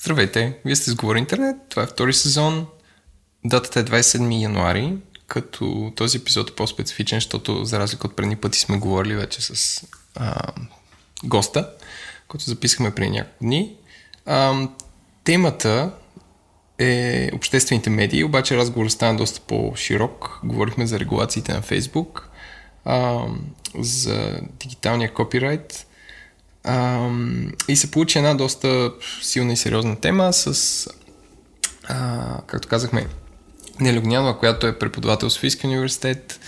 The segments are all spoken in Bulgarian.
Здравейте, вие сте сговори интернет, това е втори сезон, датата е 27 януари, като този епизод е по-специфичен, защото за разлика от предни пъти сме говорили вече с а, госта, който записахме преди няколко дни. А, темата е обществените медии, обаче разговорът стана доста по-широк. Говорихме за регулациите на Фейсбук, а, за дигиталния копирайт, а, и се получи една доста силна и сериозна тема с, а, както казахме, Нели която е преподавател в Софийския университет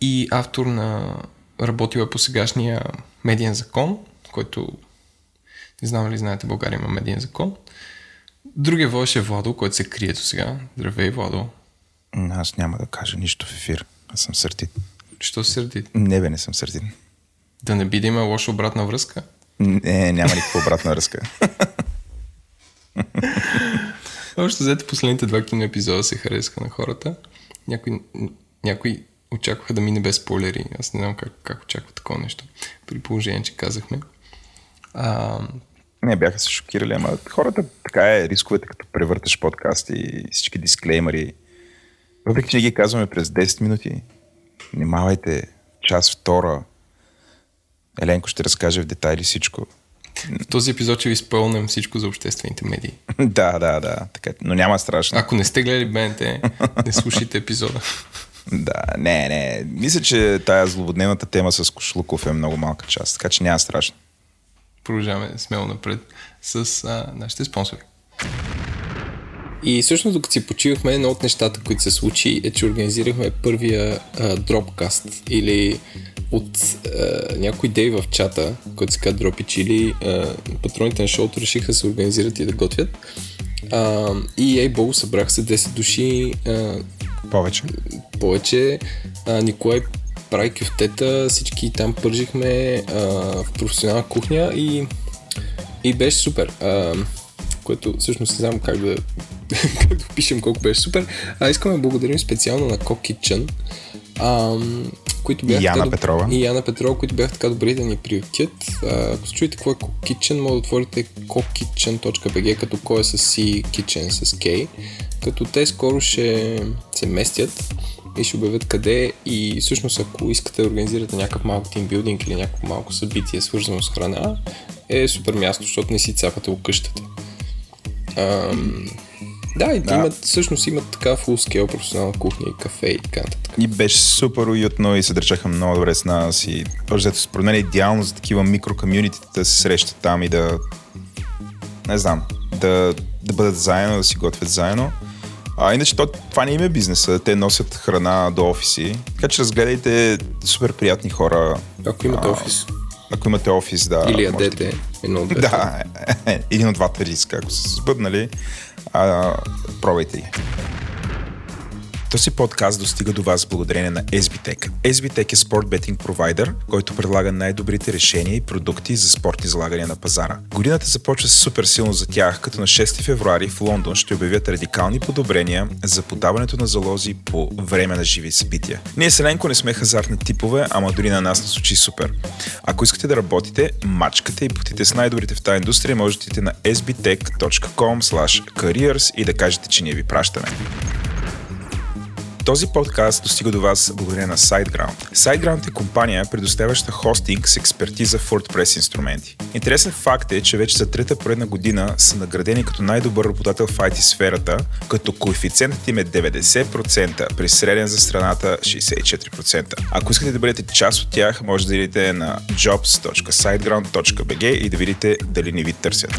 и автор на работила по сегашния медиен закон, който не знам ли знаете, България има медиен закон. Другия войш е Владо, който се крие до сега. Здравей, Владо. Аз няма да кажа нищо в ефир. Аз съм сърдит. Що си сърдит? Не бе, не съм сърдит. Да не би да има лоша обратна връзка? Не, няма никаква обратна връзка. Общо взето последните два кино епизода се харесаха на хората. Някои, някои очакваха да мине без спойлери. Аз не знам как, как очаква такова нещо. При положение, че казахме. А... Не, бяха се шокирали, ама хората така е рисковете, като превърташ подкасти и всички дисклеймери. Въпреки, че ги казваме през 10 минути, внимавайте, час втора, Еленко ще разкаже в детайли всичко. В този епизод ще ви изпълнем всичко за обществените медии. да, да, да. Така, но няма страшно. Ако не сте гледали БНТ, не слушайте епизода. Да, не, не. Мисля, че тая злободневната тема с Кошлуков е много малка част, така че няма страшно. Продължаваме смело напред с а, нашите спонсори. И всъщност, докато си почивахме, едно от нещата, които се случи е, че организирахме първия а, дропкаст или от а, някой дей в чата, който се казва Дропич или а, патроните на шоуто решиха да се организират и да готвят. А, и ей богу, събрах се 10 души. А, повече. Повече. А, Николай прави кюфтета, всички там пържихме а, в професионална кухня и, и беше супер. А, което всъщност не знам как да, как да пишем колко беше супер. А искаме да благодарим специално на Cock Kitchen, ам, които бяха и Яна така, Петрова. И Яна Петрова, които бяха така добри да ни приютят. Ако се чуете какво е Cock Kitchen, може да отворите cockkitchen.bg, като кой е с C, Kitchen с K, като те скоро ще се местят и ще обявят къде и всъщност ако искате да организирате някакъв малко тимбилдинг или някакво малко събитие свързано с храна, е супер място, защото не си цапате къщата. Ам, да, да. Имат, всъщност имат така full scale професионална кухня и кафе и така нататък. И беше супер уютно и се държаха много добре с нас и защото според мен е идеално за такива микрокомюнитите да се срещат там и да не знам, да, да бъдат заедно, да си готвят заедно. А иначе то, това не им е бизнеса, те носят храна до офиси, така че разгледайте супер приятни хора. Ако имате а, офис. Ако имате офис, да. Или ядете едно от двете. Да, един от двата риска. Ако се сбъднали, а, пробвайте ги. Този подкаст достига до вас благодарение на SBTech. SBTech е спорт бетинг провайдер, който предлага най-добрите решения и продукти за спортни залагания на пазара. Годината започва супер силно за тях, като на 6 февруари в Лондон ще обявят радикални подобрения за подаването на залози по време на живи събития. Ние с Еленко не сме хазартни типове, ама дори на нас не случи супер. Ако искате да работите, мачкате и потите с най-добрите в тази индустрия, можете на sbtech.com careers и да кажете, че ние ви пращаме. Този подкаст достига до вас благодарение на SiteGround. SiteGround е компания, предоставяща хостинг с експертиза в WordPress инструменти. Интересен факт е, че вече за трета поредна година са наградени като най-добър работодател в IT сферата, като коефициентът им е 90% при среден за страната 64%. Ако искате да бъдете част от тях, може да идете на jobs.siteground.bg и да видите дали не ви търсят.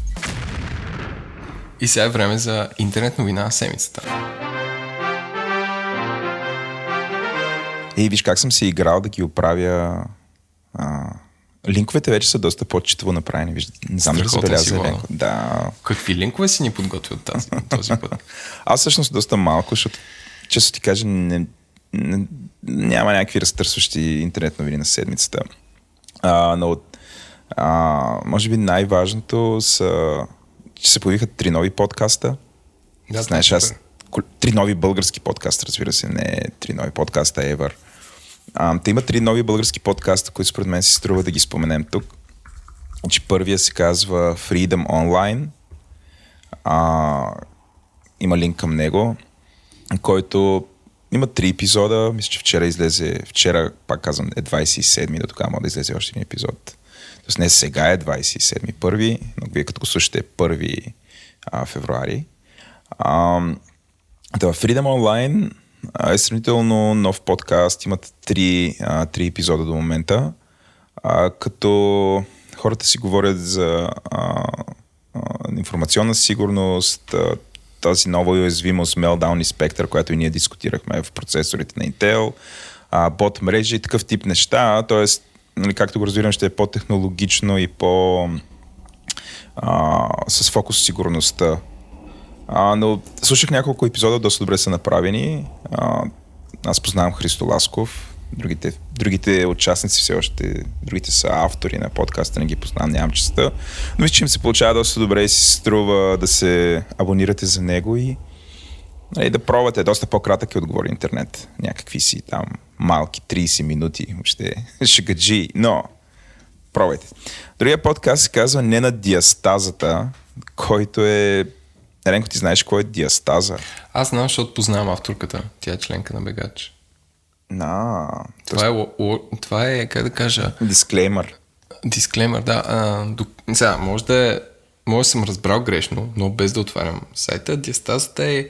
И сега е време за интернет новина на седмицата. И виж как съм се играл да ги оправя а, Линковете вече са доста по-читаво направени. Виждате. Не знам дали забеляза. Да. Какви линкове си ни подготвил тази, този път? Аз всъщност доста малко, защото често ти кажа, не, не, няма някакви разтърсващи интернет новини на седмицата. А, но а, може би най-важното са, че се появиха три нови подкаста. Да, Знаеш, аз три нови български подкаста, разбира се, не три нови подкаста ever. А, те има три нови български подкаста, които според мен си струва да ги споменем тук. Значи първия се казва Freedom Online. А, има линк към него, който има три епизода. Мисля, че вчера излезе, вчера, пак казвам, е 27-ми, до тогава може да излезе още един епизод. Тоест не сега е 27-ми първи, но вие като го слушате е 1 а, февруари. А, да, Freedom Online е сравнително нов подкаст. Имат три, а, три епизода до момента. А, като хората си говорят за а, а, информационна сигурност, а, тази нова уязвимост Meltdown и Spectre, която и ние дискутирахме в процесорите на Intel, а, бот мрежи и такъв тип неща. Тоест, нали, както го разбирам, ще е по-технологично и по... А, с фокус сигурността а, но слушах няколко епизода, доста добре са направени. А, аз познавам Христо Ласков. Другите, другите участници все още, другите са автори на подкаста, не ги познавам, нямам честа. Но мисля, че им се получава доста добре и си струва да се абонирате за него и нали, да пробвате. Доста по-кратък е отговор интернет. Някакви си там малки 30 минути, въобще шегаджи, но пробвайте. Другия подкаст се казва Не на диастазата, който е Еленко, ти знаеш кой е диастаза? Аз знам, защото познавам авторката. Тя е членка на Бегач. На. Това, е, това е, как да кажа... Дисклеймър. Дисклеймър, да. А, до, сега, може да е... Може да съм разбрал грешно, но без да отварям сайта. Диастазата е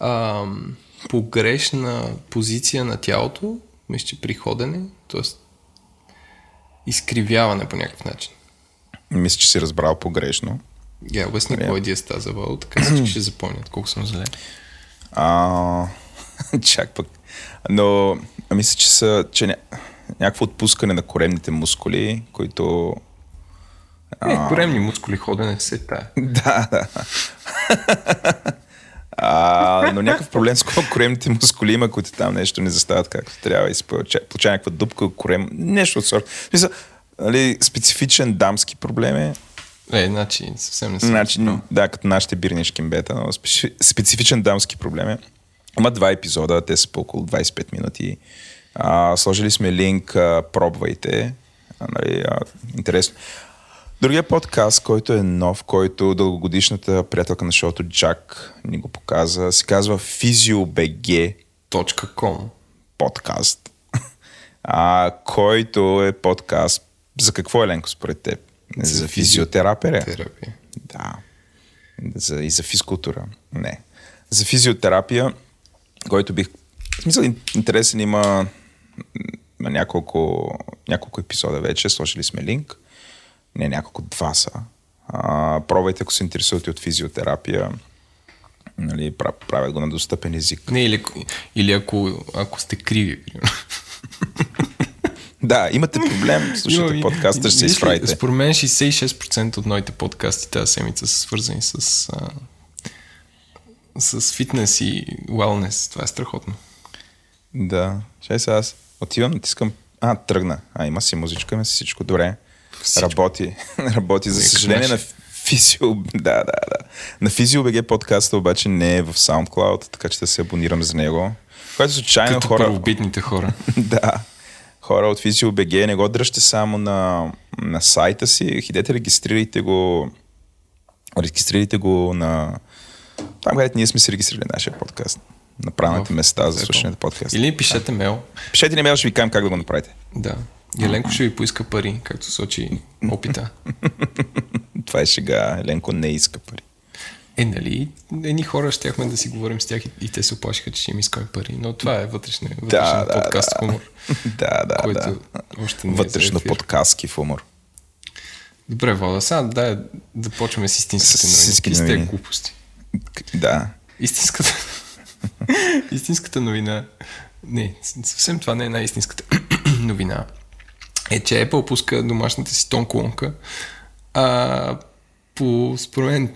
а, погрешна позиция на тялото, мисля, че при ходене, т.е. изкривяване по някакъв начин. Мисля, че си разбрал погрешно. Я, обясни какво е диастаза, Вал, така всички ще запомнят колко съм зле. А, чак пък. Но мисля, че са, че ня... някакво отпускане на коремните мускули, които... Е, коремни мускули, ходене се тая. да, да. А, но някакъв проблем с коремните мускули има, които там нещо не застават както трябва и се получава, някаква дупка, корем, нещо от сорта. Мисля, нали, специфичен дамски проблем е, е, значи съвсем не съм. Значи, да, като нашите бирнишки бета, но специфичен дамски проблем е. Има два епизода, те са по около 25 минути. А, сложили сме линк, а, пробвайте. А, нали, а, интересно. Другия подкаст, който е нов, който дългогодишната приятелка на шоуто Джак ни го показа, се казва physiobg.com подкаст, а, който е подкаст за какво е Ленко според теб? За, за физиотерапия. Терапия. Да. За, и за физкултура. Не. За физиотерапия, който бих... В смисъл интересен има, има няколко, няколко епизода вече, сложили сме линк. Не, няколко два са. А, пробвайте, ако се интересувате от физиотерапия. Нали, правят го на достъпен език. Не, или, или ако, ако сте криви. Да, имате проблем, слушате подкаста, ще се изправите. Според мен 66% от моите подкасти тази седмица са свързани с, а, с фитнес и wellness. Това е страхотно. Да. Чай сега аз отивам, натискам. А, тръгна. А, има си музичка, има си всичко. Добре. Всичко. Работи. Работи. За съжаление на Физио... Да, да, да. На FizioBG подкаста обаче не е в SoundCloud, така че да се абонирам за него. Което случайно Като хора... първобитните хора. да хора от FizioBG, не го дръжте само на, на сайта си, хидете, регистрирайте го, регистрирайте го на там, където ние сме си регистрирали нашия подкаст. На правилните места за слушане на подкаст. Или пишете мейл. Пишете ни мейл, ще ви кажем как да го направите. Да. Еленко ще ви поиска пари, както сочи опита. Това е шега. Еленко не иска пари. Е, нали, едни хора щяхме да си говорим с тях и, и те се оплашиха, че ще им искаме пари. Но това е вътрешен, вътрешен Да, подкаст да. хумор. Да, да, който да. още не е Вътрешно ефир. подкастки в умор. Добре, Вода, сега да, да почваме с истинските С новини. сте новини. глупости? Да. Истинската... истинската новина... Не, съвсем това не е най-истинската новина. Е, че Apple пуска домашната си тон колонка а, по, според мен,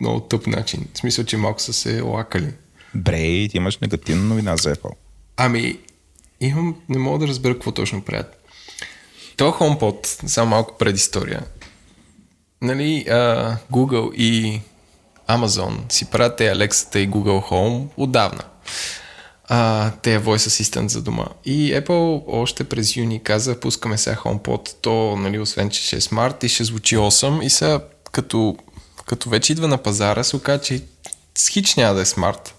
много тъп начин. В смисъл, че малко са се лакали. Бре, ти имаш негативна новина за Apple. Ами, имам, не мога да разбера какво точно правят. То HomePod, само малко предистория. Нали, а, Google и Amazon си правят те Alexa и Google Home отдавна. А, те Voice Assistant за дома. И Apple още през юни каза, пускаме сега HomePod, то, нали, освен, че ще е смарт и ще звучи 8 и сега като, като вече идва на пазара, се оказа, че хич няма да е смарт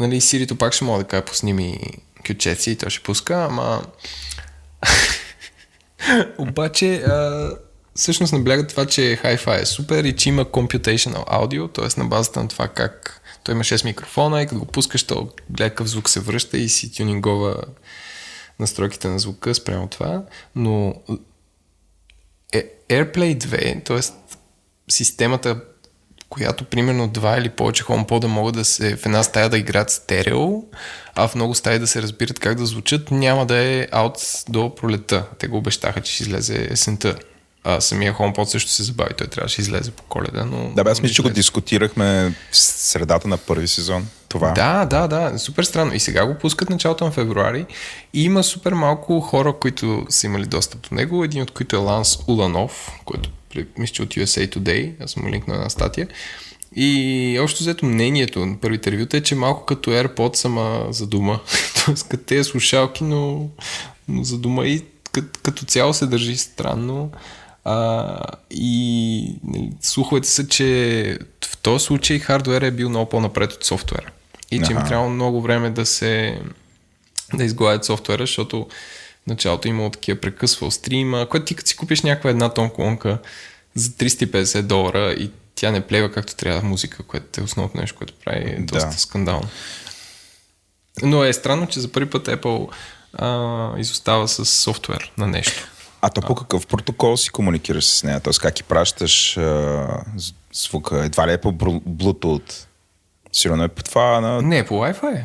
нали, Сирито пак ще мога да кажа, пусни ми кючеци и то ще пуска, ама... Обаче, а, всъщност набляга това, че Hi-Fi е супер и че има computational audio, т.е. на базата на това как той има 6 микрофона и като го пускаш, то гледа какъв звук се връща и си тюнингова настройките на звука спрямо това, но е- AirPlay 2, т.е. системата, която примерно два или повече HomePod могат да се в една стая да играят стерео, а в много стаи да се разбират как да звучат, няма да е аут до пролета. Те го обещаха, че ще излезе есента. А самия HomePod също се забави, той трябваше да излезе по коледа, но... Да, бе, аз мисля, че го дискутирахме в средата на първи сезон. Това. Да, да, да, супер странно. И сега го пускат началото на февруари и има супер малко хора, които са имали достъп до него. Един от които е Ланс Уланов, който мисля, че от USA Today, аз му линкнал една статия. И общо взето мнението на първите ревюта е, че малко като AirPods, ама за дома. Тоест като тези слушалки, но, но за дома и като, като цяло се държи странно. А, и нали, слуховете са, че в този случай хардуер е бил много по-напред от софтуера. И че им Аха. трябва много време да се да изгладят софтуера, защото в началото е имало такива прекъсвал стрима, което ти като си купиш някаква една тон колонка за 350 долара и тя не плева както трябва музика, което е основното нещо, което прави Да. доста скандално. Но е странно, че за първи път Apple а, изостава с софтуер на нещо. А то по какъв протокол си комуникираш с нея? Тоест как и пращаш а, звука? Едва ли е по Bluetooth? Сигурно е по това на... Не, по Wi-Fi.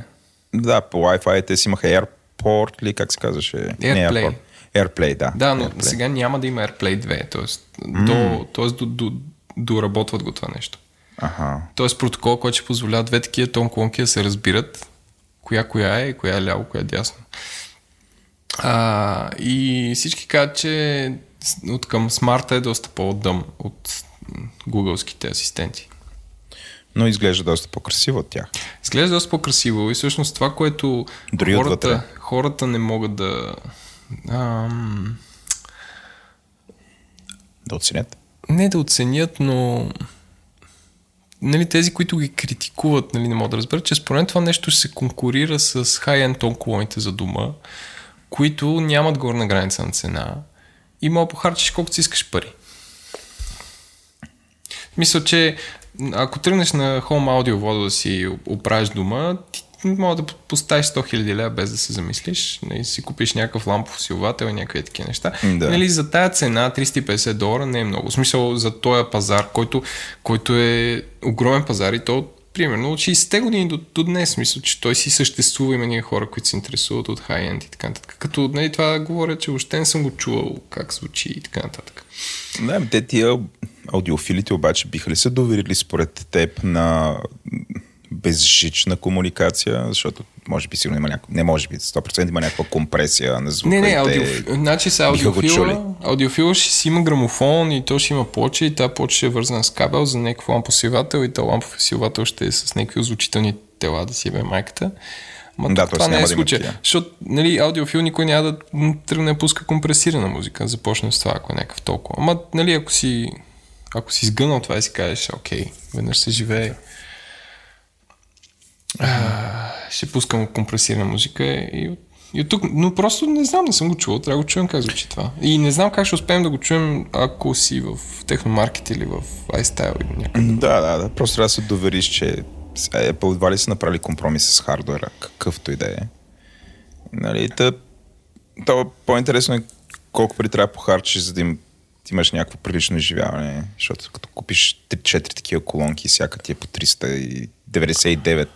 Да, по Wi-Fi те си имаха AirPort ли, как се казваше? Не, AirPlay. AirPort. AirPlay, да. Да, но AirPlay. сега няма да има AirPlay 2, т.е. До, тоест до, до, доработват го това нещо. Аха. Тоест протокол, който ще позволява две такива тон колонки да се разбират коя коя е, коя е ляво, коя е дясно. А, и всички казват, че от към смарта е доста по-отдъм от гугълските асистенти. Но изглежда доста по-красиво от тях. Изглежда доста по-красиво и всъщност това, което Дори хората, хората не могат да... Ам, Да оценят. не да оценят, но нали, тези, които ги критикуват, нали, не могат да разберат, че според това нещо ще се конкурира с high-end тон колоните за дома, които нямат горна граница на цена и мога похарчиш колкото си искаш пари. Мисля, че ако тръгнеш на Home Audio вода да си оправиш дома, ти мога да поставиш 100 000 лева без да се замислиш, нали, си купиш някакъв лампов силвател и някакви такива неща. Да. Нали, за тая цена 350 долара не е много. В смисъл за този пазар, който, който е огромен пазар и то примерно от 60-те години до, до днес, мисля, че той си съществува, има ние хора, които се интересуват от хай-енд и така нататък. Като нали, това говоря, че въобще не съм го чувал как звучи и така нататък. Да, ами те тия аудиофилите обаче биха ли се доверили според теб на безжична комуникация, защото може би сигурно има някаква, не може би, 100% има някаква компресия на звука. Не, не, те аудиоф... значи чули. аудиофила, аудиофила ще си има грамофон и то ще има плоча и тази плоча ще е вързана с кабел за някакъв лампосилвател и този лампов усилвател ще е с някакви озвучителни тела да си бе майката. Ма Да, това не е да случай. Защото нали, аудиофил никой няма да тръгне да пуска компресирана музика. Започне с това, ако е някакъв толкова. Ама нали, ако си ако си сгънал това и си кажеш, окей, веднъж се живее. Ще пускам компресирана музика и И от тук, но просто не знам, не съм го чувал, трябва да го чуем как звучи това. И не знам как ще успеем да го чуем, ако си в техномаркет или в iStyle или някъде. Да, да, да. Просто трябва да се довериш, че Apple едва ли са направили компромис с хардуера, какъвто и да е. Нали, та, то по-интересно е колко пари трябва да похарчиш, за да им, ти имаш някакво прилично изживяване, защото като купиш 3-4 такива колонки, всяка ти е по 399.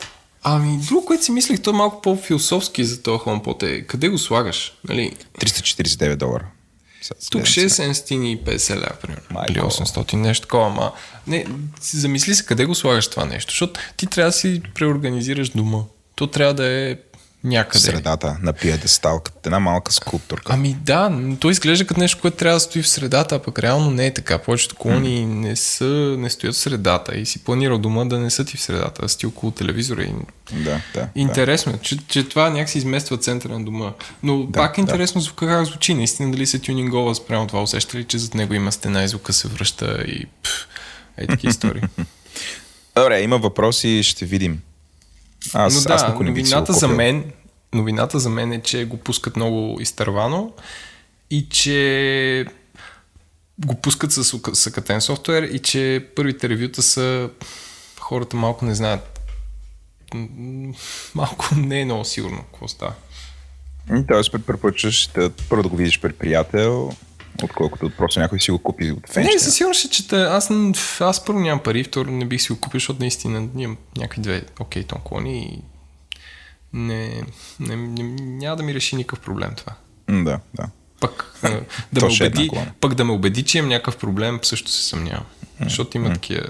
Ами, друго, което си мислех, то е малко по-философски за този HomePod е, къде го слагаш? Нали? 349 долара. Тук 650 лева, примерно. Или 800, нещо такова, ама не, замисли се къде го слагаш това нещо, защото ти трябва да си преорганизираш дома. То трябва да е някъде. В средата на пиедестал, като една малка скулптурка. Ами да, то изглежда като нещо, което трябва да стои в средата, а пък реално не е така. Повечето колони mm. не, са, не стоят в средата и си планирал дома да не са ти в средата, да си около телевизора. И... Да, да. Интересно е, че, че това някакси измества центъра на дома. Но да, пак е интересно да. как звучи. Наистина дали се тюнингова спрямо това. Усеща ли, че зад него има стена и звука се връща и пф, е таки истории. Добре, има въпроси, ще видим. Аз, Но да, аз новината за мен, новината за мен е, че го пускат много изтървано и че го пускат с съкатен софтуер и че първите ревюта са хората малко не знаят малко не е много сигурно какво става. Тоест препоръчваш да първо да го видиш пред приятел, отколкото просто някой си го купи от фенче. Не, със сигурност ще чета. Аз, аз първо нямам пари, второ не бих си го купил, защото наистина имам някакви две окей okay, тонклони и не, не, не, няма да ми реши никакъв проблем това. Да, да. Пък да, ме е убеди, пък да ме убеди, че имам някакъв проблем, също се съмнявам. Mm. Защото има mm. такива...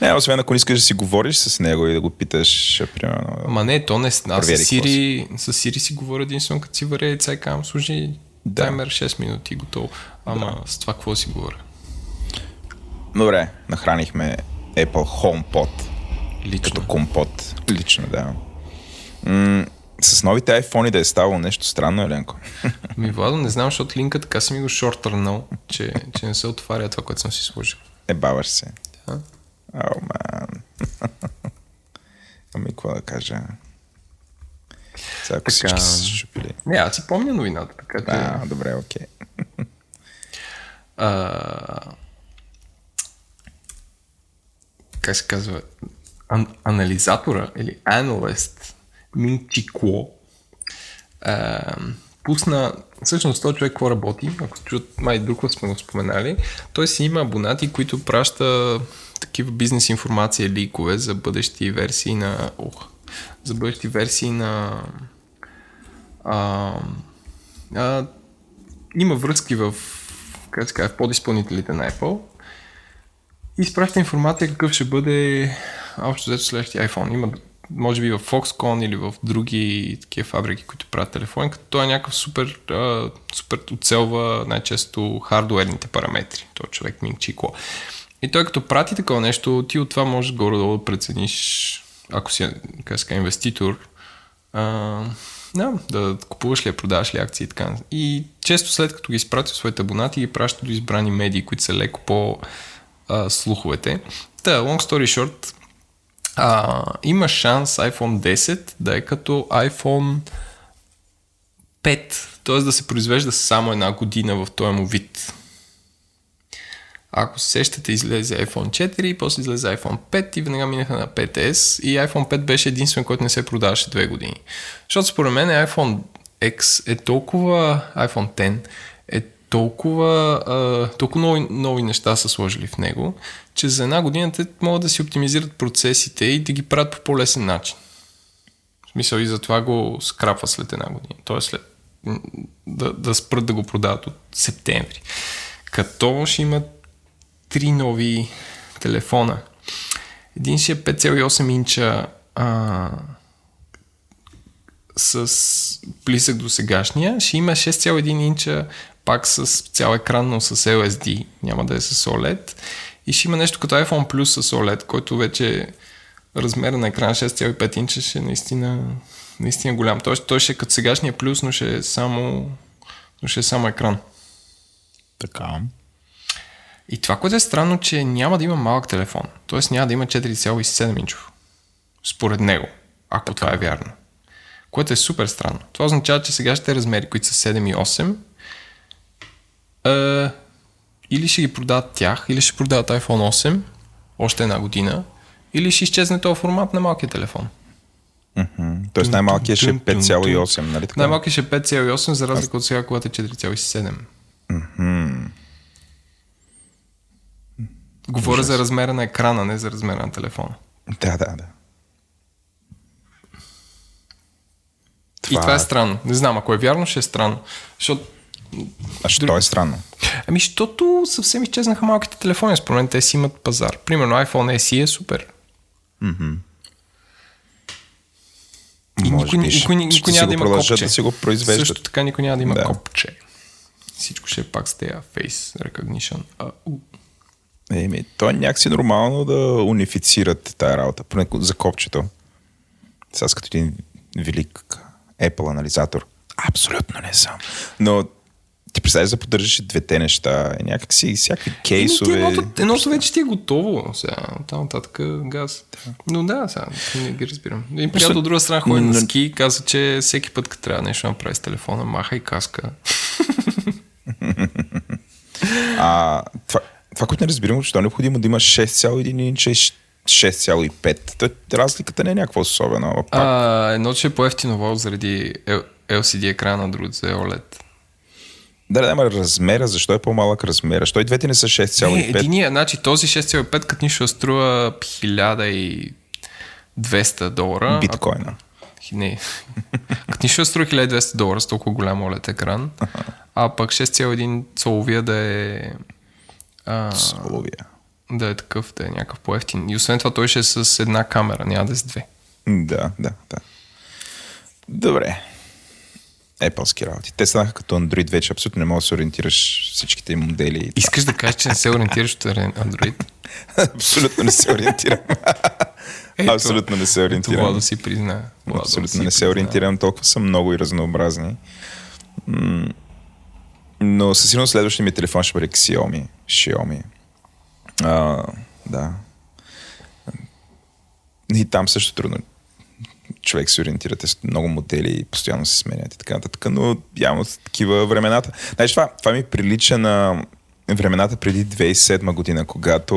Не, освен ако не искаш да си говориш с него и да го питаш, примерно. Ма не, то не. Аз с Сири, с Сири си говоря единствено, като си варя яйца и казвам, служи да. таймер 6 минути готово. Ама да. с това какво си говоря? Добре, нахранихме Apple HomePod. Лично. Като компот. Лично, да. М- с новите iPhone да е ставало нещо странно, Еленко. Ми, Владо, не знам, защото линка така си ми го шортърнал, че, че не се отваря това, което съм си сложил. Е, баваш се. Да. О, ман. ами, какво да кажа? Сега, ако така... всички са шупили. Не, аз си помня новината, така че... А, добре, окей. а... Как се казва? Ан- анализатора или analyst Мин Чикло пусна, всъщност този човек какво работи, ако чуят май друг сме го споменали, той си има абонати, които праща такива бизнес информация, ликове за бъдещи версии на ох, за бъдещи версии на а, а, има връзки в, как се в подизпълнителите на Apple и изпраща информация какъв ще бъде общо взето следващия iPhone. Има може би в Foxconn или в други такива фабрики, които правят телефони, като той е някакъв супер, а, супер оцелва най-често хардуерните параметри. Той човек Минг Чикло. И той като прати такова нещо, ти от това можеш горе-долу да прецениш, ако си ска, инвеститор, а, да, да купуваш ли, продаваш ли акции и така. И често след като ги изпрати своите абонати, ги праща до избрани медии, които са леко по а, слуховете. Та, long story short, а, има шанс iPhone 10 да е като iPhone 5, т.е. да се произвежда само една година в този му вид. Ако се сещате, излезе iPhone 4, после излезе iPhone 5 и веднага минаха на 5S и iPhone 5 беше единствен, който не се продаваше две години. Защото според мен iPhone X е толкова, iPhone 10 е толкова, а, толкова нови, нови неща са сложили в него, че за една година те могат да си оптимизират процесите и да ги правят по по-лесен начин. В смисъл и затова го скрапва след една година. Тоест след да, да спрат да го продават от септември. Като ще има три нови телефона. Един ще е 5,8 инча а, с близък до сегашния. Ще има 6,1 инча пак с цял екран, но с LSD. Няма да е с OLED. И ще има нещо като iPhone Plus с OLED, който вече размера на екрана 6,5 инча ще е наистина, наистина голям. Тоест той ще е като сегашния плюс, но ще е само, но ще е само екран. Така. И това, което е странно, че няма да има малък телефон. Тоест няма да има 4,7 инчов. Според него. Ако така. това е вярно. Което е супер странно. Това означава, че сегашните размери, които са 7 и 8, е, или ще ги продават тях, или ще продават iPhone 8 още една година, или ще изчезне този формат на малкия телефон. Мгм. Тоест най-малкият ще е 5,8, нали така? Най-малкият ще е 5,8, за разлика от сега, когато е 4,7. Говоря за размера на екрана, не за размера на телефона. Да, да, да. И това е странно. Не знам, ако е вярно, ще е странно. Защото А що е странно? Ами, защото съвсем изчезнаха малките телефони. Според мен те си имат пазар. Примерно iPhone SE е супер. И Може никой, би никой, никой, никой няма да има копче. да си го произвеждат. Също така никой няма да има Да. копче. Всичко ще е пак с тези face recognition. А, у. Еми, то е някакси нормално да унифицират тая работа, поне за копчето. Сега с като един велик Apple анализатор. Абсолютно не съм. Но ти представяш да поддържаш двете неща, и някакси всякакви Еми, кейсове. едното, едното вече ти е готово. Сега, там нататък газ. Но да, сега не ги разбирам. Един приятел от друга страна ходи на ски и каза, че всеки път, като трябва нещо да направи с телефона, маха и каска. А, това, това, което не разбирам, защо е необходимо да има 6,1 инча и 6,5. То, разликата не е някаква особена. Пак, А, едно, че е по-ефтино заради LCD екрана, другото за OLED. да, да, ама размера, защо е по-малък размера? Защо и двете не са Не, 6,5? единия, значи този 6,5 като ни ще струва 1200 долара. Биткоина. А, не. като ни ще струва 1200 долара с толкова голям OLED екран. А пък 6,1 соловия да е а, Соловия. да е такъв, да е някакъв по-ефтин. И освен това той ще е с една камера, няма да е с две. Да, да, да. Добре. Apple-ски работи. Те станаха като Android вече, абсолютно не можеш да се ориентираш всичките им модели. и Искаш да кажеш, че не се ориентираш от Android? абсолютно не се ориентирам. Ето, абсолютно не се ориентирам. Владо си призна. Абсолютно си не се призна. ориентирам, толкова са много и разнообразни. Но със сигурност следващия ми телефон ще бъде Xiaomi. Xiaomi. А, да. И там също трудно човек се ориентира. Те много модели и постоянно се сменят и така нататък, но явно са такива времената. Знаеш, това, това ми прилича на времената преди 2007 година, когато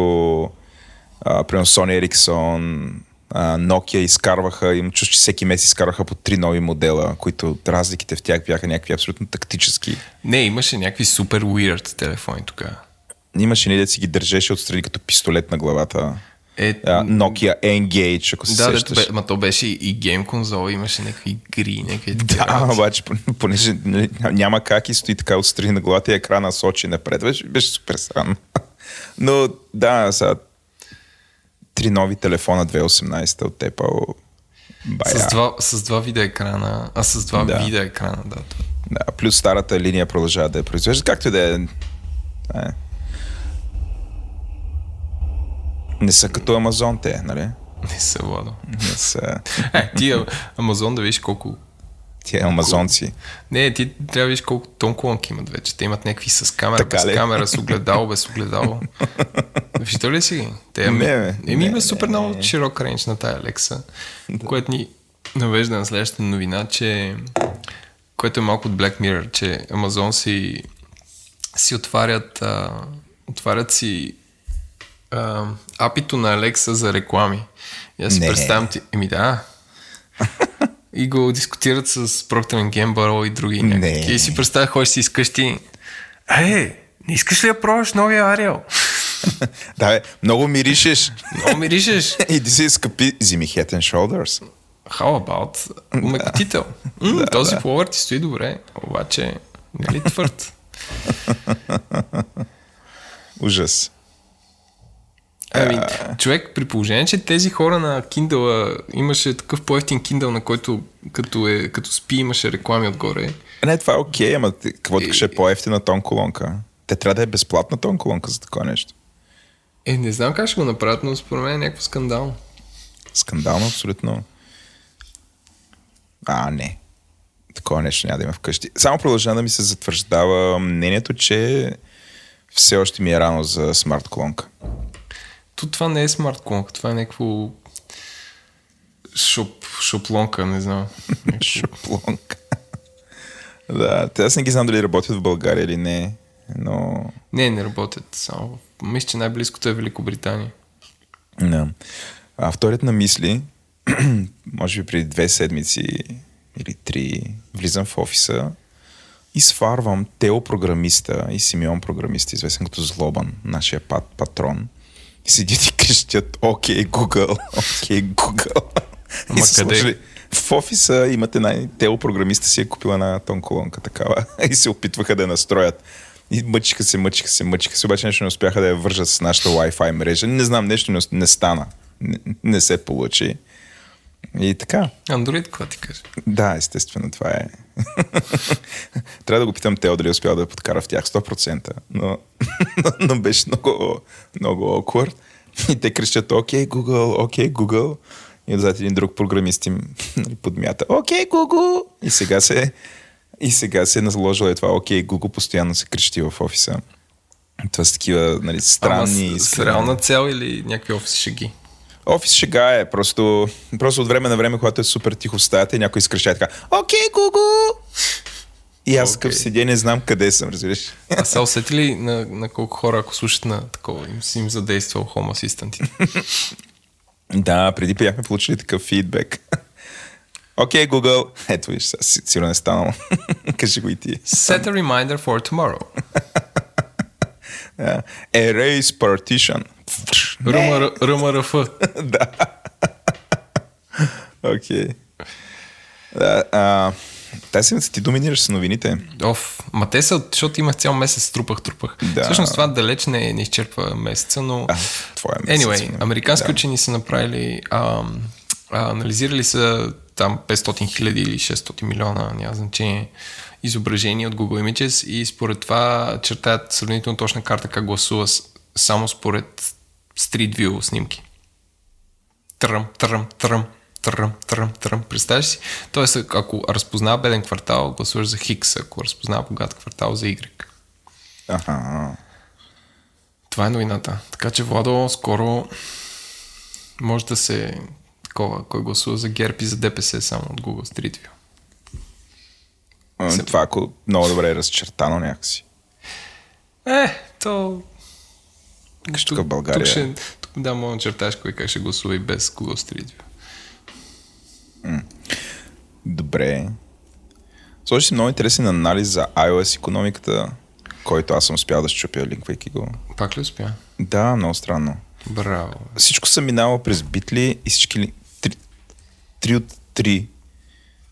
а, примерно Sony Ericsson, Nokia изкарваха, им чуш, че всеки месец изкарваха по три нови модела, които разликите в тях бяха някакви абсолютно тактически. Не, имаше някакви супер weird телефони тогава. Имаше ни да си ги държеше отстрани като пистолет на главата. Е, Nokia Engage, ако се да, да, сещаш. бе, ма то беше и гейм конзола, имаше някакви игри, някакви Да, работи. обаче, пон- понеже нали, няма как и стои така отстрани на главата и екрана сочи напред, беше, беше супер странно. Но да, сега три нови телефона 2018 от Apple. Бая. С два, с два вида екрана, а с два Да. вида екрана, да. Да, плюс старата линия продължава да я произвежда, както и да е. е. Не са като Амазон те, нали? Не са, Владо. Не са Е, ти Амазон да видиш колко... тия амазонци. Не, ти трябва да видиш колко тон колонки имат вече. Те имат някакви с камера, Така без ли? камера, с огледало, без огледало. Виждал ли си ги? Те, ами, Не, бе. Еми има супер не, много не. широк рейндж на тая Alexa, което ни навежда на следващата новина, че което е малко от Black Mirror, че Amazon си, си отварят, а, отварят си а, апито на Alexa за реклами. И аз си представям ти... Еми да. И го дискутират с Procter Gamble и други Не. И си представя, ходиш си из къщи. Е, не искаш ли да пробваш новия Ариел? Да, бе, много миришеш. Много миришеш. Иди си скъпи, вземи Head and Shoulders. How about умекотител? М, този пловър ти стои добре, обаче нали твърд? Ужас. Ами, човек, при положение, че тези хора на Kindle имаше такъв по-ефтин Kindle, на който като, е, като спи имаше реклами отгоре. Не, това е окей, ама ти- какво ще е по-ефтина тон колонка? Те трябва да е безплатна тон колонка за такова нещо. Е, не знам как ще го направят, но според мен е някакво скандално. Скандално, абсолютно. А, не. Такова нещо няма да има вкъщи. Само продължава да ми се затвърждава мнението, че все още ми е рано за смарт колонка. То това не е смарт колонка, това е някакво... Шоп, шоплонка, не знам. Шоплонка. да, те аз не ги знам дали работят в България или не, но... Не, не работят. Само. Мисля, че най-близкото е Великобритания. Да. А вторият на мисли, може би преди две седмици или три, влизам в офиса и сварвам Тео програмиста и Симеон програмиста, известен като Злобан, нашия пат, патрон. И седят и крещят Окей, Google, Окей, Google. Ама и са къде? сложили- в офиса имате най... Тео програмиста си е купила една тон колонка такава и се опитваха да я настроят. И мъчиха се, мъчиха се, мъчиха се, обаче нещо не успяха да я вържат с нашата Wi-Fi мрежа. Не знам, нещо не, не стана. Не, не се получи. И така. Андроид, какво ти кажа? Да, естествено, това е. Трябва да го питам Тео дали е успял да я подкара в тях 100%, но, но беше много, много awkward. И те крещят, окей, Google, окей, Google. И отзад един друг програмист им нали, подмята, окей, Google. И сега се, и сега се е наложила е това, окей, Google постоянно се крещи в офиса. Това са такива нали, странни... Ама с, с реална цел или някакви офис шеги? Офис шега е, просто, просто от време на време, когато е супер тихо в стаята и някой изкреща така, окей, Google! И аз okay. Окей. седя не знам къде съм, разбираш. А са усети ли на, на колко хора, ако слушат на такова, им си им задействал Home Assistant? да, преди бяхме получили такъв фидбек. Окей, okay, Google. Ето виж, сега си- сигурно е станало. Кажи го и ти. Set a reminder for tomorrow. Да. Erase partition. РМР, РМРФ. да. Окей. Да, а, тази седмица ти доминираш с новините. Оф, ма те са, защото имах цял месец, трупах, трупах. Да. Всъщност това далеч не, не изчерпва месеца, но... А, твоя месец. Anyway, американски Да. учени са направили, ам, а, анализирали са там 500 хиляди или 600 милиона, няма значение, изображения от Google Images и според това чертаят сравнително точна карта как гласува само според Street View снимки. Тръм, тръм, тръм, тръм, тръм, тръм. Представяш си? Тоест, ако разпознава беден квартал, гласуваш за Хикс, ако разпознава богат квартал, за Y. Аха. Това е новината. Така че, Владо, скоро може да се такова, кой гласува за ГЕРБ и за ДПС само от Google Street View. Това ако много добре е разчертано някакси. Е, то... Тук в България. Тук ще, тук да, мога да черташ кой как ще гласува и без Google Street View. Добре. Сложи си много интересен анализ за iOS економиката, който аз съм успял да щупя, линквайки го. Пак ли успя? Да, много странно. Браво. Всичко съм минавал през битли и всички три, три от три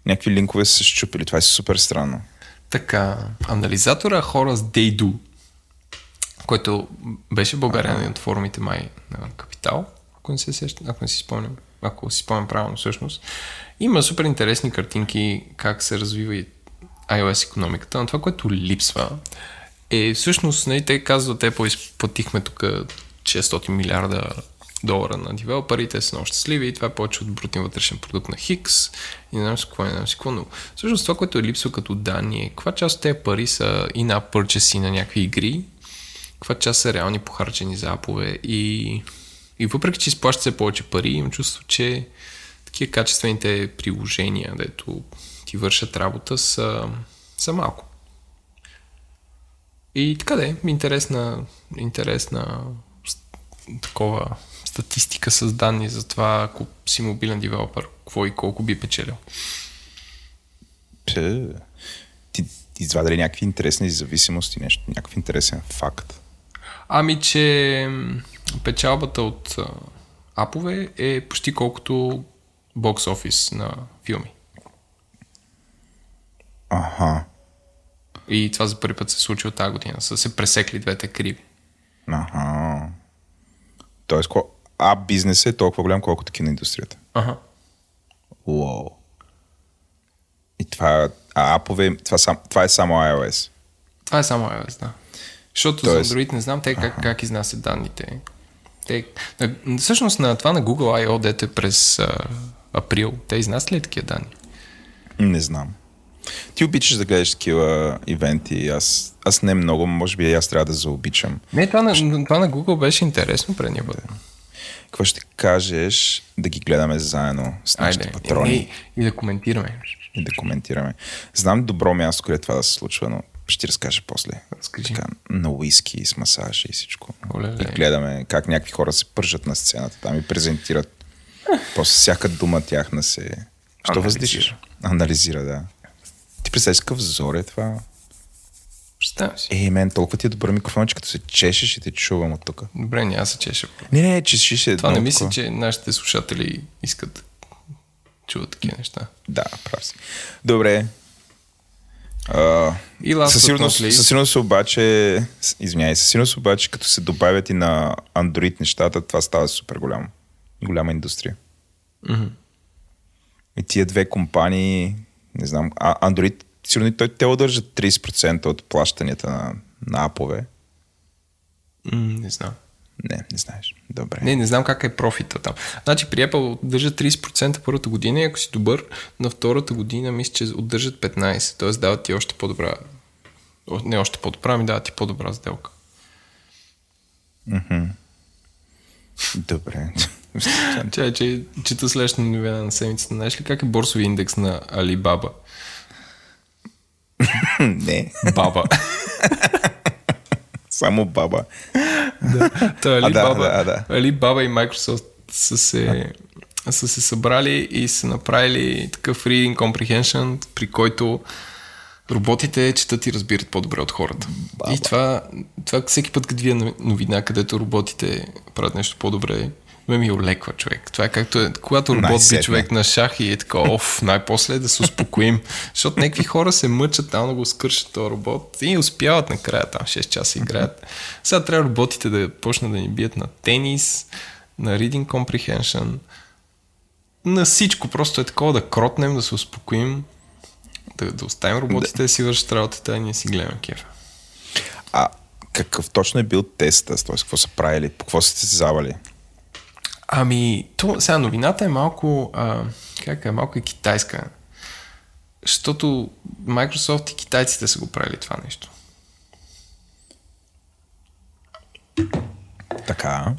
някакви линкове са се щупили. Това е супер странно. Така, анализатора хора с Дейду, който беше България от форумите май на Капитал, ако не се сещам, ако не си спомням, ако си спомням правилно всъщност. Има супер интересни картинки как се развива и iOS економиката, но това, което липсва е всъщност, нали, те казват, те изплатихме тук 600 милиарда долара на девелоперите, са много щастливи и това е повече от брутния вътрешен продукт на Хикс. И не знам си какво, не знам си какво, но всъщност това, което е липсва като данни е каква част от тези пари са и на пърчеси на някакви игри, каква част са реални похарчени за апове и, и въпреки, че изплащат се повече пари, имам чувство, че такива качествените приложения, дето ти вършат работа, са, са малко. И така да е, интересна, интересна такова статистика с данни за това, ако си мобилен девелопър, какво и колко би печелил. Пе, Ти, ти извадили някакви интересни зависимости, нещо, някакъв интересен факт. Ами, че печалбата от а, апове е почти колкото бокс офис на филми. Аха. И това за първи път се случи от тази година. Са се пресекли двете криви. Аха. Тоест, ко- ап бизнес е толкова голям, колкото киноиндустрията. Ага. Уау. И това, а апове, това, сам, това е само iOS. Това е само iOS, да. Защото Тоест- за Android не знам те как, как изнасят данните. Те, всъщност на това на Google I.O. дете през а, април, те изнасят ли такива данни? Не знам. Ти обичаш да гледаш такива ивенти. Аз, аз не много, може би и аз трябва да заобичам. Не, това на, това на Google беше интересно предния път. Какво ще кажеш да ги гледаме заедно с нашите Айде, патрони и, и да коментираме. и да коментираме? Знам добро място, където това да се случва, но ще ти разкажа после. Скажи. Така, на уиски, с масаж и всичко. Оле-ле. И гледаме как някакви хора се пържат на сцената там и презентират. После всяка дума тяхна се... Що въздишаш? Анализира, да. Ти представяш какъв взор е това? Представям си. Ей, мен, толкова ти е добър микрофон, че като се чешеш и те чувам от тук. Добре, няма се чеша. Не, не, чешиш се. Това не мисля, че нашите слушатели искат чуват такива неща. Да, прав си. Добре. А, И със сигурност, със сигурност обаче, извиняй, със сигурност обаче, като се добавят и на Android нещата, това става супер голямо. Голяма индустрия. Мгм. И тия две компании, не знам, а Android, сигурно той те удържат 30% от плащанията на, на апове. М, не знам. Не, не знаеш. Добре. Не, не знам как е профита там. Значи при Apple държат 30% първата година и ако си добър, на втората година мисля, че отдържат 15%. Тоест дават ти още по-добра не още по-добра, ми дават ти по-добра сделка. Добре. Чай, че чета следващата новина на седмицата. Знаеш ли как е борсови индекс на Alibaba? не, Баба. само баба. Та А, да, Alibaba, да, да. Alibaba и Microsoft са се, са се събрали и са направили такъв reading comprehension, при който роботите четат и разбират по-добре от хората. Баба. И това, това всеки път, като вие новина, където роботите правят нещо по-добре, ме ми олеква човек. Това е както е, когато робот би човек на шах и е така, оф, най-после да се успокоим. Защото някакви хора се мъчат там да го скършат този робот и успяват накрая там 6 часа играят. Сега трябва роботите да почнат да ни бият на тенис, на reading comprehension, на всичко. Просто е такова да кротнем, да се успокоим, да, да оставим роботите да. да си вършат работата, а ние си гледаме кефа. А какъв точно е бил теста? Т.е. какво са правили? По какво са се завали? Ами, то, сега новината е малко, а, как е, малко е китайска. Защото Microsoft и китайците са го правили това нещо. Така.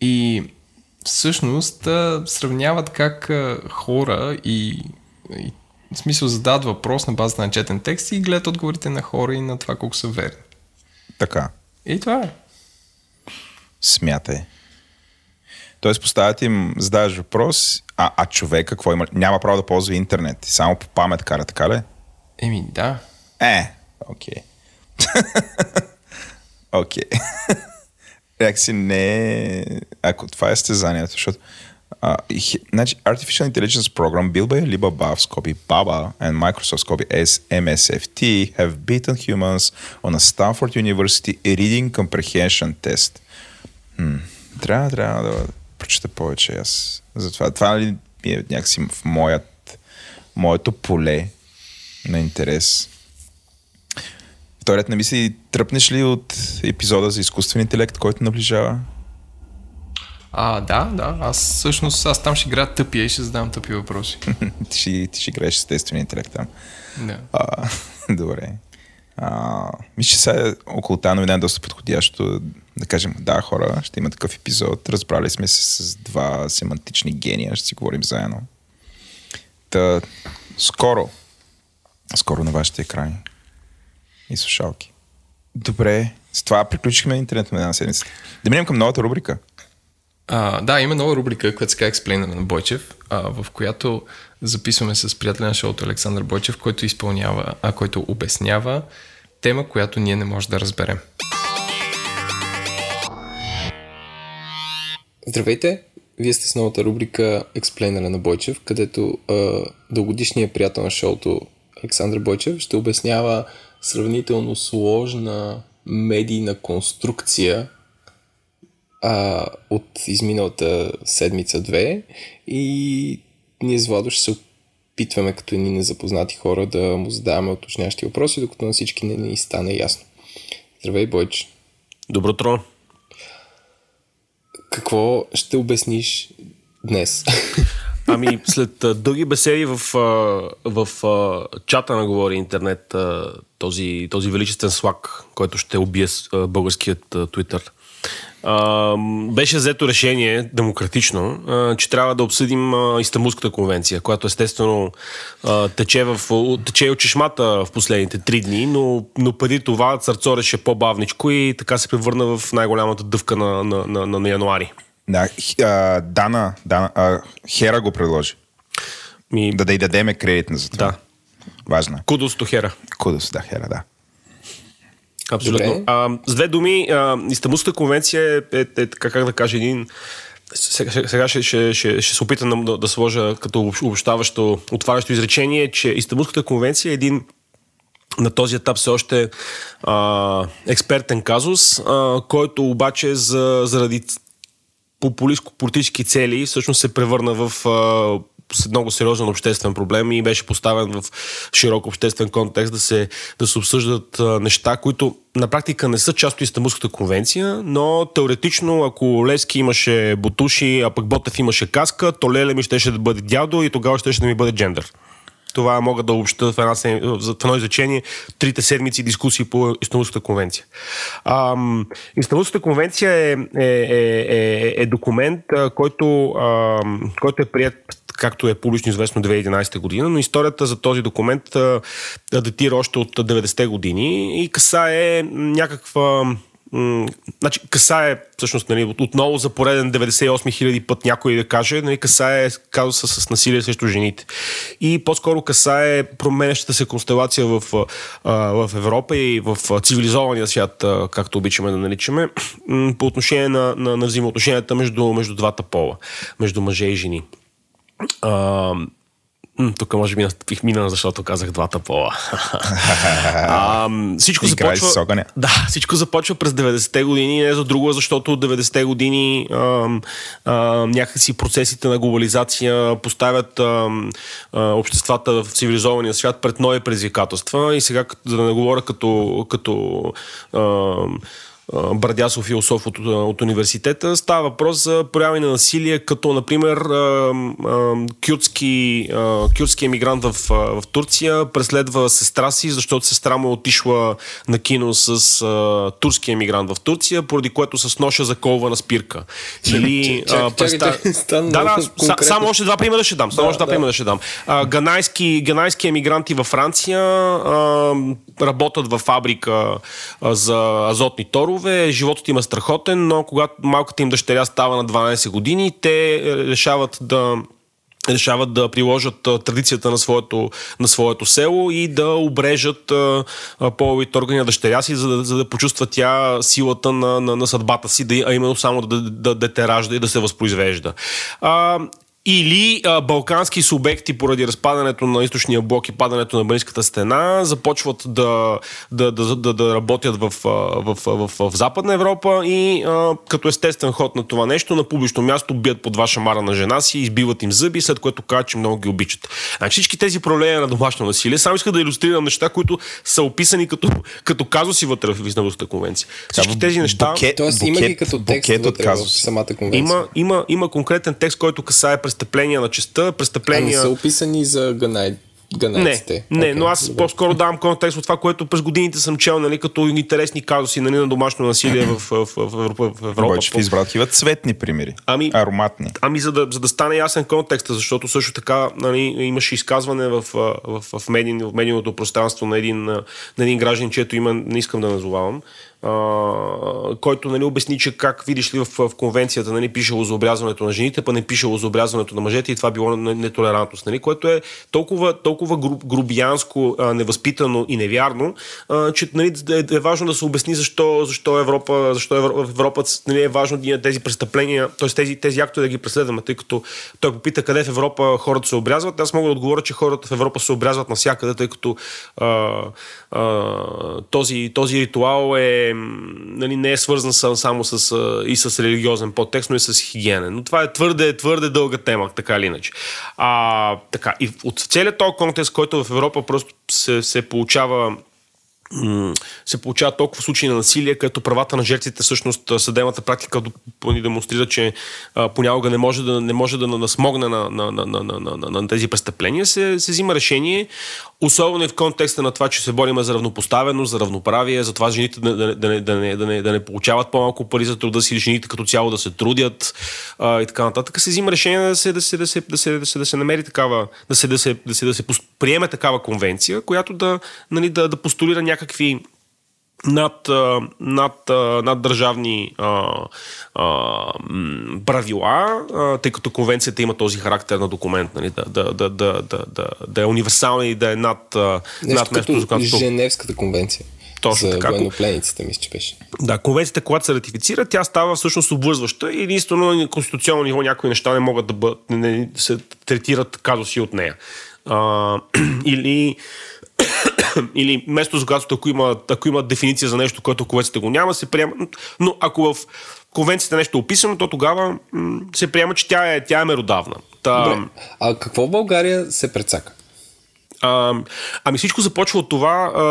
И всъщност сравняват как хора и, и в смисъл задават въпрос на базата на четен текст и гледат отговорите на хора и на това колко са верни. Така. И това е. Смятай. Тоест поставят им, задаваш въпрос, а, а човек какво има? Няма право да ползва интернет. Само по памет кара, така ли? Еми, да. Е, окей. Окей. Някакси не е... Ако това е стезанието, защото Uh, he, значи, Artificial Intelligence Program built by Alibaba в скоби BABA and Microsoft скоби MSFT have beaten humans on a Stanford University reading comprehension test. Hmm. Трябва, трябва да прочета повече аз. Затова това ми е някакси в моят, моето поле на интерес. Вторият на мисли, тръпнеш ли от епизода за изкуствен интелект, който наближава? А, да, да. Аз всъщност аз там ще играя тъпия и ще задавам тъпи въпроси. ти, ще, ти ще играеш естествен интелект там. Да. А, добре. А, мисля, че сега около тази новина е доста подходящо да кажем, да, хора, ще има такъв епизод. Разбрали сме се с два семантични гения, ще си говорим заедно. Та, скоро, скоро на вашите екрани и слушалки. Добре, с това приключихме интернет на една седмица. Да минем към новата рубрика. А, да, има нова рубрика, която се казва Explainer на Бойчев, а, в която записваме с приятеля на шоуто Александър Бойчев, който изпълнява, а който обяснява тема, която ние не можем да разберем. Здравейте! Вие сте с новата рубрика Explainer на Бойчев, където а, дългодишният приятел на шоуто Александър Бойчев ще обяснява сравнително сложна медийна конструкция а, от изминалата седмица-две и ние с Владо ще се опитваме като ни незапознати хора да му задаваме уточнящи въпроси, докато на всички не ни стане ясно. Здравей, Бойч. Добро утро. Какво ще обясниш днес? Ами, след а, дълги беседи в, а, в а, чата на Говори Интернет, този, този величествен слаг, който ще убие българският Twitter, а, беше взето решение демократично, а, че трябва да обсъдим а, Истанбулската конвенция, която естествено а, тече, в, тече от чешмата в последните три дни, но, но преди това църцореше по-бавничко и така се превърна в най-голямата дъвка на, на, на, на, на януари. Да, а, Дана, Дана а, Хера го предложи. Ми... Да да й дадеме кредит за това. Да. Важно. Кудос до Хера. Кудос, да, Хера, да. Абсолютно. А, с две думи, а, Истанбулската конвенция е, е, е, така как да кажа, един сега, сега ще, ще, ще, ще се опитам да, да сложа като обобщаващо, отварящо изречение, че Истанбулската конвенция е един на този етап все още а, експертен казус, а, който обаче за, заради популистко-политически цели всъщност се превърна в а, много сериозен обществен проблем и беше поставен в широк обществен контекст да се, да се обсъждат неща, които на практика не са част от Истанбулската конвенция, но теоретично, ако Левски имаше бутуши, а пък Ботев имаше каска, то Леле ми щеше да бъде дядо и тогава щеше да ми бъде джендър. Това мога да обща в, една, в едно изречение трите седмици дискусии по Истанбулската конвенция. Ам, Истанбулската конвенция е, е, е, е, е документ, който, ам, който е прият както е публично известно 2011 година, но историята за този документ а, датира още от 90-те години и касае някаква значи, касае, всъщност, нали, отново за пореден 98 хиляди път някой да каже, нали, касае казуса с насилие срещу жените. И по-скоро касае променящата се констелация в, в Европа и в цивилизования свят, както обичаме да наричаме, по отношение на, на, на взаимоотношенията между, между двата пола, между мъже и жени. А, тук може би бих минал, защото казах двата пола. а, всичко започва... Да, всичко започва през 90-те години, не за друго, защото от 90-те години а, а, някакси процесите на глобализация поставят а, а, обществата в цивилизования свят пред нови предизвикателства и сега, за да не говоря като, като а, Брадясов философ от, от университета. Става въпрос за прояви на насилие, като, например, кюртски, кюртски емигрант в, в Турция преследва сестра си, защото сестра му е отишла на кино с а, турски емигрант в Турция, поради което с ноша заколва на спирка. Или, а, преста... да, да, само още два примера ще дам. Само да, още два да. примера ще дам. А, ганайски, ганайски емигранти във Франция а, работят в фабрика а, за азотни торове синове, животът им е страхотен, но когато малката им дъщеря става на 12 години, те е, решават да решават да приложат традицията на своето, на своето село и да обрежат половите органи на дъщеря си, за да, за да почувства тя силата на, на, на съдбата си, да, а именно само да, да, да те ражда и да се възпроизвежда. А, или а, балкански субекти поради разпадането на източния блок и падането на Берлинската стена започват да, да, да, да, да работят в, в, в, в, в Западна Европа и а, като естествен ход на това нещо на публично място бият под ваша мара на жена си, избиват им зъби, след което казват, че много ги обичат. Значи всички тези проблеми на домашно насилие, само иска да иллюстрирам неща, които са описани като, като казуси вътре в Истанбулската конвенция. Всички тези неща... Букет, Тоест има ги като текст вътре в самата конвенция. Има, има, има конкретен текст, който касае през престъпления на честа, престъпления... А не са описани за Ганай, Ганайците. Не, не okay, но аз по-скоро давам контекст от това, което през годините съм чел, нали, като интересни казуси нали, на домашно насилие в, в, в, в Европа. В Европа. Обаче в избрал такива цветни примери. Ами, ароматни. Ами, за да, за да стане ясен контекста, защото също така нали, имаше изказване в, в, в, в, медийн, в медийното пространство на един, на един граждан, чието има не искам да назовавам, който нали, обясни, че как видиш ли в, в конвенцията нали, пишело за на жените, па не пишело за на мъжете и това било нетолерантност, нали, което е толкова, толкова груб, грубиянско, а, невъзпитано и невярно, а, че нали, е, е важно да се обясни защо, защо Европа, защо Европа нали, е важно да тези престъпления, т.е. тези, тези актове да ги преследваме, тъй като той попита къде в Европа хората се обрязват. Аз мога да отговоря, че хората в Европа се обрязват навсякъде, тъй като а, този, този ритуал е нали, не е свързан само с, и с религиозен подтекст, но и с хигиена. Но това е твърде, твърде дълга тема, така или иначе. А, така, и от целият този контекст, който в Европа просто се, се получава се получават толкова случаи на насилие, като правата на жертвите, всъщност съдебната практика ни демонстрира, че а, понякога не може да, не може да насмогне на, на, на, на, на, на, на тези престъпления, се, се взима решение, особено и в контекста на това, че се бориме за равнопоставеност, за равноправие, за това жените да, да, да, да, не, да, не, да не получават по-малко пари за труда си, жените като цяло да се трудят а, и така нататък, се взима решение да се, да се, да се, да се, да се, да се намери такава, да се, да се, да се, да се приеме такава конвенция, която да, нали, да, да постулира някакви над, над, над държавни а, а, правила, а, тъй като конвенцията има този характер на документ, нали, да, да, да, да, да, да, е универсален и да е над, Нещо над нещо, като Женевската конвенция. Точно за така. военноплениците, мисля, че беше. Да, конвенцията, когато се ратифицира, тя става всъщност обвързваща и единствено на конституционно ниво някои неща не могат да, бъд, не, не, се третират казуси от нея. А, или или место за когато ако има, ако има дефиниция за нещо, което конвенцията го няма, се приема. Но ако в конвенцията нещо е описано, то тогава м- се приема, че тя е, тя е меродавна. Та... Добре. А какво в България се прецака? А, ами всичко започва от това, а,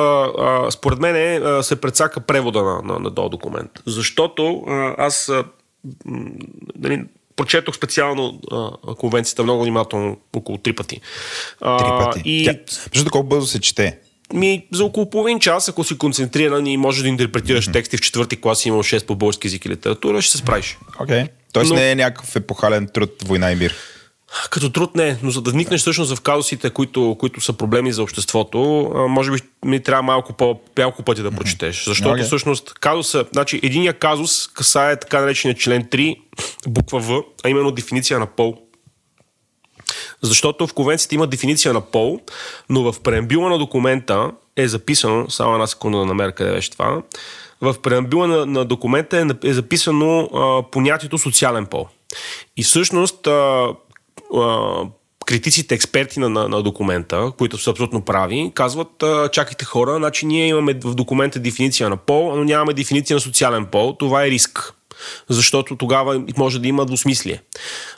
а, според мен е, се прецака превода на, на, на този документ. Защото а, аз а, нали, прочетох специално а, конвенцията много внимателно, около три пъти. А, три пъти. И... Тя, колко бързо се чете? Ми, за около половин час, ако си концентриран и можеш да интерпретираш mm-hmm. тексти в четвърти клас и имал 6 по български език и литература, ще се справиш. Окей. Okay. Тоест Но... не е някакъв епохален труд, война и мир. Като труд не, но за да вникнеш всъщност в казусите, които, които са проблеми за обществото, може би ми трябва малко по малко пъти да прочетеш. Защото okay. всъщност казуса, значи единия казус касае така наречения член 3, буква В, а именно дефиниция на пол. Защото в конвенцията има дефиниция на пол, но в преамбюла на документа е записано, само една секунда да намеря къде беше това, в преамбюла на, на документа е, е записано а, понятието социален пол. И всъщност а, критиците, експерти на, на, на документа, които са абсолютно прави, казват, чакайте хора, значи ние имаме в документа дефиниция на пол, но нямаме дефиниция на социален пол, това е риск. Защото тогава може да има двусмислие.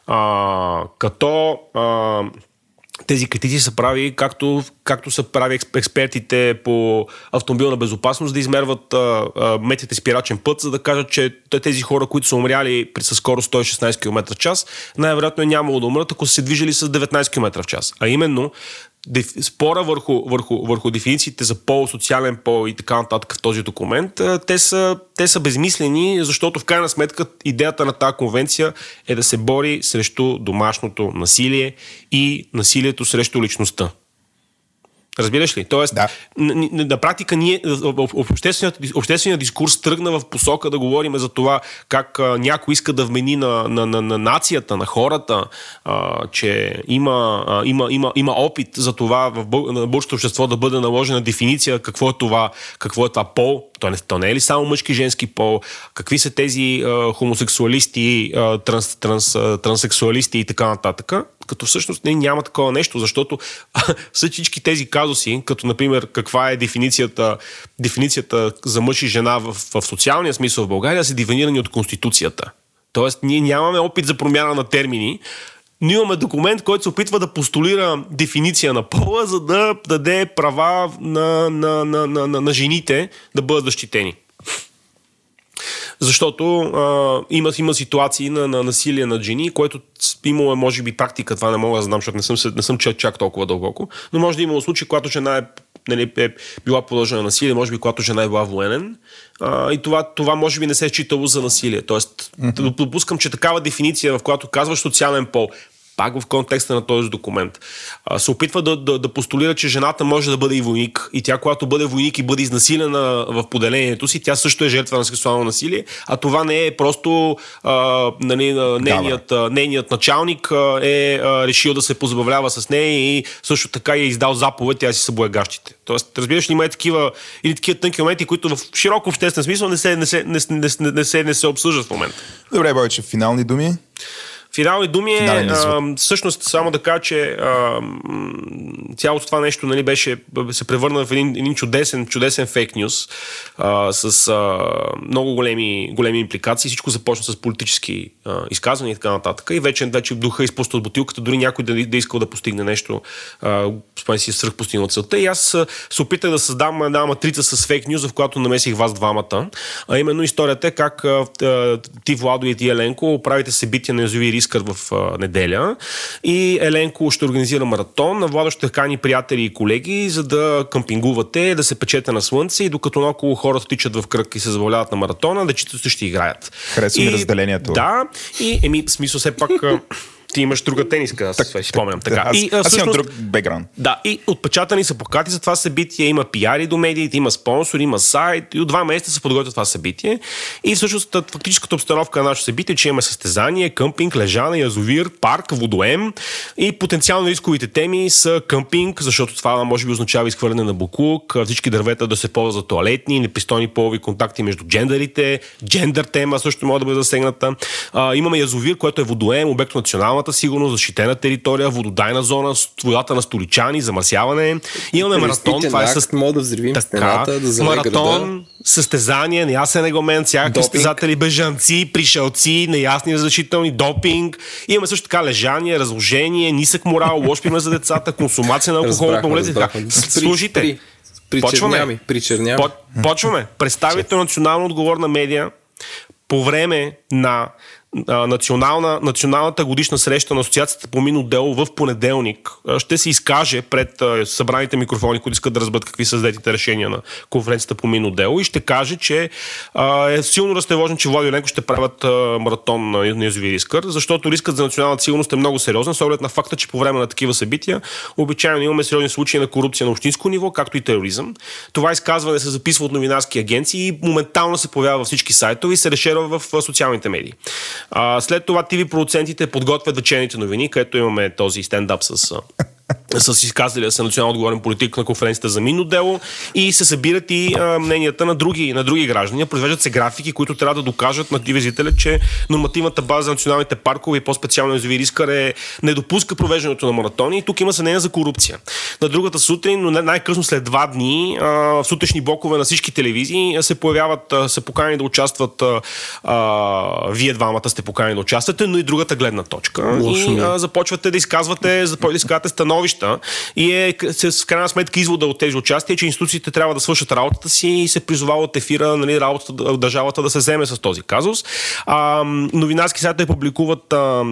А, като а, тези критици са прави, както, както са прави експертите по автомобилна безопасност, да измерват метрите спирачен път, за да кажат, че тези хора, които са умряли при със скорост 116 км в час, най-вероятно е нямало да умрат, ако са се движили с 19 км в час. А именно, спора върху, върху, върху дефинициите за пол, социален пол и така нататък в този документ, те са, те са безмислени, защото в крайна сметка идеята на тази конвенция е да се бори срещу домашното насилие и насилието срещу личността. Разбираш ли? Тоест, да. на, на, практика ние, общественият, общественият дискурс тръгна в посока да говорим за това как а, някой иска да вмени на, на, на, на нацията, на хората, а, че има, а, има, има, има опит за това в българското общество да бъде наложена дефиниция какво е това, какво е това пол, то не, то не е ли само мъжки женски пол, какви са тези а, хомосексуалисти, а, транс, транс, а, транссексуалисти и така нататък като всъщност не, няма такова нещо, защото всички тези казуси, като например каква е дефиницията, дефиницията за мъж и жена в, в социалния смисъл в България, са дефинирани от Конституцията. Тоест, ние нямаме опит за промяна на термини, но имаме документ, който се опитва да постулира дефиниция на пола, за да даде права на, на, на, на, на, на жените да бъдат защитени. Защото а, има, има ситуации на, на насилие над жени, което имало е, може би, практика, това не мога да знам, защото не съм, не съм чак, чак толкова дълбоко, но може да има случаи, когато жена е нали, е била подложена на насилие, може би когато жена е била военен. А, и това, това може би не се е считало за насилие. Тоест, mm-hmm. допускам, че такава дефиниция, в която казваш социален пол, пак в контекста на този документ, се опитва да, да, да постулира, че жената може да бъде и войник. И тя, когато бъде войник и бъде изнасилена в поделението си, тя също е жертва на сексуално насилие. А това не е просто а, нали, нейният, нейният началник е решил да се позабавлява с нея и също така е издал заповед, тя си събуе гащите. Тоест, разбираш ли, има и такива, или такива тънки моменти, които в широко обществен смисъл не се, не се, не, не, не, не се, не се обсъждат в момента. Добре, Бойче, финални думи? Финални думи е, а, всъщност само да кажа, че а, цялото това нещо нали, беше, се превърна в един, един чудесен, чудесен фейк нюс а, с а, много големи, големи импликации. Всичко започна с политически а, изказвания и така нататък. И вече, вече духа изпуста от бутилката, дори някой да, да искал да постигне нещо, а, спомня си свръх постигнал целта. И аз се опитах да създам една матрица с фейк нюс, в която намесих вас двамата. А именно историята е как а, ти, Владо и ти, Еленко, правите събития на Язови Рискър в а, неделя. И Еленко ще организира маратон, а Владо ще кани приятели и колеги, за да къмпингувате, да се печете на слънце и докато около хората тичат в кръг и се забавляват на маратона, дечицата ще играят. Харесва ми разделението. Да, и еми, смисъл все пак ти имаш друга тениска, аз так, си спомням така. Аз, и, а, аз имам всъщност- друг бекграунд. да, и отпечатани са плакати за това събитие, има пиари до медиите, има спонсори, има сайт и от два месеца се подготвя това събитие. И всъщност та- фактическата обстановка на нашето събитие, е, че имаме състезание, къмпинг, лежане, язовир, парк, водоем и потенциално рисковите теми са къмпинг, защото това може би означава изхвърляне на буклук, всички дървета да се ползват за туалетни, непристойни полови контакти между джендерите, джендър тема също може да бъде засегната. А, имаме язовир, което е водоем, обект на националната сигурност, защитена територия, вододайна зона, водата на столичани, замърсяване. Имаме маратон, това е с Мога да взривим стената, да маратон, състезание, неясен регламент, всякакви състезатели, бежанци, пришелци, неясни разрешителни, допинг. Имаме също така лежание, разложение, нисък морал, лош пример за децата, консумация на алкохол, пълнолетни. Така. Служите. При, при, Почваме. причернями, Почваме. Представител на национално отговорна медия по време на национална, националната годишна среща на Асоциацията по мино дело в понеделник ще се изкаже пред събраните микрофони, които искат да разберат какви са взетите решения на конференцията по мино дело и ще каже, че е силно разтревожен, че Влади Еленко ще правят маратон на, на Язови Рискър, защото рискът за националната сигурност е много сериозен, с оглед на факта, че по време на такива събития обичайно имаме сериозни случаи на корупция на общинско ниво, както и тероризъм. Това изказване се записва от новинарски агенции и моментално се появява във всички сайтове и се решерва в социалните медии. След това ТВ продуцентите подготвят вечерните новини, където имаме този стендап с с изказалия се национално отговорен политик на конференцията за минно дело и се събират и а, мненията на други, на други граждани. Произвеждат се графики, които трябва да докажат на визителя, че нормативната база за националните паркове и по-специално язови Рискър е не допуска провеждането на маратони и тук има съмнение за корупция. На другата сутрин, но най-късно след два дни, а, в сутрешни блокове на всички телевизии се появяват, а, се покани да участват а, а, вие двамата сте покани да участвате, но и другата гледна точка. Лошо и е. а, започвате да изказвате, да изказвате становища и е с- крайна сметка извода от тези участия, че институциите трябва да свършат работата си и се призовава от ефира нали, работата, държавата да се вземе с този казус. А, новинарски сайтове публикуват а,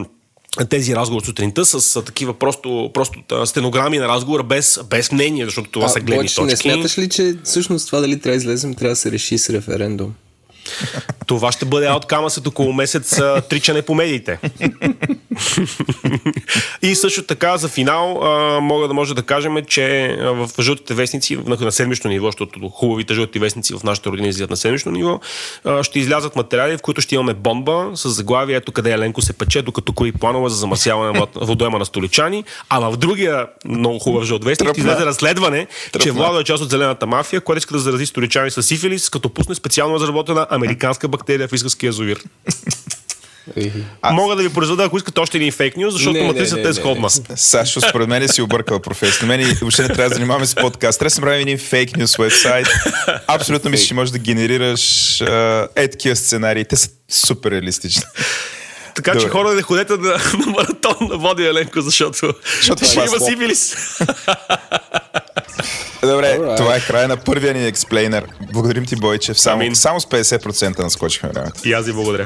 тези разговори сутринта с а, такива просто, просто а, стенограми на разговора без, без мнение, защото това са гледни точки. не смяташ ли, че всъщност това дали трябва да излезем, трябва да се реши с референдум? Това ще бъде ауткама след около месец тричане по медиите. и също така за финал а, мога да може да кажем, че в жълтите вестници на, на седмично ниво, защото хубавите жълти вестници в нашата родина излизат на седмично ниво, а, ще излязат материали, в които ще имаме бомба с заглавието къде Еленко се пече, докато кори планове за замърсяване на водоема на столичани, а в другия много хубав жълт вестник ще излезе разследване, че Тръпна. Владо е част от зелената мафия, която иска да зарази столичани с сифилис, като пусне специално разработена американска бактерия в Искърския язовир. Аз- Мога да ви произведа, ако искате още един фейк нюз, защото матрицата е сходна. Сашо, според мен си объркал професия. На мен въобще не трябва да занимаваме с подкаст. Трябва да си направим един фейк нюс вебсайт. Абсолютно мисля, че можеш да генерираш е такива сценарии. Те са супер реалистични. Така че Добре. хора не ходете на, на маратон на Води Еленко, защото, Защото ще е има сифилис. Добре, Alright. това е края на първия ни експлейнер. Благодарим ти, Бойчев. Само, Амин. само с 50% наскочихме времето. И аз ви благодаря.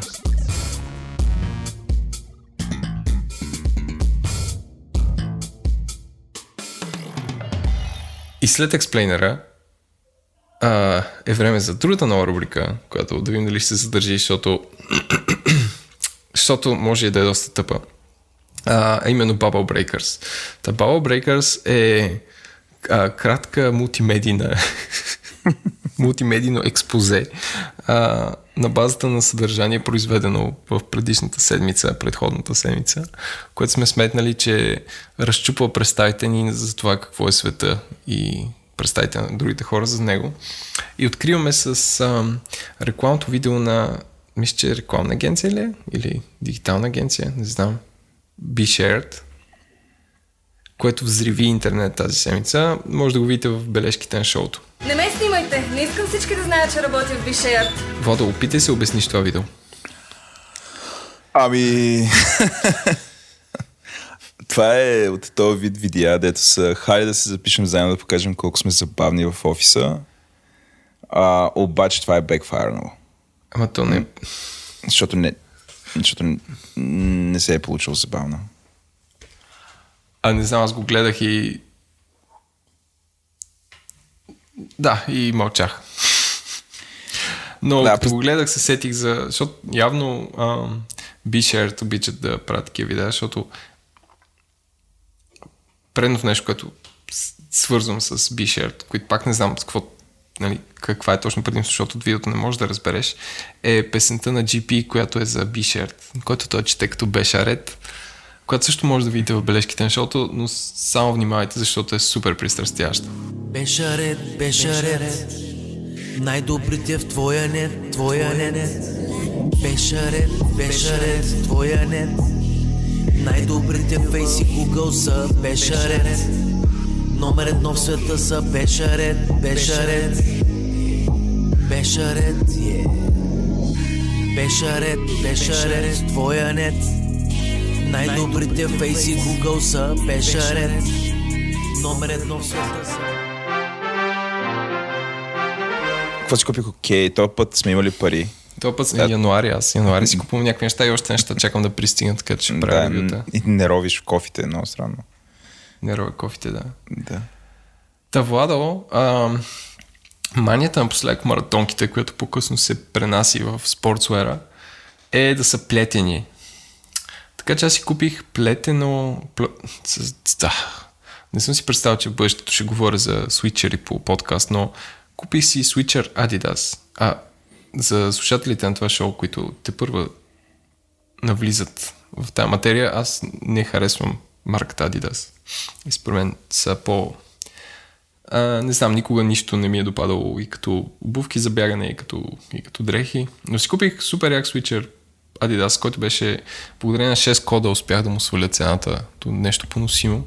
И след експлейнера а, е време за другата нова рубрика, която да видим дали ще се задържи, защото, защото може и да е доста тъпа. А, а именно Bubble Breakers. Та Bubble Breakers е а, кратка мултимедийна мултимедийно експозе а, на базата на съдържание, произведено в предишната седмица, предходната седмица, което сме сметнали, че разчупва представите ни за това какво е света и представите на другите хора за него. И откриваме с а, рекламното видео на мисля, че рекламна агенция ли е? Или дигитална агенция, не знам. Be Shared, което взриви интернет тази седмица. Може да го видите в бележките на шоуто. Не ме снимайте! Не искам всички да знаят, че работя в Бишеят. Водо, опитай се обясниш това видео. Ами... Това е от този вид видеа, дето са хайде да се запишем заедно да покажем колко сме забавни в офиса. А, обаче това е бекфайрнало. Ама то не... Защото не, защото не, не се е получило забавно. А не знам, аз го гледах и... Да, и мълчах. Но Да, като го гледах се сетих за... Защото явно B-Shared обичат да правят такива видеа, защото предно в нещо, което свързвам с B-Shared, които пак не знам с какво, нали, каква е точно предимство, защото от видеото не можеш да разбереш, е песента на GP, която е за B-Shared, който той чете като Бешарет, която също може да видите в бележките на шоуто, но само внимавайте, защото е супер пристрастяща. Беше ред, беше ред. Най-добрите в твоя нет, твоя нет. Беше ред, беше ред, твоя нет. Най-добрите в Face и Google са Беше ред. Номер едно в света са Беше ред, беше ред. Беше ред, yeah. Беше ред, беше ред, твоя нет Най-добрите в Face и Google са Беше ред Номер едно в света са Какво си купих? Окей, този път сме имали пари. Това път е януари, аз януари си купувам някакви неща и още неща чакам да пристигнат, така че правя Да, ревюта. и не ровиш кофите, много странно. Не ровя кофите, да. Да. Та, Владо, а, манията напоследък маратонките, която по-късно се пренаси в спортсуера, е да са плетени. Така че аз си купих плетено... Да. Не съм си представил, че в бъдещето ще говоря за свичери по подкаст, но купих си свичер Adidas. А за слушателите на това шоу, които те първа навлизат в тази материя, аз не харесвам марката Adidas. И според мен са по... А, не знам, никога нищо не ми е допадало и като обувки за бягане, и като, и като дрехи. Но си купих супер як свичер Adidas, който беше благодарение на 6 кода успях да му сваля цената до нещо поносимо.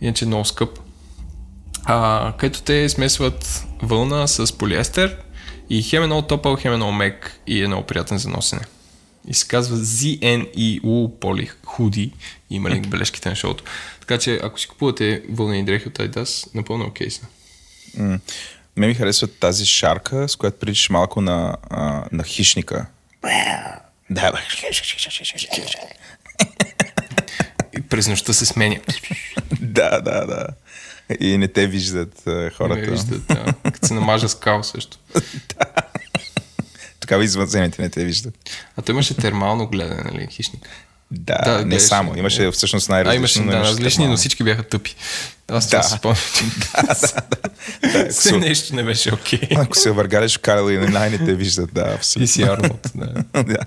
Иначе е много скъп. А, където те смесват вълна с полиестер и хем е много топъл, хем е много мек и е много приятен за носене. И се казва ZNEU Poly Hoodie. Има линк в бележките на шоуто. Така че ако си купувате вълнени дрехи от Adidas, напълно окей са. Ме ми харесва тази шарка, с която приличаш малко на, а, на хищника. Да, бе. И през нощта се сменя. да, да, да. И не те виждат а, Не хората. ме виждат, да. Като се намажа скал също. Тогава извънземните не те виждат. А той имаше термално гледане, нали, хищник. Да, Да, не гледаш, само. да. Имаше всъщност А, най-различно. имаше, да, различни, но всички бяха тъпи. Аз Да. си спомням, че Да, все ако, нещо не беше окей. ако се въргалиш в Карл и най не те виждат, да, И абсолютно. си Арнолд, да. да.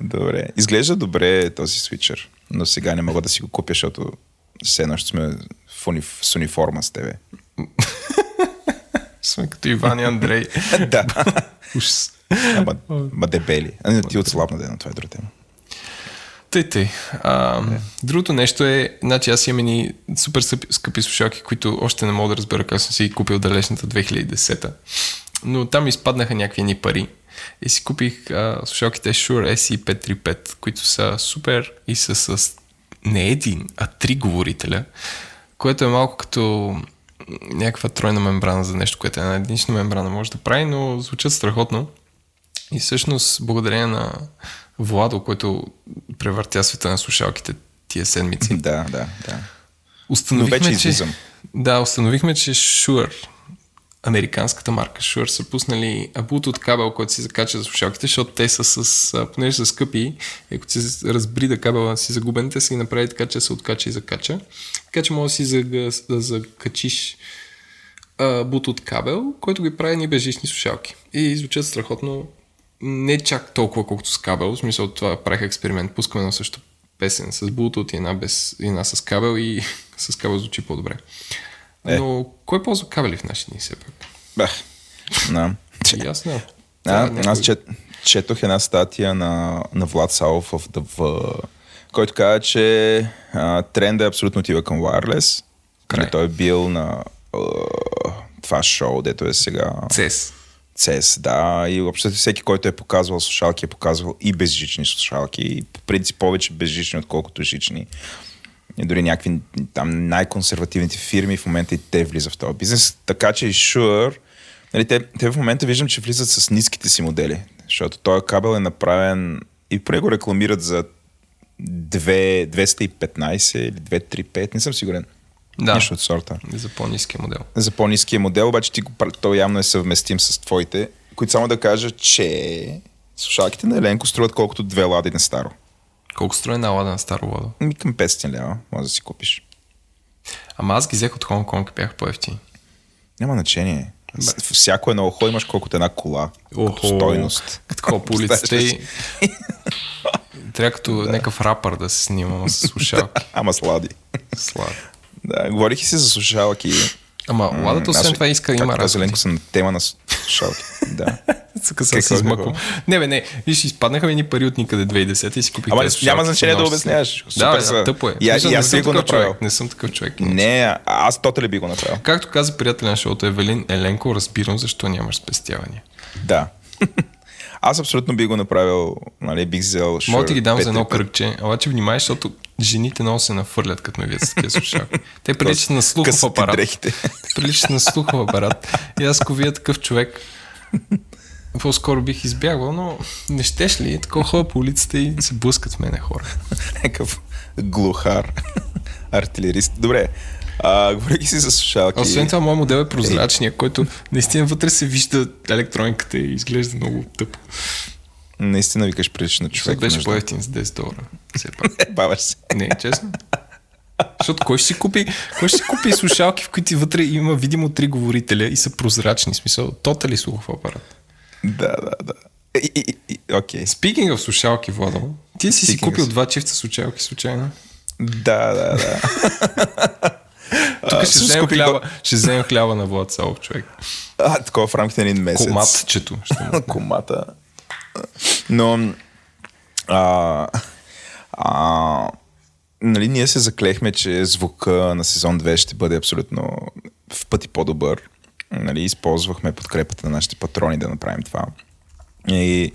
Добре. Изглежда добре този свичър, но сега не мога да си го купя, защото все едно ще сме в уни... с униформа с тебе. Сме като Иван и Андрей. да. Ама, ма дебели. А не, ти отслабна ден, това е друга тема. Тъй, тъй. А, другото нещо е, значи аз имам едни супер скъпи, скъпи слушалки, които още не мога да разбера как съм си купил далечната 2010-та. Но там изпаднаха някакви ни пари. И си купих а, слушалките Shure SE535, които са супер и са с не един, а три говорителя, което е малко като някаква тройна мембрана за нещо, което е една единична мембрана може да прави, но звучат страхотно. И всъщност, благодарение на Владо, който превъртя света на слушалките тия седмици, Да, да, да. установихме, Но вече че... излизам. Да, установихме, че Shure, американската марка Shure, са пуснали Bluetooth кабел, който си закача за слушалките, защото те са с, понеже са скъпи, ако си разбрида кабела си загубен, те са ги направили така, че се откача и закача. Така че може да си зага, да закачиш Bluetooth кабел, който ги прави ни безжични слушалки. И звучат страхотно, не чак толкова колкото с кабел, в смисъл това правих експеримент, пускаме на също песен с Bluetooth и една, без, и една с кабел и с кабел звучи по-добре. Е. Но кой ползва кабели в наши дни все пак? Бах. Да. Аз не. А, някой- аз чет, четох една статия на, на Влад Салов в ДВ, който каза, че а, тренда абсолютно отива към wireless. Край. Той е бил на а, това шоу, дето е сега CES. CES, да. И въобще всеки, който е показвал слушалки, е показвал и безжични слушалки. И по принцип повече безжични, отколкото жични. И дори някакви там най-консервативните фирми в момента и те влизат в този бизнес. Така че и нали, те, те в момента виждам, че влизат с ниските си модели. Защото този кабел е направен и преди го рекламират за 2, 215 или 235, не съм сигурен. Да. Нещо от сорта. За по-низкия модел. За по-низкия модел, обаче ти го, той явно е съвместим с твоите, които само да кажа, че слушалките на Еленко струват колкото две лади на старо. Колко струва една лада на старо ладо? Ми към 500 лева, може да си купиш. Ама аз ги взех от Хонг Конг и бях по-ефтини. Няма значение. С- Всяко едно ухо имаш колкото една кола. Като стойност. Такова по улицата и... Трябва като някакъв рапър да се снимам с слушалки. Ама слади. Слава. Да, говорих и си за слушалки. Ама ладата, освен това, иска има както каза разходи. Еленко, съм тема на слушалки. да. Какво, се измъквал. какво? Не, бе, не. Виж, изпаднаха ми ни пари от никъде 2010 и си купих Ама няма значение да обясняваш. Да, да, тъпо е. И не аз съм го направил. човек, Не съм такъв човек. Не, аз то ли би го направил? Както каза приятел на шоуто Евелин Еленко, разбирам защо нямаш спестявания. Да. Аз абсолютно би го направил, нали, бих взел... Мога ти ги дам за едно 535. кръгче, обаче внимай, защото жените много се нафърлят, като ме видят с такива слушалки. Те приличат на слухов апарат. дрехите. Те приличат на слухов апарат. И аз ако видя такъв човек, по-скоро бих избягвал, но не щеш ли? Такова хора по улицата и се блъскат в мене хора. Някакъв глухар. Артилерист. Добре. А, говорих си за слушалки. Освен това, моят модел е прозрачния, който наистина вътре се вижда електрониката и изглежда много тъпо. Наистина викаш прилича на Човек човек. беше по-ефтин с 10 долара. Все пак. Баваш се. Не, честно. Защото кой ще си купи, кой ще си купи слушалки, в които вътре има видимо три говорителя и са прозрачни? Смисъл, тотали слухов апарат. Да, да, да. Окей. Speaking of слушалки, Владо, ти си си купил of- два чифта слушалки случайно? Да, да, да. Тук ще вземем хляба, ще вземем хляба на Влад Салов, човек. А, такова в рамките на един месец. Коматчето. Ще комата. Но, а, а, нали, ние се заклехме, че звука на сезон 2 ще бъде абсолютно в пъти по-добър. Нали, използвахме подкрепата на нашите патрони да направим това. И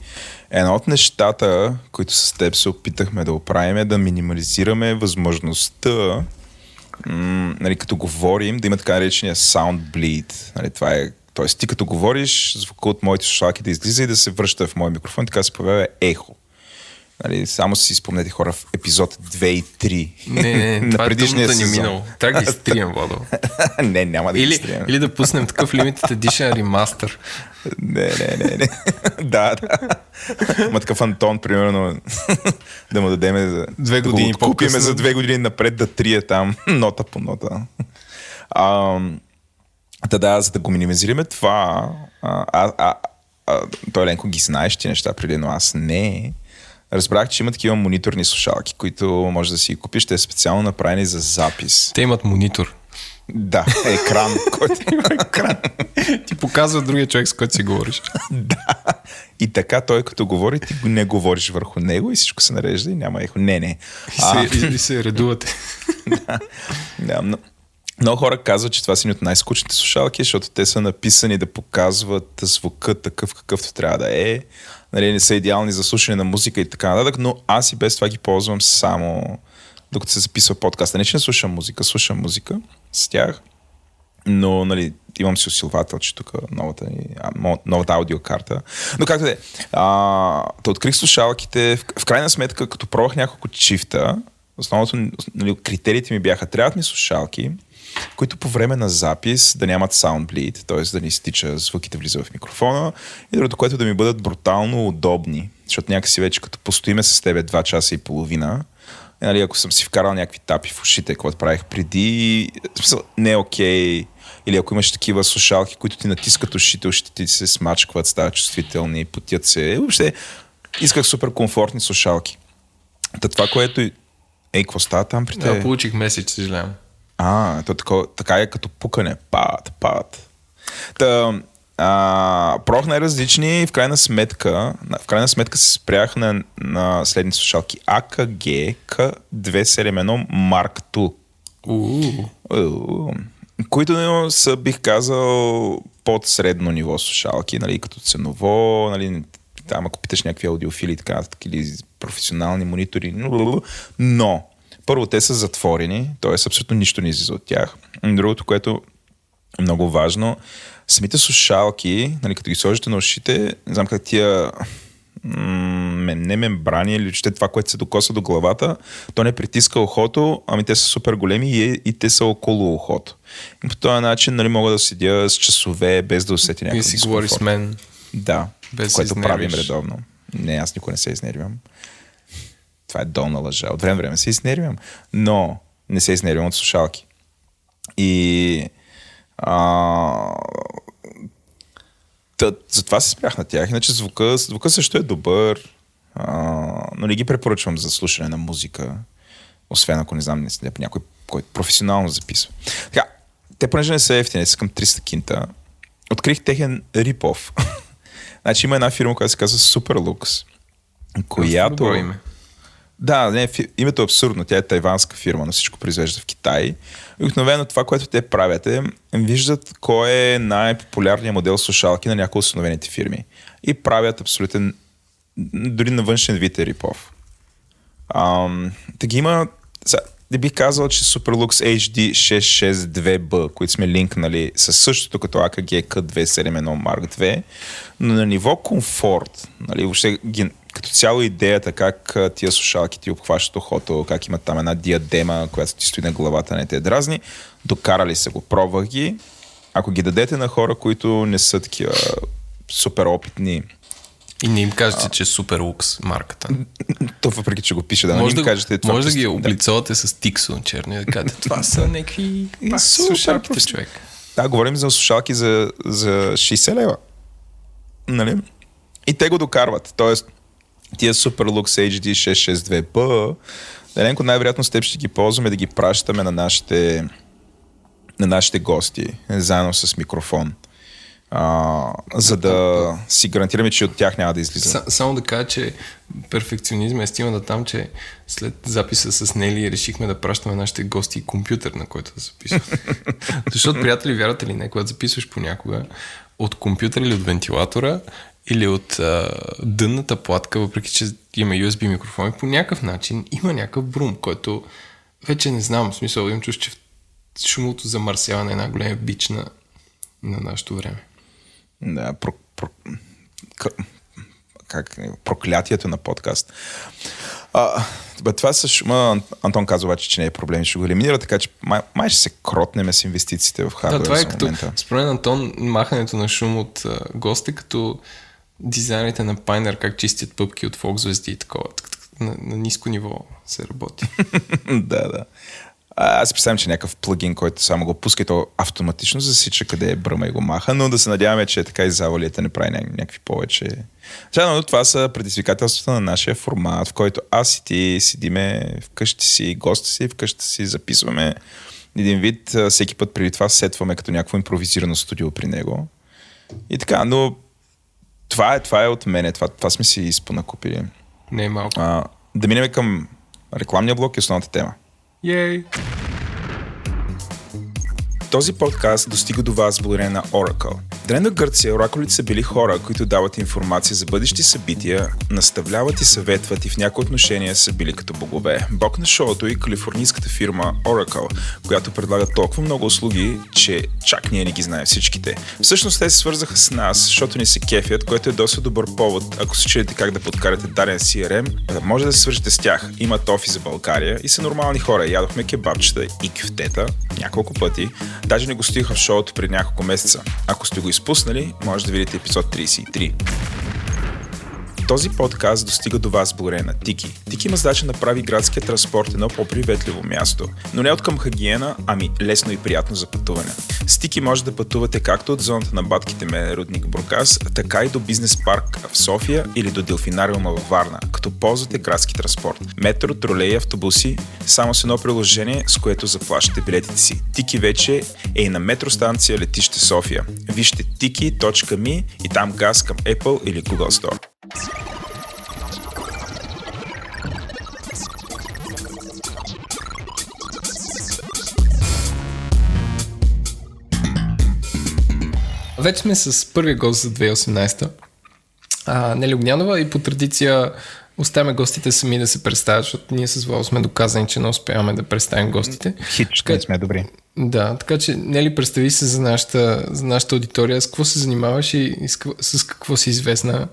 едно от нещата, които с теб се опитахме да оправим е да минимализираме възможността м, нали, като говорим, да има така наречения sound bleed. Нали, това е, тоест ти като говориш, звука от моите слушалки да излиза и да се връща в моя микрофон, така се появява ехо. Нали, само си спомнете хора в епизод 2 и 3 Не, не, на това е предишния тъмната ни минало. Трябва да ги стрием, Владо. не, няма да ги Или, стрием. или да пуснем такъв Limited Edition ремастър. Не, не, не, не. да, да. Ма такъв Антон, примерно, да му дадеме за... Две да години го купиме за две години напред да трие там, нота по нота. А, Та да, за да го минимизираме това, а, а, а, а, той Ленко ги знаеш ти неща преди, но аз не. Разбрах, че има такива мониторни слушалки, които може да си купиш. Те са специално направени за запис. Те имат монитор. Да, екран, който има екран. Ти показва другия човек, с който си говориш. да. И така той като говори, ти не говориш върху него и всичко се нарежда и няма ехо. Не, не. И се, и, и се редувате. Да, но, много хора казват, че това са ни от най-скучните слушалки, защото те са написани да показват звука такъв какъвто трябва да е. Нали, не са идеални за слушане на музика и така нататък, но аз и без това ги ползвам само докато се записва подкаста. Не, че не слушам музика, слушам музика с тях, но нали, имам си усилвател, че тук новата, новата аудиокарта. Но както да е, да открих слушалките, в, в крайна сметка, като пробвах няколко чифта, основното, нали, критериите ми бяха, трябват ми слушалки, които по време на запис да нямат sound bleed, т.е. да не изтича звуките влиза в микрофона и другото, което да ми бъдат брутално удобни, защото някакси вече като постоиме с тебе два часа и половина, и, нали, ако съм си вкарал някакви тапи в ушите, което правих преди, не е окей. Или ако имаш такива слушалки, които ти натискат ушите, ушите ти се смачкват, стават чувствителни, потят се. Въобще, исках супер комфортни слушалки. Та това, което... Ей, какво става там при Да, те? получих месец, съжалявам. А, то тако, така е като пукане. Пат, пат. Та, а, прох най-различни в крайна сметка, в крайна сметка се спрях на, на следните слушалки. AKG K271 Mark II. Които са, бих казал, под средно ниво слушалки, нали, като ценово, нали, там ако питаш някакви аудиофили, така или професионални монитори, но първо те са затворени, т.е. абсолютно нищо не излиза от тях. Другото, което е много важно, самите слушалки, нали, като ги сложите на ушите, не знам как тия м- не мембрани или че това, което се докосва до главата, то не притиска ухото, ами те са супер големи и, и те са около ухото. И по този начин нали, мога да седя с часове без да усетя някакъв си говори с мен. Да, Без което правим редовно. Не, аз никога не се изнервям. Това е долна лъжа. От време време се изнервям, но не се изнервям от слушалки. И а, Та, затова се спрях на тях. Иначе звука, звука също е добър, а, но не ги препоръчвам за слушане на музика, освен ако не знам, не сте някой, който професионално записва. Така, те понеже не са ефтини, са към 300 кинта, открих техен рипов. значи има една фирма, която се казва Superlux, която... Добро име. Да, не, името е абсурдно. Тя е тайванска фирма, но всичко произвежда в Китай. Обикновено това, което те правят е, виждат кой е най-популярният модел слушалки на някои установените фирми. И правят абсолютен, дори на външен вид е рипов. Ам, Таки има, сега, не бих казал, че Superlux HD 662B, които сме линкнали, са същото като AKG K271 Mark II, но на ниво комфорт, нали, въобще ги, като цяло идеята как а, тия слушалки ти обхващат ухото, как имат там една диадема, която ти стои на главата, не те дразни, докарали се го, пробвах ги. Ако ги дадете на хора, които не са такива супер опитни, И не им кажете, че е супер лукс марката. то въпреки, че го пише, да, може им да, кажете това. може да ги облицовате с тиксо черно и да кажете, това са някакви слушалките, човек. Да, говорим за слушалки за, за 60 лева. Нали? И те го докарват. Тоест, тия Superlux HD 662B, Деленко най-вероятно с теб ще ги ползваме да ги пращаме на нашите, на нашите гости, заедно с микрофон. А, за да си гарантираме, че от тях няма да излиза. Са, само да кажа, че перфекционизма е стигна да там, че след записа с Нели решихме да пращаме нашите гости компютър, на който да записват. Защото, приятели, вярвате ли не, когато записваш понякога от компютър или от вентилатора или от а, дънната платка, въпреки че има USB микрофони, по някакъв начин има някакъв брум, който вече не знам, в смисъл имам чувство, че шумото замърсяване е една голема бич на, на нашето време. Да, про, про, как, е, проклятието на подкаст. А, бе, това с шума, Ан- Антон каза обаче, че не е проблем, ще го елиминира, така че май, май ще се кротнем с инвестициите в хардвер Да, това е като, момента. според Антон, махането на шум от а, гости, като дизайнерите на Pioneer, как чистят пъпки от фок звезди и такова. Так, так, на, на ниско ниво се работи. да, да. А, аз представям, че някакъв плагин, който само го пуска и то автоматично засича къде е бръма и го маха, но да се надяваме, че така и завалията не прави ня- някакви повече. Сега, но това са предизвикателствата на нашия формат, в който аз и ти седиме вкъщи си, гости си, вкъщи си записваме един вид, всеки път преди това сетваме като някакво импровизирано студио при него. И така, но това е, това е от мене, това, това сме си изпонакупили. Не е малко. А, да минем към рекламния блок и основната тема. Йей! Този подкаст достига до вас благодарение на Oracle. В Древна Гърция оракулите са били хора, които дават информация за бъдещи събития, наставляват и съветват и в някои отношения са били като богове. Бог на шоуто и калифорнийската фирма Oracle, която предлага толкова много услуги, че чак ние не ги знаем всичките. Всъщност те се свързаха с нас, защото ни се кефят, което е доста добър повод, ако се чуете как да подкарате даден CRM, да може да се свържете с тях. Имат офис за България и са нормални хора. Ядохме кебабчета и кефтета няколко пъти. Даже не гостиха в шоуто преди няколко месеца. Ако сте го изпуснали, може да видите епизод 33. Този подкаст достига до вас благодарение на Тики. Тики има задача да направи градския транспорт едно по-приветливо място, но не от към хагиена, ами лесно и приятно за пътуване. С Тики може да пътувате както от зоната на батките ме Рудник Бургас, така и до бизнес парк в София или до Делфинариума във Варна, като ползвате градски транспорт. Метро, тролеи, автобуси, само с едно приложение, с което заплащате билетите си. Тики вече е и на метростанция Летище София. Вижте tiki.me и там газ към Apple или Google Store. Вече сме с първия гост за 2018. А, Нели Огнянова и по традиция оставяме гостите сами да се представят, защото ние с Вало сме доказани, че не успяваме да представим гостите. Хит, ще сме добри. Да, така че Нели, представи се за нашата, за нашата аудитория, с какво се занимаваш и, и с, с какво си известна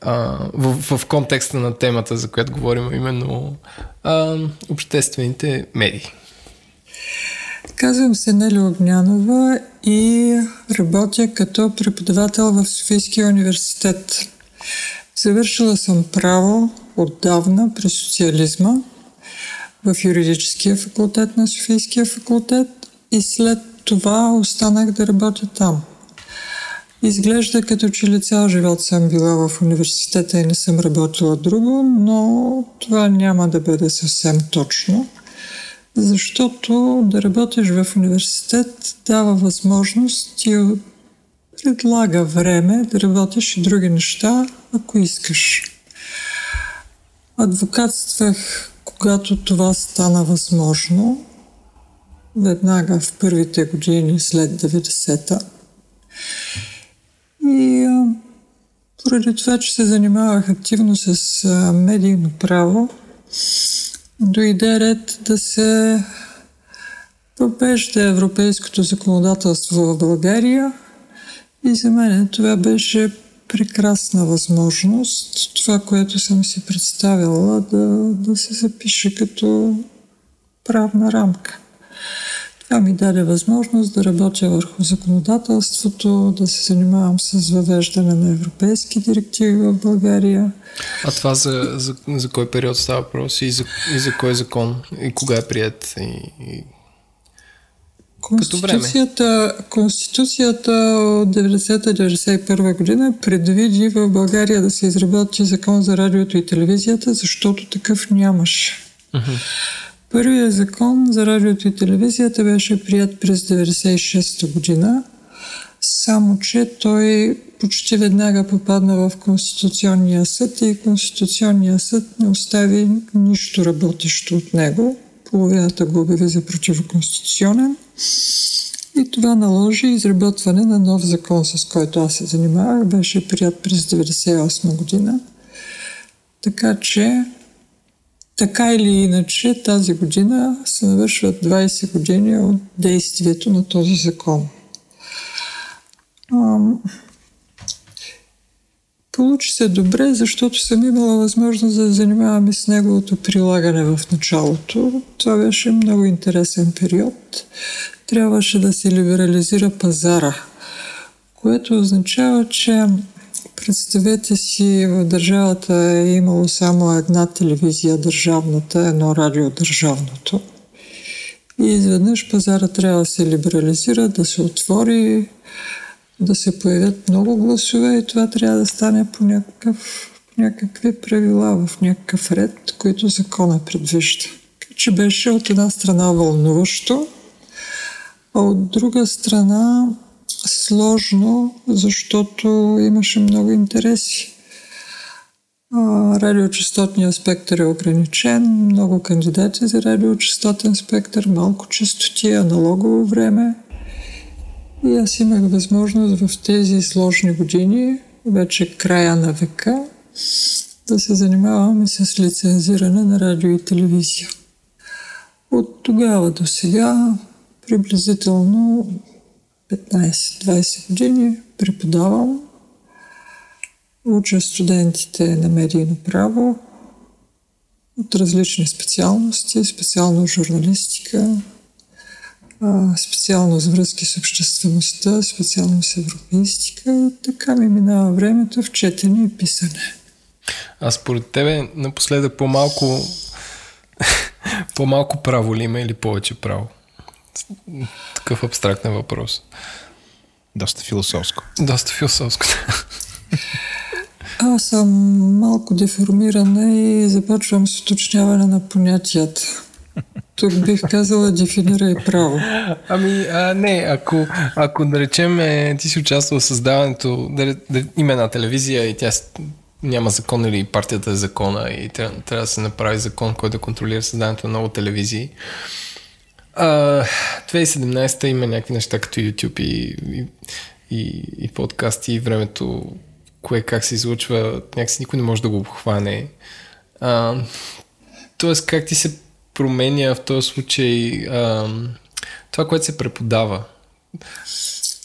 а, в, в контекста на темата, за която говорим, именно а, обществените медии. Казвам се Нели Огнянова и работя като преподавател в Софийския университет. Завършила съм право отдавна през социализма в юридическия факултет на Софийския факултет и след това останах да работя там. Изглежда като че ли цял живот съм била в университета и не съм работила друго, но това няма да бъде съвсем точно, защото да работиш в университет дава възможност и предлага време да работиш и други неща, ако искаш. Адвокатствах, когато това стана възможно, веднага в първите години след 90-та. И поради това, че се занимавах активно с медийно право, дойде ред да се въвежда европейското законодателство в България и за мен това беше прекрасна възможност, това, което съм си представила, да, да се запише като правна рамка. Това ми даде възможност да работя върху законодателството, да се занимавам с въвеждане на европейски директиви в България. А това за, за, за кой период става въпрос и за, и за кой закон? И кога е прият? И, и... Конституцията, Конституцията от 90-91 година предвиди в България да се изработи закон за радиото и телевизията, защото такъв нямаше. Uh-huh. Първият закон за радиото и телевизията беше прият през 1996 година, само че той почти веднага попадна в Конституционния съд и Конституционния съд не остави нищо работещо от него. Половината го обяви за противоконституционен. И това наложи изработване на нов закон, с който аз се занимавах. Беше прият през 1998 година. Така че така или иначе, тази година се навършват 20 години от действието на този закон. Получи се добре, защото съм имала възможност да занимавам и с неговото прилагане в началото. Това беше много интересен период. Трябваше да се либерализира пазара, което означава, че Представете си, в държавата е имало само една телевизия държавната, едно радио държавното. И изведнъж пазара трябва да се либерализира, да се отвори, да се появят много гласове и това трябва да стане по някакъв, някакви правила, в някакъв ред, които закона предвижда. Че беше от една страна вълнуващо, а от друга страна сложно, защото имаше много интереси. Радиочастотният спектър е ограничен, много кандидати за радиочастотен спектър, малко частоти, аналогово време. И аз имах възможност в тези сложни години, вече края на века, да се занимавам и с лицензиране на радио и телевизия. От тогава до сега приблизително 15-20 години преподавам. Уча студентите на медийно право от различни специалности, специално журналистика, специално с връзки с обществеността, специално с европейстика и така ми минава времето в четене и писане. А според тебе напоследък по-малко по-малко право ли има или повече право? Такъв абстрактен въпрос. Доста философско. Доста философско. Аз съм малко деформирана и започвам с уточняване на понятията. Тук бих казала дефинирай право. Ами, а, не, ако, ако да речем, е, ти си участвал в създаването, да, да, има една телевизия и тя няма закон или партията е закона и трябва, трябва да се направи закон, който да контролира създаването на много телевизии. А, 2017 има някакви неща като YouTube и, и, и, и подкасти и времето, кое как се излучва, някакси никой не може да го обхване. А, тоест, как ти се променя в този случай а, това, което се преподава?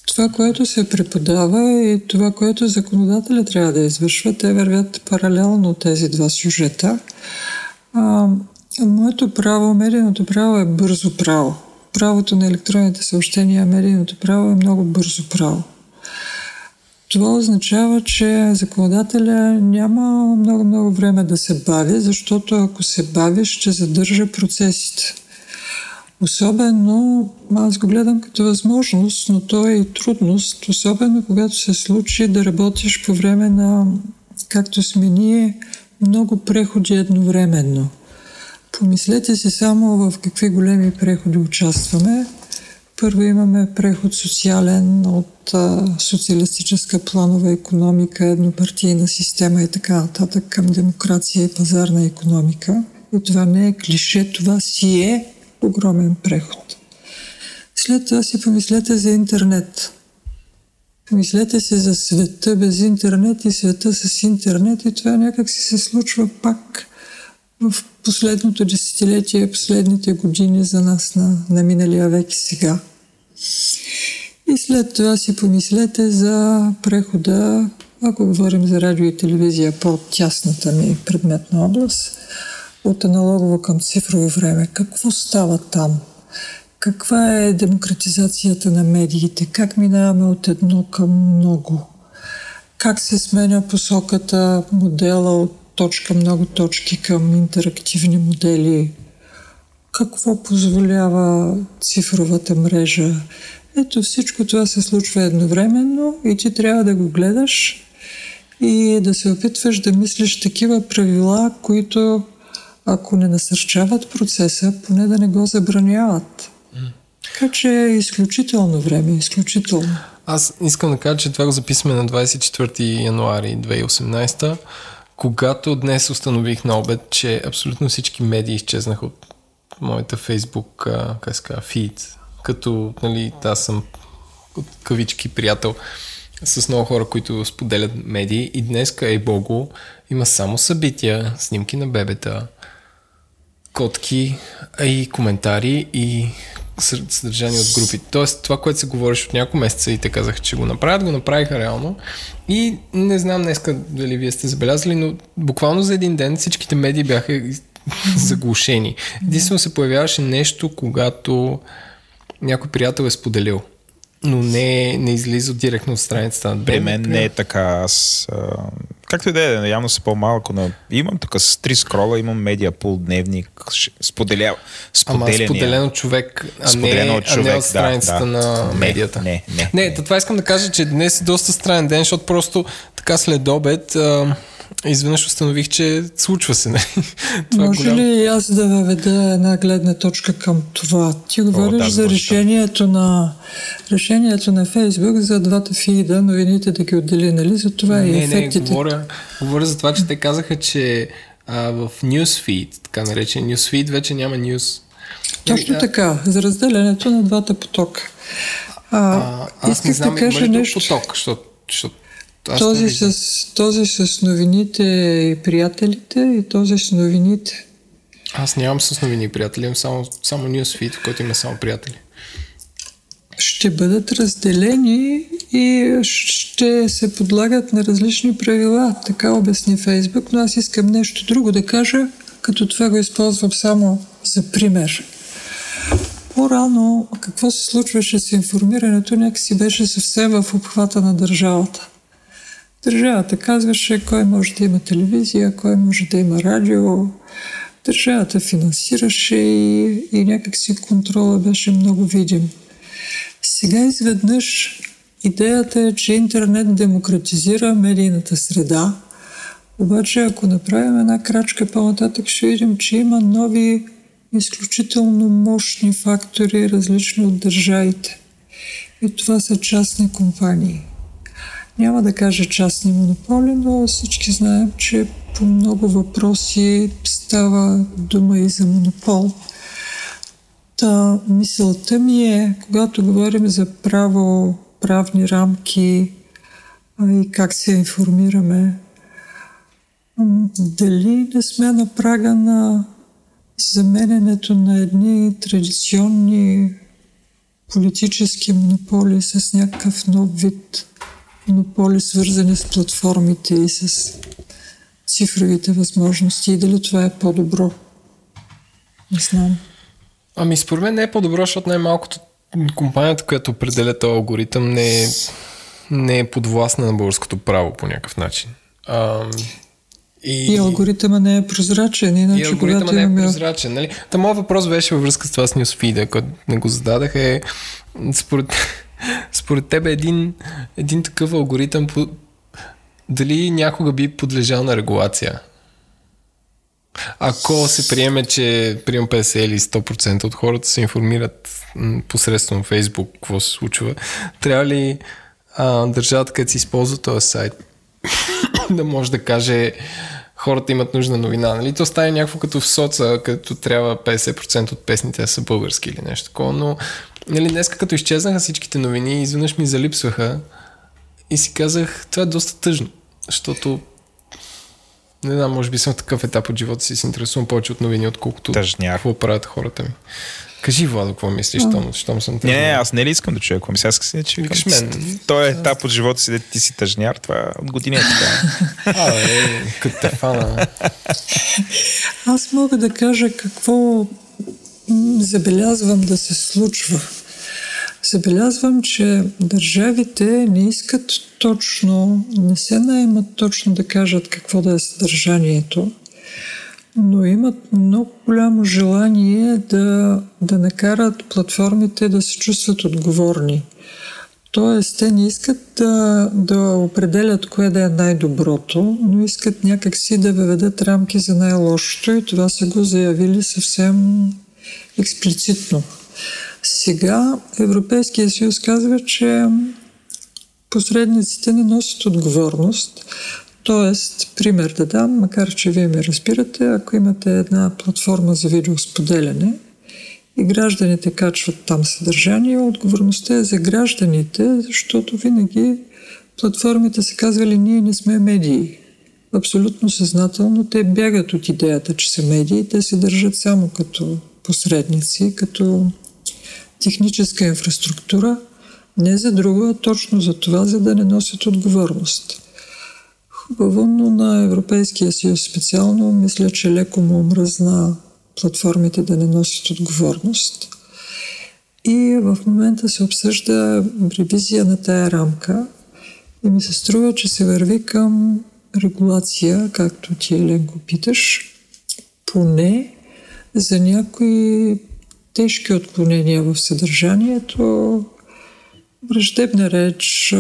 Това, което се преподава и това, което законодателя трябва да извършва, те вървят паралелно тези два сюжета. А, моето право, медийното право е бързо право. Правото на електронните съобщения, медийното право е много бързо право. Това означава, че законодателя няма много-много време да се бави, защото ако се бави, ще задържа процесите. Особено, аз го гледам като възможност, но то е и трудност, особено когато се случи да работиш по време на, както сме ние, много преходи едновременно. Помислете си само в какви големи преходи участваме. Първо имаме преход социален от а, социалистическа планова економика, еднопартийна система и така нататък към демокрация и пазарна економика. И това не е клише, това си е огромен преход. След това си помислете за интернет. Помислете се за света без интернет и света с интернет и това някак си се случва пак в последното десетилетие, последните години за нас на, на миналия век и сега. И след това си помислете за прехода, ако говорим за радио и телевизия, по-тясната ми предметна област, от аналогово към цифрово време. Какво става там? Каква е демократизацията на медиите? Как минаваме от едно към много? Как се сменя посоката, модела от точка, много точки към интерактивни модели? Какво позволява цифровата мрежа? Ето всичко това се случва едновременно и ти трябва да го гледаш и да се опитваш да мислиш такива правила, които ако не насърчават процеса, поне да не го забраняват. Така че е изключително време, изключително. Аз искам да кажа, че това го записваме на 24 януари 2018, когато днес установих на обед, че абсолютно всички медии изчезнаха от моята фейсбук, как се казва, фид, като, нали, аз съм от кавички приятел с много хора, които споделят медии. И днеска, е Богу, има само събития, снимки на бебета, котки и коментари и съдържание от групи. Тоест, това, което се говориш от няколко месеца и те казаха, че го направят, го направиха реално. И не знам днеска дали вие сте забелязали, но буквално за един ден всичките медии бяха заглушени. Единствено се появяваше нещо, когато някой приятел е споделил но не, не излиза директно от страницата на При мен не е така. Аз, а, както и да е, явно са по-малко, но имам тук с три скрола, имам медиа пул дневник, споделя, Ама споделено човек, а не, от човек, а не от страницата да, да. на медията. Не, не, не, не. това искам да кажа, че днес е доста странен ден, защото просто така след обед а, изведнъж установих, че случва се. Не? Нали? това е Може е голям... ли аз да въведа една гледна точка към това? Ти говориш О, да, за решението на, решението на Фейсбук за двата фида, новините да ги отдели, нали? За това не, и ефектите. Не, говоря, говоря за това, че те казаха, че а, в Newsfeed, така наречен Newsfeed, вече няма news. Точно да. така, за разделянето на двата потока. А, а, аз не знам, да кажа има ли нещо... поток, защото, защото аз този, с, този с новините и приятелите и този с новините. Аз нямам с новини и приятели, имам само, само Newsfeed, който има само приятели. Ще бъдат разделени и ще се подлагат на различни правила. Така обясни Фейсбук, но аз искам нещо друго да кажа, като това го използвам само за пример. По-рано какво се случваше с информирането, някакси беше съвсем в обхвата на държавата. Държавата казваше кой може да има телевизия, кой може да има радио. Държавата финансираше и, и някакси контрола беше много видим. Сега изведнъж идеята е, че интернет демократизира медийната среда, обаче ако направим една крачка по-нататък, ще видим, че има нови изключително мощни фактори, различни от държавите. И това са частни компании. Няма да кажа частни монополи, но всички знаем, че по много въпроси става дума и за монопол. Та мисълта ми е, когато говорим за право, правни рамки и как се информираме, дали не сме на прага на заменянето на едни традиционни политически монополи с някакъв нов вид монополи, свързани с платформите и с цифровите възможности и дали това е по-добро. Не знам. Ами според мен не е по-добро, защото най-малкото компанията, която определя този алгоритъм не е, не е подвластна на българското право по някакъв начин. А, и, и алгоритъма не е прозрачен. Иначе, и алгоритъма не е прозрачен. Нали? Та моят въпрос беше във връзка с това с нюсфида, който не го зададах е според, според тебе един, един такъв алгоритъм по, дали някога би подлежал на регулация? Ако се приеме, че прием 50 или 100% от хората се информират посредством Фейсбук какво се случва, трябва ли а, държавата, където се използва този сайт, да може да каже хората имат нужна новина. Нали? То стане някакво като в соца, като трябва 50% от песните да са български или нещо такова, но нали, днес като изчезнаха всичките новини, изведнъж ми залипсваха и си казах, това е доста тъжно, защото не знам, може би съм в такъв етап от живота си се интересувам повече от новини, отколкото Тъжняк. какво правят хората ми. Кажи, Владо, какво мислиш, щом, щом съм тъжняр? Не, аз не ли искам да чуя какво мисля. Аз си, че викаш мен. Той е етап от живота си, да ти си тъжняр. Това от години е така. а, е, като те фана. Аз мога да кажа какво забелязвам да се случва. Забелязвам, че държавите не искат точно, не се наемат точно да кажат какво да е съдържанието, но имат много голямо желание да, да накарат платформите да се чувстват отговорни. Тоест, те не искат да, да определят кое да е най-доброто, но искат някакси да въведат рамки за най-лошото и това са го заявили съвсем експлицитно. Сега Европейския съюз казва, че посредниците не носят отговорност. Тоест, пример да дам, макар че вие ме разбирате, ако имате една платформа за видеосподеляне и гражданите качват там съдържание, отговорността е за гражданите, защото винаги платформите са казвали, ние не сме медии. Абсолютно съзнателно те бягат от идеята, че са медии, те се държат само като посредници, като техническа инфраструктура, не за друго, а точно за това, за да не носят отговорност. Хубаво, но на Европейския съюз специално мисля, че леко му омръзна платформите да не носят отговорност. И в момента се обсъжда ревизия на тая рамка и ми се струва, че се върви към регулация, както ти, Еленко, питаш, поне за някои тежки отклонения в съдържанието, враждебна реч,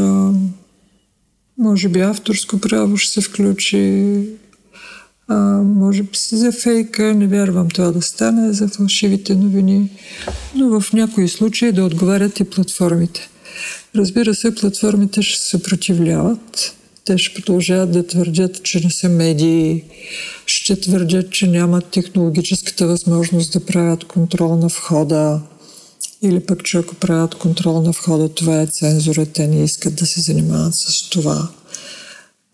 може би авторско право ще се включи, може би за фейка, не вярвам това да стане, за фалшивите новини, но в някои случаи да отговарят и платформите. Разбира се, платформите ще се съпротивляват. Те ще продължават да твърдят, че не са медии, ще твърдят, че нямат технологическата възможност да правят контрол на входа, или пък, че ако правят контрол на входа, това е цензура, те не искат да се занимават с това.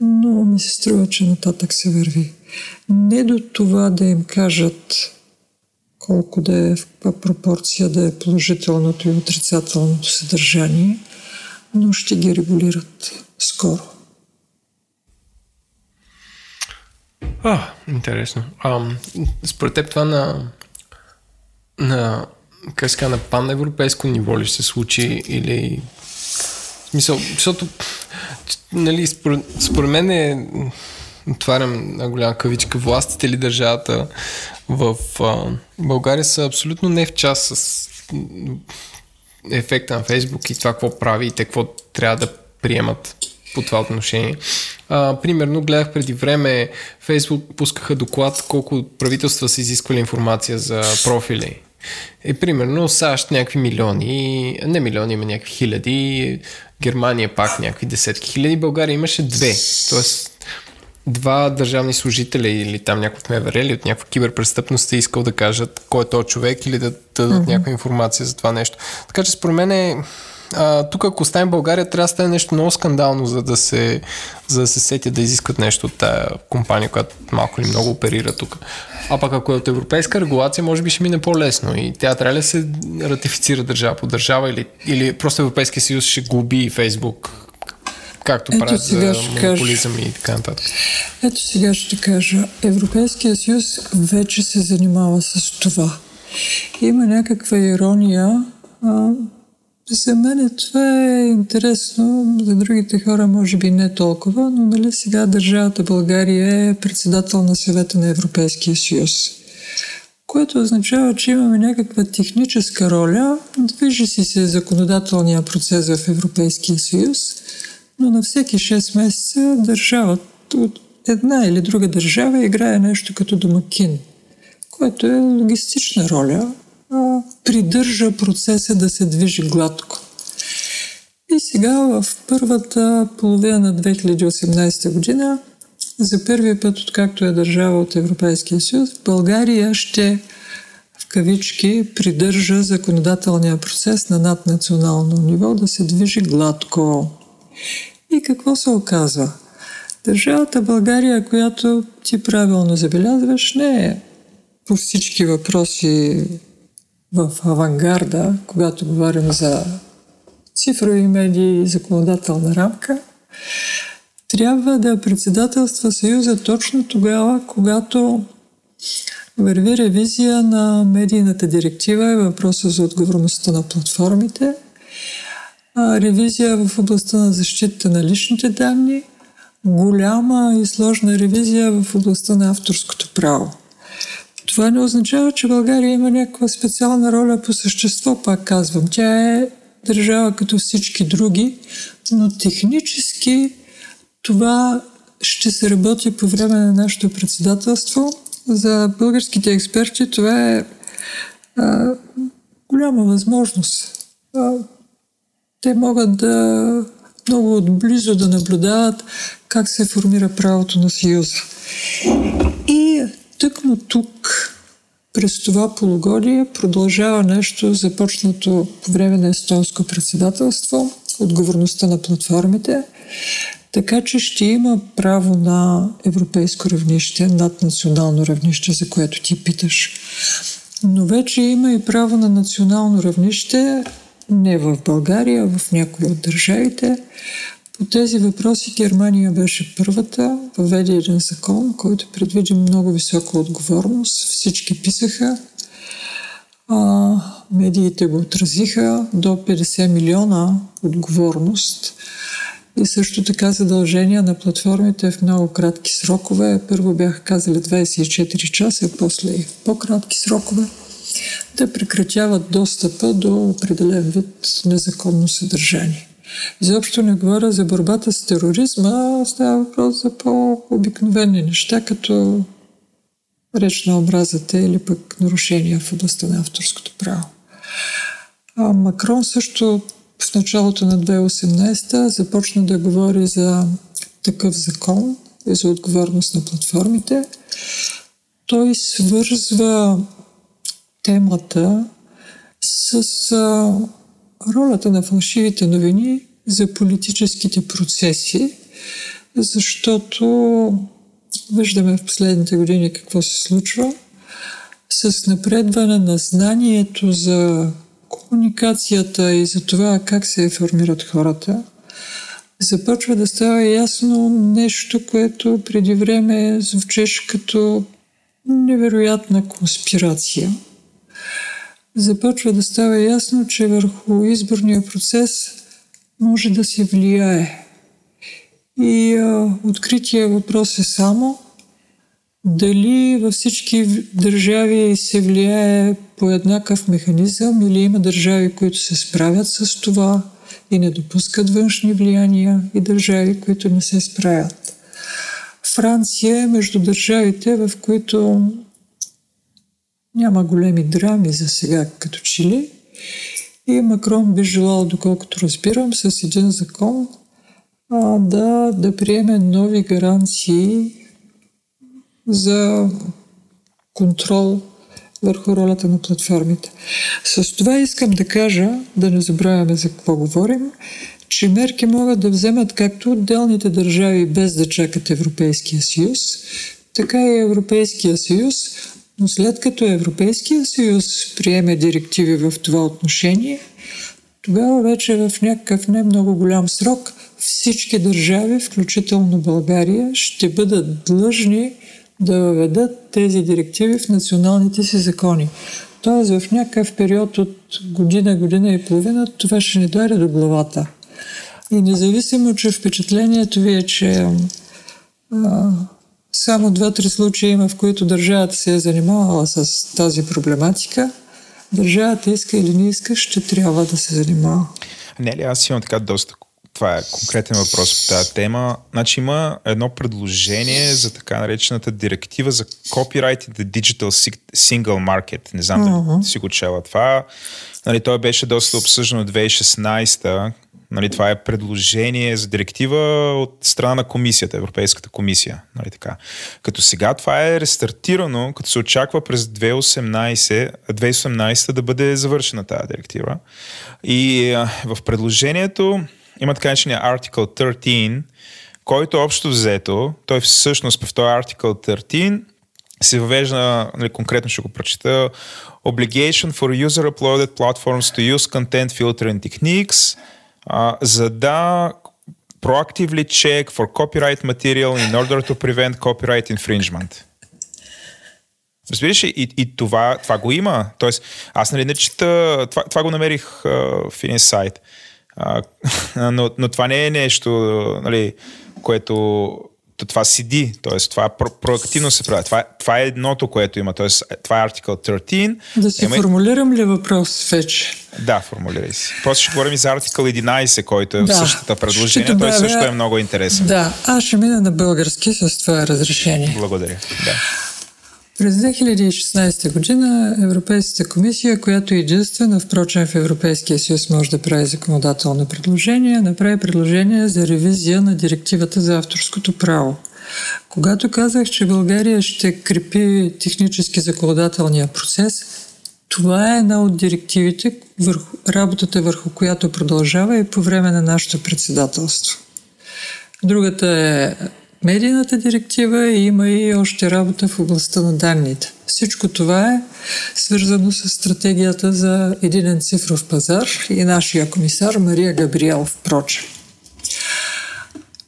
Но ми се струва, че нататък се върви. Не до това да им кажат колко да е в пропорция да е положителното и отрицателното съдържание, но ще ги регулират скоро. А, интересно. А, според теб това на, на, как на паневропейско ниво ли ще се случи или Мисъл, защото нали, според, според мен е отварям на голяма кавичка, властите или държавата в а, България са абсолютно не в час с ефекта на Фейсбук и това какво прави и те какво трябва да приемат по това отношение. А, примерно гледах преди време Фейсбук пускаха доклад колко правителства са изисквали информация за профили. И примерно САЩ някакви милиони, не милиони, има някакви хиляди, Германия пак някакви десетки хиляди, България имаше две. Тоест два държавни служители или там някой от МВР или от някаква киберпрестъпност е искал да кажат кой е този човек или да дадат mm-hmm. някаква информация за това нещо. Така че според мен е, а, тук ако оставим България, трябва да стане нещо много скандално, за да се, за да се сетят да изискат нещо от тая компания, която малко или много оперира тук. А пък ако е от европейска регулация, може би ще мине по-лесно и тя трябва ли се ратифицира държава по държава или, или просто Европейския съюз ще губи Фейсбук както Ето правят сега за монополизъм кажа. и така нататък. Ето сега ще кажа. Европейския съюз вече се занимава с това. Има някаква ирония. А, за мен това е интересно, за другите хора може би не толкова, но нали сега държавата България е председател на съвета на Европейския съюз което означава, че имаме някаква техническа роля, движи си се законодателния процес в Европейския съюз, но на всеки 6 месеца държавата от една или друга държава играе нещо като домакин, което е логистична роля, придържа процеса да се движи гладко. И сега в първата половина на 2018 година, за първи път, откакто е държава от Европейския съюз, България ще в кавички придържа законодателния процес на наднационално ниво да се движи гладко. И какво се оказва? Държавата България, която ти правилно забелязваш, не е по всички въпроси в авангарда, когато говорим за цифрови медии и законодателна рамка, трябва да председателства Съюза точно тогава, когато върви ревизия на медийната директива и въпроса за отговорността на платформите – ревизия в областта на защита на личните данни, голяма и сложна ревизия в областта на авторското право. Това не означава, че България има някаква специална роля по същество, пак казвам. Тя е държава като всички други, но технически това ще се работи по време на нашето председателство. За българските експерти това е а, голяма възможност. А, те могат да много отблизо да наблюдават как се формира правото на Съюза. И тъкмо тук, през това полугодие, продължава нещо започнато по време на естонско председателство, отговорността на платформите, така че ще има право на европейско равнище, над национално равнище, за което ти питаш. Но вече има и право на национално равнище не в България, а в някои от държавите. По тези въпроси Германия беше първата, въведе един закон, който предвиди много висока отговорност. Всички писаха, а, медиите го отразиха до 50 милиона отговорност и също така задължения на платформите в много кратки срокове. Първо бяха казали 24 часа, после и в по-кратки срокове да прекратяват достъпа до определен вид незаконно съдържание. Изобщо не говоря за борбата с тероризма, става въпрос за по-обикновени неща, като реч на омразата или пък нарушения в областта на авторското право. А Макрон също в началото на 2018 започна да говори за такъв закон и за отговорност на платформите. Той свързва темата с ролята на фалшивите новини за политическите процеси, защото виждаме в последните години какво се случва с напредване на знанието за комуникацията и за това как се формират хората, започва да става ясно нещо, което преди време звучеше като невероятна конспирация – започва да става ясно, че върху изборния процес може да се влияе. И а, открития въпрос е само дали във всички държави се влияе по еднакъв механизъм или има държави, които се справят с това и не допускат външни влияния и държави, които не се справят. Франция е между държавите, в които няма големи драми за сега, като Чили. И Макрон би желал, доколкото разбирам, с един закон а, да, да приеме нови гаранции за контрол върху ролята на платформите. С това искам да кажа, да не забравяме за какво говорим, че мерки могат да вземат както отделните държави без да чакат Европейския съюз, така и Европейския съюз, но след като Европейския съюз приеме директиви в това отношение, тогава вече в някакъв не много голям срок всички държави, включително България, ще бъдат длъжни да въведат тези директиви в националните си закони. Тоест в някакъв период от година, година и половина това ще ни дойде до главата. И независимо, че впечатлението ви е, че а, само два-три случая има, в които държавата се е занимавала с тази проблематика, държавата иска или не иска, ще трябва да се занимава. Не ли, аз имам така доста това е конкретен въпрос по тази тема. Значи има едно предложение за така наречената директива за copyright in the digital single market. Не знам uh-huh. дали си го чела това. Нали, той беше доста обсъждано 2016 Нали, това е предложение за директива от страна на комисията, Европейската комисия. Нали, така. Като сега това е рестартирано, като се очаква през 2018, 2018 да бъде завършена тази директива. И а, в предложението има така наречения Article 13, който общо взето, той всъщност в този Article 13 се въвежда, нали, конкретно ще го прочета, Obligation for user-uploaded platforms to use content filtering techniques, за да proactively check for copyright material in order to prevent copyright infringement. Разбираш, и, и това, това го има. Тоест, аз нали не чета, това, това го намерих а, в един сайт. А, но, но това не е нещо, нали, което това седи, т.е. това про- проактивно се прави. Това, това е едното, което има, т.е. това е Article 13. Да си има... формулирам ли въпрос вече? Да, формулирай си. После ще говорим и за Article 11, който е да. в същата предложение. Добавя... Той също е много интересен. Да, аз ще мина на български с това разрешение. Благодаря. Да. През 2016 година Европейската комисия, която единствена, впрочем в Европейския съюз може да прави законодателно предложение, направи предложение за ревизия на директивата за авторското право. Когато казах, че България ще крепи технически законодателния процес, това е една от директивите, върху, работата върху която продължава и по време на нашето председателство. Другата е медийната директива има и още работа в областта на данните. Всичко това е свързано с стратегията за единен цифров пазар и нашия комисар Мария Габриел, впрочем.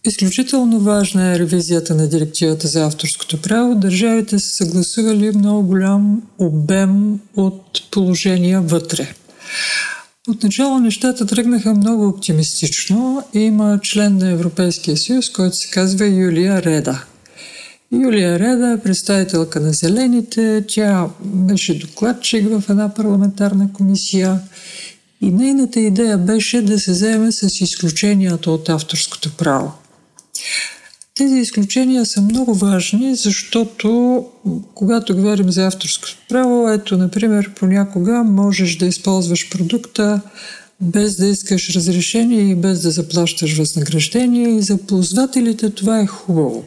Изключително важна е ревизията на директивата за авторското право. Държавите са съгласували много голям обем от положения вътре. Отначало нещата тръгнаха много оптимистично. Има член на Европейския съюз, който се казва Юлия Реда. Юлия Реда е представителка на Зелените. Тя беше докладчик в една парламентарна комисия. И нейната идея беше да се заеме с изключенията от авторското право. Тези изключения са много важни, защото когато говорим за авторско право, ето, например, понякога можеш да използваш продукта без да искаш разрешение и без да заплащаш възнаграждение и за ползвателите това е хубаво.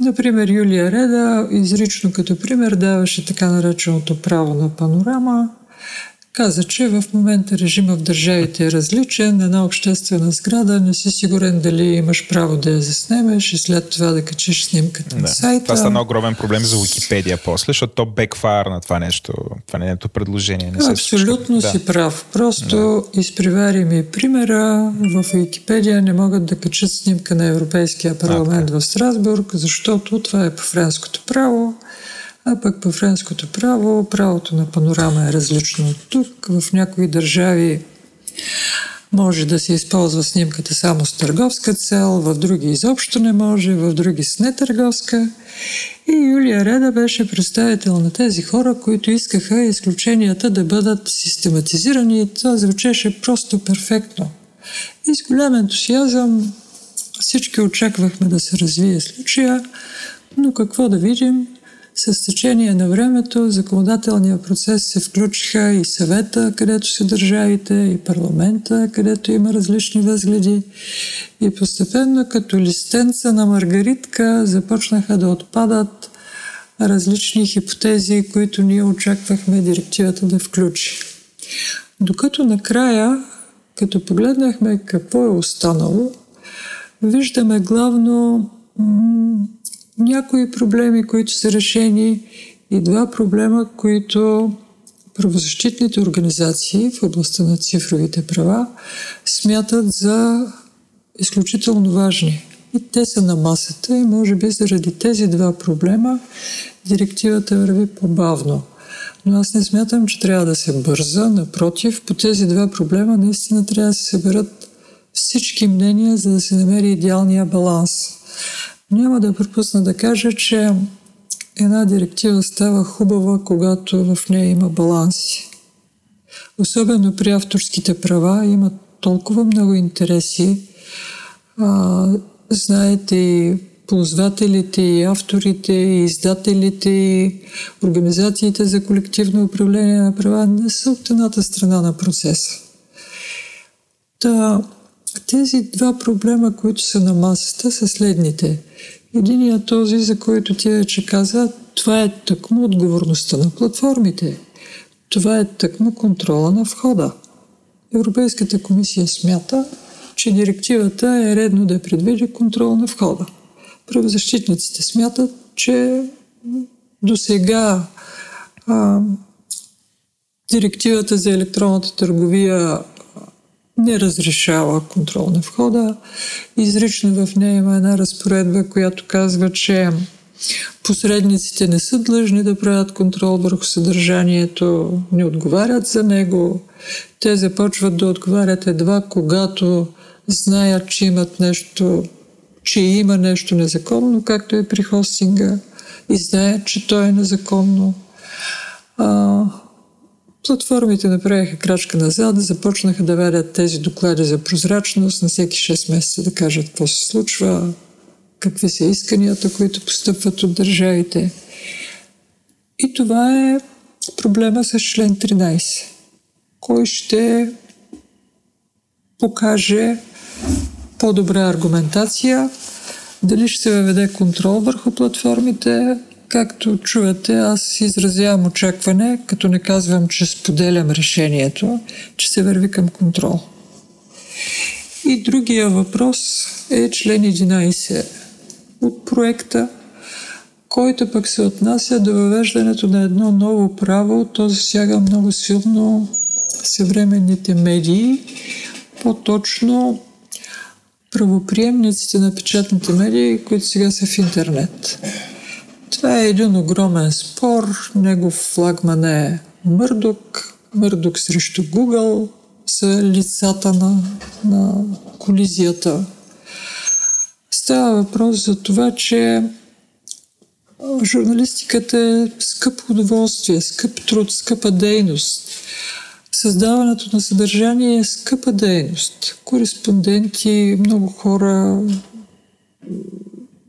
Например, Юлия Реда изрично като пример даваше така нареченото право на панорама, каза, че в момента режима в държавите е различен. Една обществена сграда не си сигурен дали имаш право да я заснемеш и след това да качиш снимката да. на сайта. Това стана огромен проблем за Википедия после, защото то бекфайр на това нещо, това не е предложение. Не се Абсолютно си да. прав. Просто да. изпревари ми примера. В Википедия не могат да качат снимка на Европейския парламент okay. в Страсбург, защото това е по френското право. А пък по френското право, правото на панорама е различно от тук. В някои държави може да се използва снимката само с търговска цел, в други изобщо не може, в други с нетърговска. И Юлия Реда беше представител на тези хора, които искаха изключенията да бъдат систематизирани и това звучеше просто перфектно. И с голям ентусиазъм всички очаквахме да се развие случая, но какво да видим? С течение на времето законодателния процес се включиха и съвета, където са държавите, и парламента, където има различни възгледи. И постепенно като листенца на Маргаритка започнаха да отпадат различни хипотези, които ние очаквахме директивата да включи. Докато накрая, като погледнахме какво е останало, виждаме главно някои проблеми, които са решени и два проблема, които правозащитните организации в областта на цифровите права смятат за изключително важни. И те са на масата и може би заради тези два проблема директивата върви по-бавно. Но аз не смятам, че трябва да се бърза. Напротив, по тези два проблема наистина трябва да се съберат всички мнения, за да се намери идеалния баланс. Няма да пропусна да кажа, че една директива става хубава, когато в нея има баланси. Особено при авторските права има толкова много интереси. А, знаете и ползвателите, и авторите, и издателите, и организациите за колективно управление на права не са от едната страна на процеса. Та, тези два проблема, които са на масата, са следните. Единият този, за който ти вече каза, това е тъкмо отговорността на платформите. Това е тъкмо контрола на входа. Европейската комисия смята, че директивата е редно да предвиди контрол на входа. Правозащитниците смятат, че до сега директивата за електронната търговия не разрешава контрол на входа. Изрично в нея има една разпоредба, която казва, че посредниците не са длъжни да правят контрол върху съдържанието, не отговарят за него. Те започват да отговарят едва когато знаят, че имат нещо, че има нещо незаконно, както е при хостинга, и знаят, че то е незаконно. Платформите направиха крачка назад, започнаха да вадят тези доклади за прозрачност на всеки 6 месеца да кажат какво се случва, какви са исканията, които постъпват от държавите. И това е проблема с член 13. Кой ще покаже по-добра аргументация, дали ще се въведе контрол върху платформите, Както чувате, аз изразявам очакване, като не казвам, че споделям решението, че се върви към контрол. И другия въпрос е член 11 от проекта, който пък се отнася до въвеждането на едно ново право. То засяга много силно съвременните медии, по-точно правоприемниците на печатните медии, които сега са в интернет. Това е един огромен спор. Негов флагман е Мърдок. Мърдок срещу Google са лицата на, на колизията. Става въпрос за това, че журналистиката е скъпо удоволствие, скъп труд, скъпа дейност. Създаването на съдържание е скъпа дейност. Кореспонденти, много хора,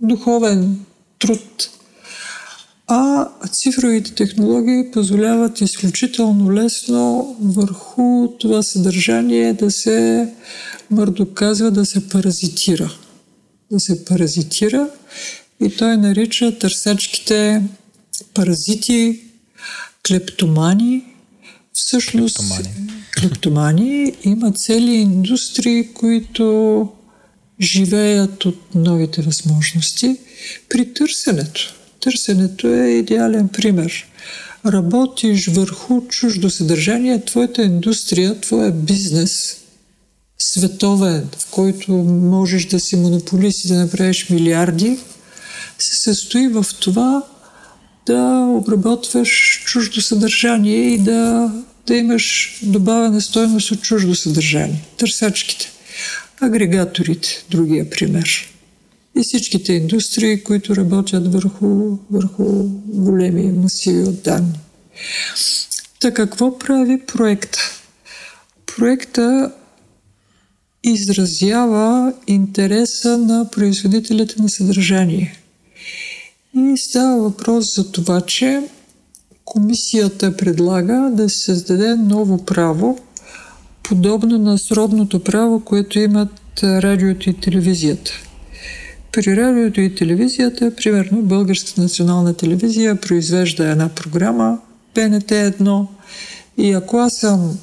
духовен труд – а цифровите технологии позволяват изключително лесно върху това съдържание да се мърдоказва, да се паразитира. Да се паразитира и той нарича търсачките паразити, клептомани. Всъщност, клептомани. клептомани има цели индустрии, които живеят от новите възможности при търсенето. Търсенето е идеален пример. Работиш върху чуждо съдържание, твоята индустрия, твоя бизнес, световен, в който можеш да си монополист и да направиш милиарди, се състои в това да обработваш чуждо съдържание и да да имаш добавена стойност от чуждо съдържание. Търсачките, агрегаторите, другия пример. И всичките индустрии, които работят върху, върху големи масиви от данни. Та какво прави проекта? Проекта изразява интереса на производителите на съдържание. И става въпрос за това, че комисията предлага да се създаде ново право, подобно на сродното право, което имат радиото и телевизията. При радиото и телевизията, примерно Българската национална телевизия произвежда една програма, БНТ 1, и ако аз съм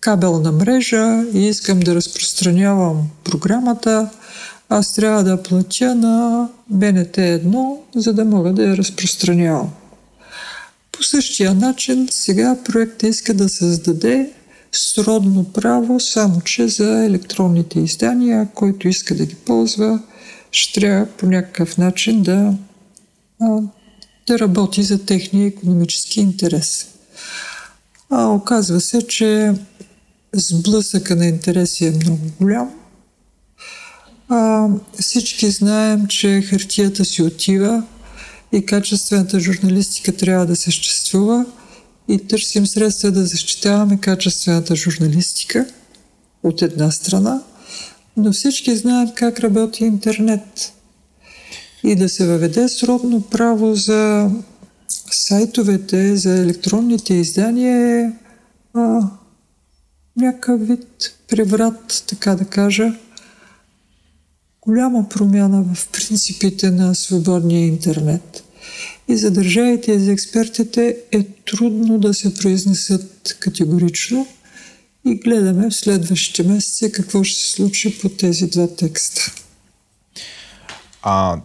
кабелна мрежа и искам да разпространявам програмата, аз трябва да платя на БНТ 1, за да мога да я разпространявам. По същия начин сега проектът иска да създаде сродно право, само че за електронните издания, който иска да ги ползва, ще трябва по някакъв начин да, да работи за техния економически интерес. А оказва се, че сблъсъка на интереси е много голям. А, всички знаем, че хартията си отива и качествената журналистика трябва да съществува и търсим средства да защитаваме качествената журналистика от една страна, но всички знаят как работи интернет. И да се въведе сродно право за сайтовете, за електронните издания е някакъв вид преврат, така да кажа, голяма промяна в принципите на свободния интернет. И за държавите и за експертите е трудно да се произнесат категорично и гледаме в следващите месеци какво ще се случи по тези два текста. А,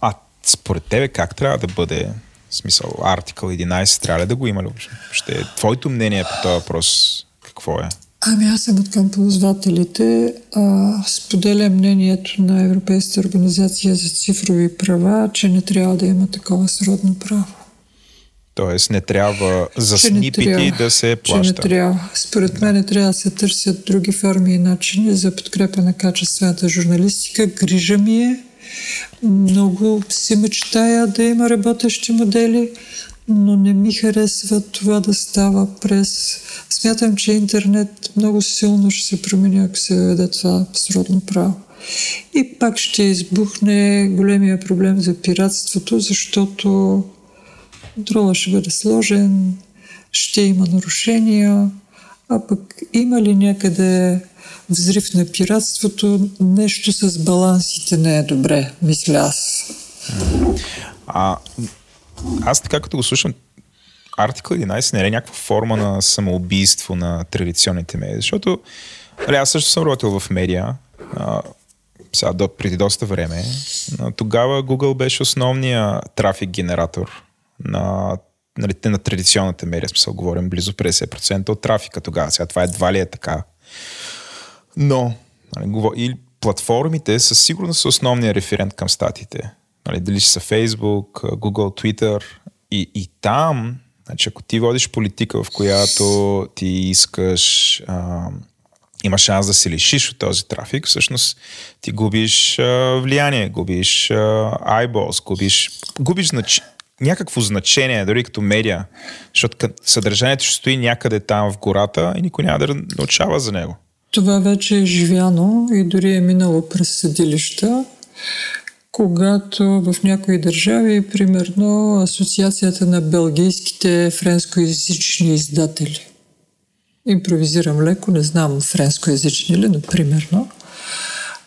а според тебе как трябва да бъде в смисъл, артикъл 11 трябва ли да го има ли Ще е твоето мнение по този въпрос какво е? Ами аз съм от към ползвателите. А, споделя мнението на Европейската организация за цифрови права, че не трябва да има такова сродно право. Тоест не трябва за че снипити трябва, да се плаща. Че не трябва. Според мен трябва да се търсят други форми и начини за подкрепа на качествената журналистика. Грижа ми е. Много си мечтая да има работещи модели, но не ми харесва това да става през... Смятам, че интернет много силно ще се промени, ако се въведе това сродно право. И пак ще избухне големия проблем за пиратството, защото контрола ще бъде сложен, ще има нарушения, а пък има ли някъде взрив на пиратството, нещо с балансите не е добре, мисля аз. А, аз така като го слушам, Article 11 не е някаква форма на самоубийство на традиционните медии, защото али, аз също съм работил в медиа, сега преди доста време. А, тогава Google беше основния трафик генератор на, нали, на традиционната медия, смисъл говорим близо 50% от трафика тогава. Сега това едва ли е така. Но, нали, и платформите със сигурност са основния референт към статите. Нали, дали са Facebook, Google, Twitter. И, и там, значи, ако ти водиш политика, в която ти искаш, а, има шанс да се лишиш от този трафик, всъщност ти губиш а, влияние, губиш а, eyeballs, губиш, губиш знач... някакво значение, дори като медиа, защото съдържанието ще стои някъде там в гората и никой няма да научава за него. Това вече е живяно и дори е минало през съдилища когато в някои държави, примерно Асоциацията на белгийските френскоязични издатели, импровизирам леко, не знам френскоязични ли, но примерно,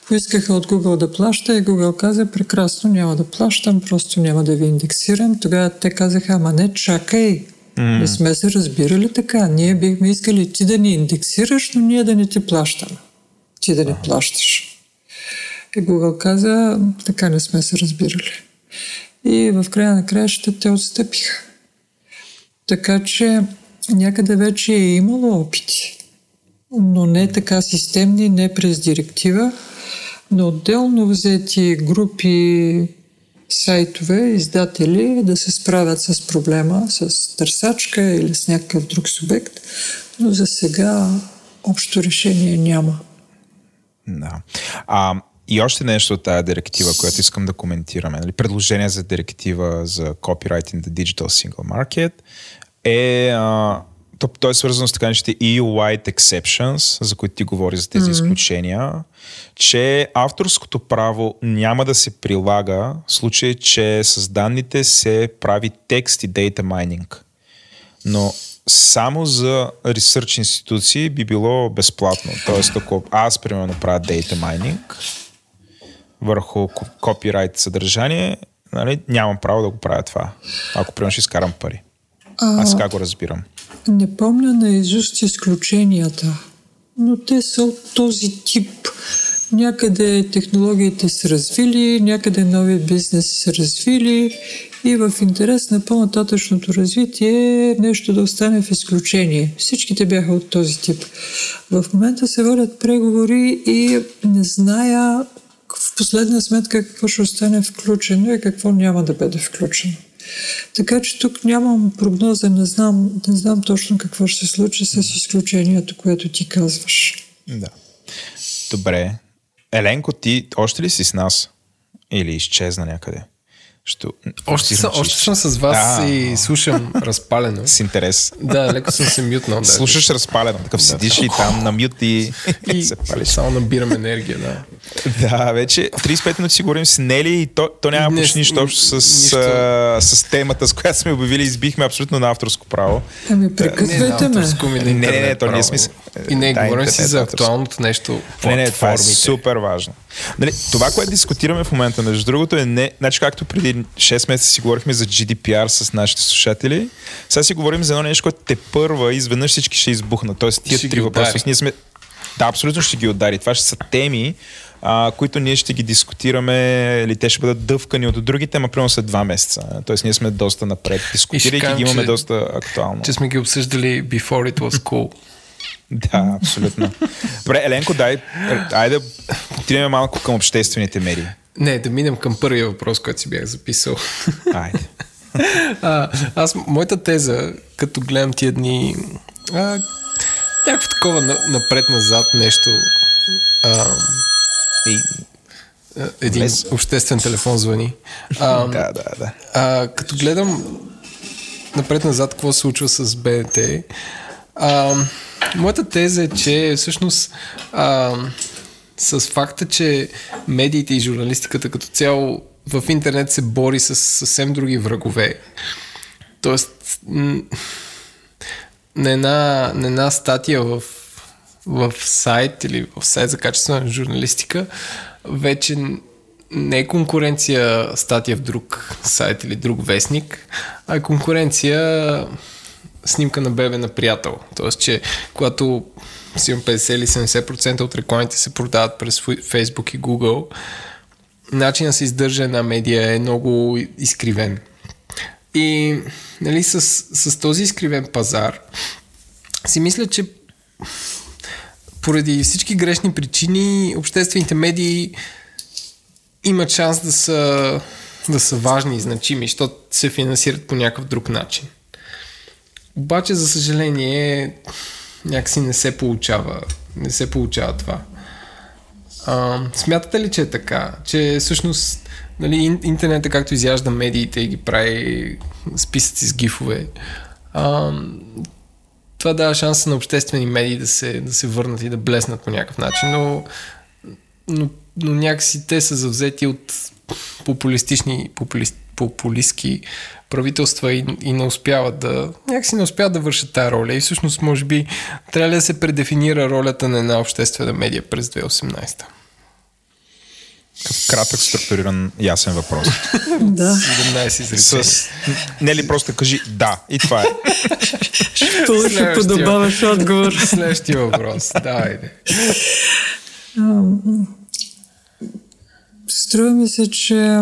поискаха от Google да плаща и Google каза, прекрасно, няма да плащам, просто няма да ви индексирам. Тогава те казаха, ама не, чакай, Mm. Не сме се разбирали така. Ние бихме искали ти да ни индексираш, но ние да не ти плащаме. Ти да не плащаш. И Google каза, така не сме се разбирали. И в края на краищата те отстъпиха. Така че някъде вече е имало опити, но не така системни, не през директива, но отделно взети групи сайтове, издатели да се справят с проблема, с търсачка или с някакъв друг субект, но за сега общо решение няма. Да. А, и още нещо от тази директива, което искам да коментираме. Нали? Предложение за директива за copyright in the digital single market е а, то, то е свързано с така нещите EU-wide exceptions, за които ти говори за тези mm-hmm. изключения, че авторското право няма да се прилага в случай, че с данните се прави текст и data mining. Но само за ресърч институции би било безплатно. Тоест, ако аз, примерно, правя data mining върху копирайт съдържание, нали, нямам право да го правя това. Ако, примерно, ще изкарам пари. Аз как го разбирам? Не помня на изуст изключенията, но те са от този тип. Някъде технологиите са развили, някъде нови бизнеси са развили и в интерес на по-нататъчното развитие нещо да остане в изключение. Всичките бяха от този тип. В момента се водят преговори и не зная в последна сметка какво ще остане включено и какво няма да бъде включено. Така че тук нямам прогноза, не знам, не знам точно какво ще се случи с изключението, което ти казваш. Да. Добре. Еленко, ти още ли си с нас? Или изчезна някъде? Ще... Още, съм, още съм с вас да. и слушам разпалено. С интерес. Да, леко съм се мютнал. Да, Слушаш разпалено, такъв да, седиш да. и там на мют и, и се палиш. Само набирам енергия, да. Да, вече 35 минути си говорим с Нели и то, то няма почти нищо общо с, нищо... А, с темата, с която сме обявили. Избихме абсолютно на авторско право. Ами прекъсвайте ме. Не, не, не, то не е смисъл. И не, да, говорим си за актуалното нещо. Не, не, това е супер важно. Нали, това, което дискутираме в момента, между другото, е не, значи както преди 6 месеца си говорихме за GDPR с нашите слушатели, сега си говорим за едно нещо, което те първа изведнъж всички ще избухнат. Тоест тия ще три въпроса. Ние сме... Да, абсолютно ще ги удари. Това ще са теми, а, които ние ще ги дискутираме, или те ще бъдат дъвкани от другите, ама примерно след два месеца. Тоест ние сме доста напред, дискутирайки ги имаме че, доста актуално. Че сме ги обсъждали before it was cool. Да, абсолютно. Добре, Еленко, дай, дай да отидем малко към обществените медии. Не, да минем към първия въпрос, който си бях записал. Айде. а, аз, моята теза, като гледам тия дни, а, някакво такова напред-назад нещо. А, и, един Лес. обществен телефон звъни. А, да, да, да. А, като гледам напред-назад какво се случва с БНТ, а, моята теза е, че всъщност а, с факта, че медиите и журналистиката като цяло в интернет се бори с съвсем други врагове. Тоест, на една, на една статия в, в сайт или в сайт за качествена журналистика вече не е конкуренция статия в друг сайт или друг вестник, а е конкуренция снимка на бебе на приятел. Тоест, че когато си 50 или 70% от рекламите се продават през Facebook и Google, начинът се издържа една медия е много изкривен. И нали, с, с този изкривен пазар си мисля, че поради всички грешни причини обществените медии имат шанс да са, да са важни и значими, защото се финансират по някакъв друг начин. Обаче, за съжаление, някакси не се получава. Не се получава това. А, смятате ли, че е така? Че всъщност нали, интернета, както изяжда медиите и ги прави списъци с гифове, а, това дава шанса на обществени медии да се, да се върнат и да блеснат по някакъв начин, но, но, но някакси те са завзети от популистични, популист, популистски правителства и, и не успяват да, някакси не успяват да вършат тази роля и всъщност може би трябва да се предефинира ролята на една обществена медия през 2018. Кратък, структуриран, ясен въпрос. да. 17 С... Не ли просто кажи да и това е. Ще подобаваш отговор. Следващия въпрос. Давайте. Струва ми се, че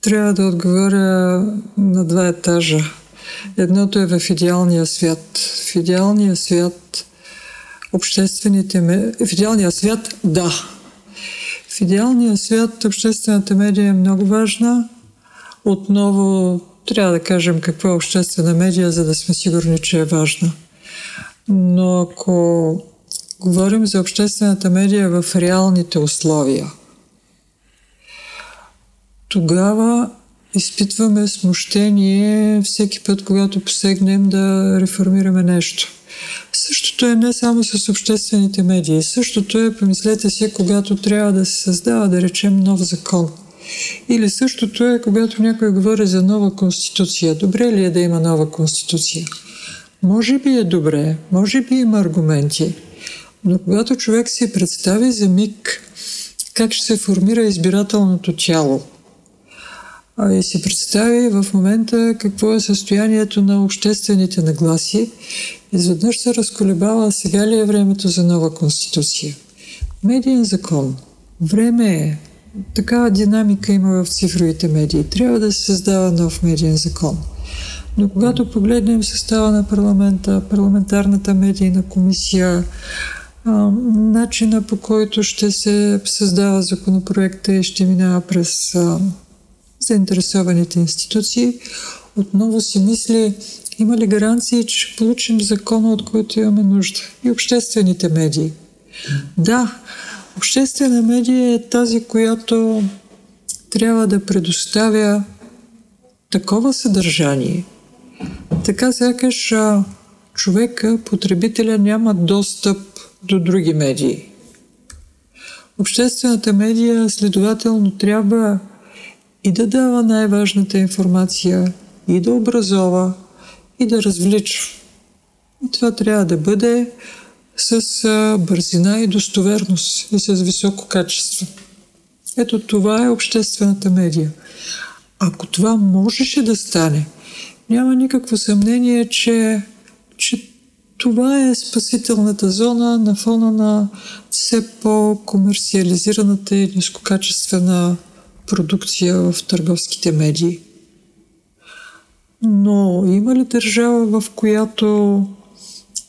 трябва да отговоря на два етажа. Едното е в идеалния свят. В идеалния свят обществените... В идеалния свят – да. В идеалния свят обществената медия е много важна, Отново трябва да кажем какво е обществена медия, за да сме сигурни, че е важна. Но ако говорим за обществената медия в реалните условия, тогава изпитваме смущение всеки път, когато посегнем да реформираме нещо. Същото е не само с обществените медии. Същото е, помислете си, когато трябва да се създава, да речем, нов закон. Или същото е, когато някой говори за нова конституция. Добре ли е да има нова конституция? Може би е добре, може би има аргументи, но когато човек си представи за миг как ще се формира избирателното тяло, и си представи в момента какво е състоянието на обществените нагласи, изведнъж се разколебава сега ли е времето за нова конституция. Медиен закон. Време е. Такава динамика има в цифровите медии. Трябва да се създава нов медиен закон. Но когато погледнем състава на парламента, парламентарната медийна комисия, начина по който ще се създава законопроекта и ще минава през заинтересованите институции, отново си мисли има ли гаранции, че ще получим закона, от който имаме нужда? И обществените медии. Да, обществена медия е тази, която трябва да предоставя такова съдържание, така сякаш човека, потребителя няма достъп до други медии. Обществената медия следователно трябва и да дава най-важната информация, и да образова, и да развлича. И това трябва да бъде с бързина и достоверност и с високо качество. Ето това е обществената медия. Ако това можеше да стане, няма никакво съмнение, че, че това е спасителната зона на фона на все по-комерциализираната и нискокачествена продукция в търговските медии. Но има ли държава, в която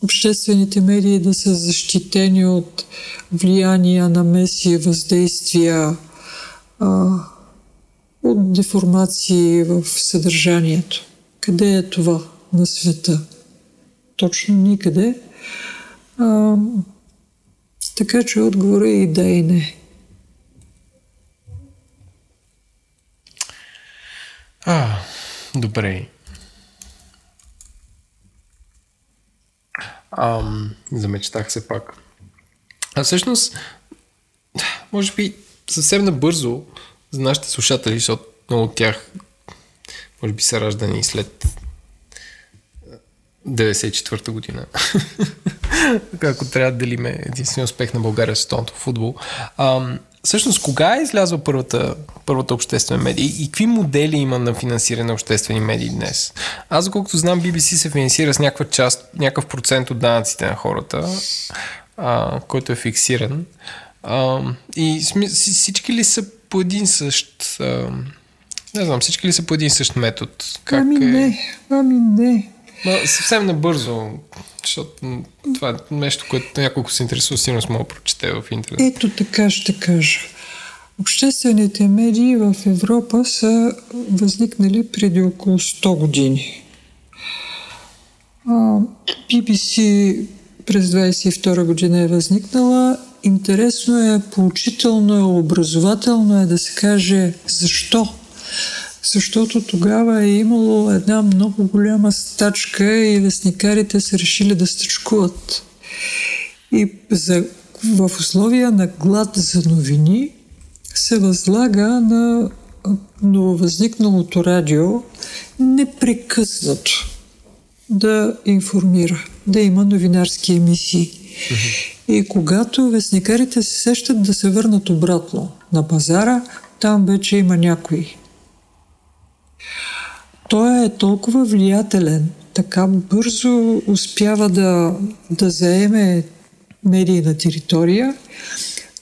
обществените медии да са защитени от влияния, намеси, въздействия, а, от деформации в съдържанието? Къде е това на света? Точно никъде. А, така че отговора е и да и не. А, добре. Ам, замечтах се пак. А всъщност, може би съвсем набързо за нашите слушатели, защото много от тях може би са раждани след 94-та година. Ако трябва да делиме единствения успех на България с световното футбол. Ам, Всъщност, кога е излязла първата, първата обществена медия и, какви модели има на финансиране на обществени медии днес? Аз, колкото знам, BBC се финансира с някаква част, някакъв процент от данъците на хората, а, който е фиксиран. А, и всички ли са по един същ... А, не знам, всички ли са по един същ метод? Как ами е? не, ами не. Ма, съвсем набързо, защото това е нещо, което няколко се интересува, сигурно мога да прочете в интернет. Ето така ще кажа. Обществените медии в Европа са възникнали преди около 100 години. BBC през 22 година е възникнала. Интересно е, поучително е, образователно е да се каже защо защото тогава е имало една много голяма стачка и вестникарите са решили да стачкуват. И за, в условия на глад за новини се възлага на нововъзникналото радио непрекъснато да информира, да има новинарски емисии. И когато вестникарите се сещат да се върнат обратно на пазара, там вече има някой той е толкова влиятелен, така бързо успява да, да заеме медийна територия,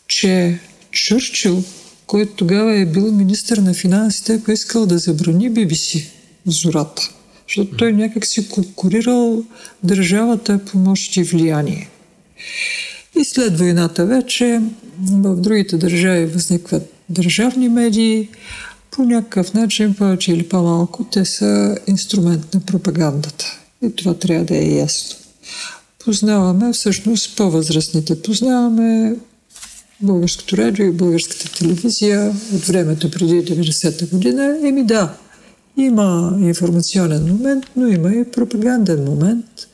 че Чърчил, който тогава е бил министър на финансите, е поискал да забрани BBC в зората. Защото той някак си конкурирал държавата по мощ и влияние. И след войната вече в другите държави възникват държавни медии, по някакъв начин, повече или по-малко, те са инструмент на пропагандата. И това трябва да е ясно. Познаваме всъщност по-възрастните. Познаваме българското радио и българската телевизия от времето преди 90-та година. Еми да, има информационен момент, но има и пропаганден момент.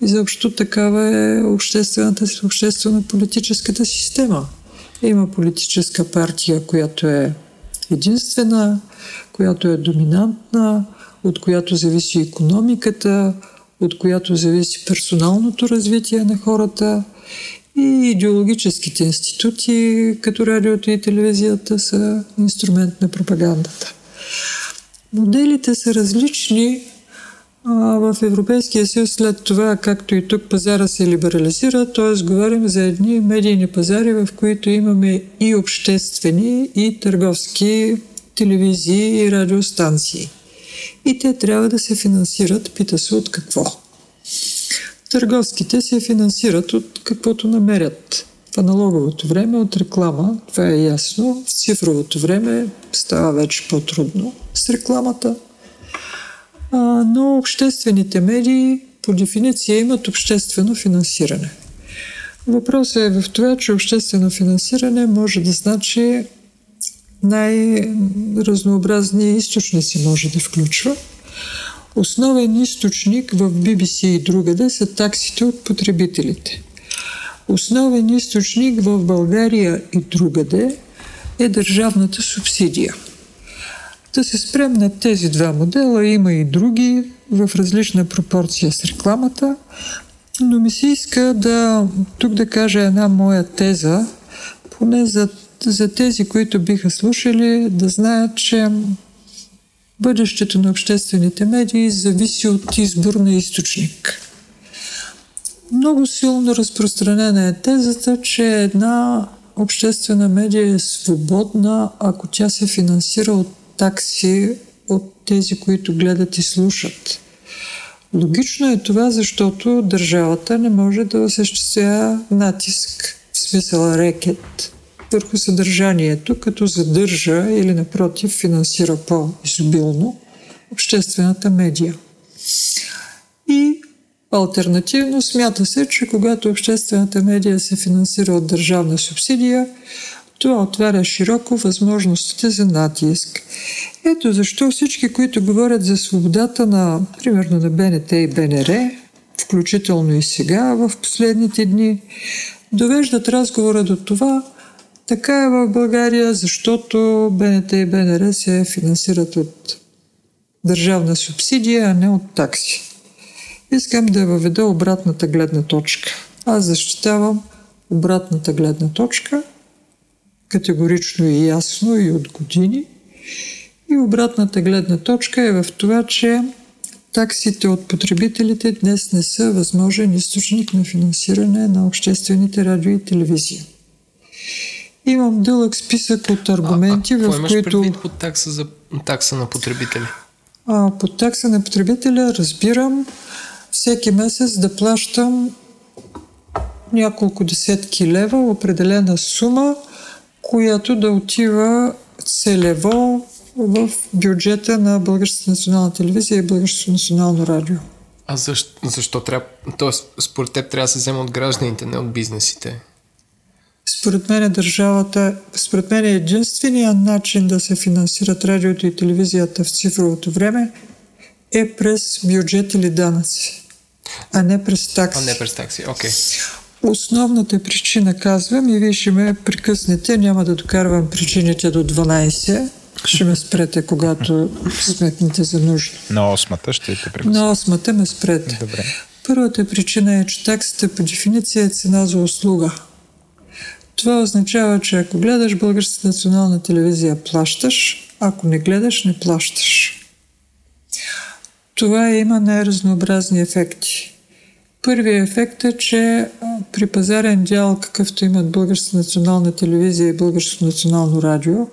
И заобщо такава е обществената, обществено-политическата система. Има политическа партия, която е единствена, която е доминантна, от която зависи економиката, от която зависи персоналното развитие на хората и идеологическите институти, като радиото и телевизията, са инструмент на пропагандата. Моделите са различни в Европейския съюз след това, както и тук пазара се либерализира, т.е. говорим за едни медийни пазари, в които имаме и обществени, и търговски телевизии и радиостанции. И те трябва да се финансират, пита се от какво. Търговските се финансират от каквото намерят. В аналоговото време от реклама, това е ясно. В цифровото време става вече по-трудно с рекламата. А, но обществените медии по дефиниция имат обществено финансиране. Въпросът е в това, че обществено финансиране може да значи най-разнообразни източници може да включва. Основен източник в BBC и другаде са таксите от потребителите. Основен източник в България и другаде е държавната субсидия. Да се спрем на тези два модела, има и други в различна пропорция с рекламата, но ми се иска да тук да кажа една моя теза, поне за, за тези, които биха слушали, да знаят, че бъдещето на обществените медии зависи от избор на източник. Много силно разпространена е тезата, че една обществена медия е свободна, ако тя се финансира от такси от тези, които гледат и слушат. Логично е това, защото държавата не може да осъществява натиск, в смисъл рекет, върху съдържанието, като задържа или напротив финансира по-изобилно обществената медия. И альтернативно смята се, че когато обществената медия се финансира от държавна субсидия, това отваря широко възможностите за натиск. Ето защо всички, които говорят за свободата на, примерно, на БНТ и БНР, включително и сега, в последните дни, довеждат разговора до това, така е в България, защото БНТ и БНР се финансират от държавна субсидия, а не от такси. Искам да въведа обратната гледна точка. Аз защитавам обратната гледна точка – категорично и ясно и от години. И обратната гледна точка е в това, че таксите от потребителите днес не са възможен източник на финансиране на обществените радио и телевизия. Имам дълъг списък от аргументи, а, а, в имаш които... предвид под такса, за, такса на потребители? А, под такса на потребителя разбирам всеки месец да плащам няколко десетки лева, определена сума, която да отива целево в бюджета на Българската национална телевизия и Българското национално радио. А защо, защо трябва? Тоест, според теб трябва да се взема от гражданите, не от бизнесите? Според мен е държавата, според мен е единствения начин да се финансират радиото и телевизията в цифровото време е през бюджет или данъци, а не през такси. А не през такси, окей. Okay. Основната причина, казвам, и вие ще ме прекъснете, няма да докарвам причините до 12, ще ме спрете, когато сметнете за нужно. На осмата ще те прекъсна. На осмата ме спрете. Добре. Първата причина е, че таксата по дефиниция е цена за услуга. Това означава, че ако гледаш Българската национална телевизия, плащаш, ако не гледаш, не плащаш. Това има най-разнообразни ефекти. Първият ефект е, че при пазарен дял, какъвто имат Българската национална телевизия и Българското национално радио,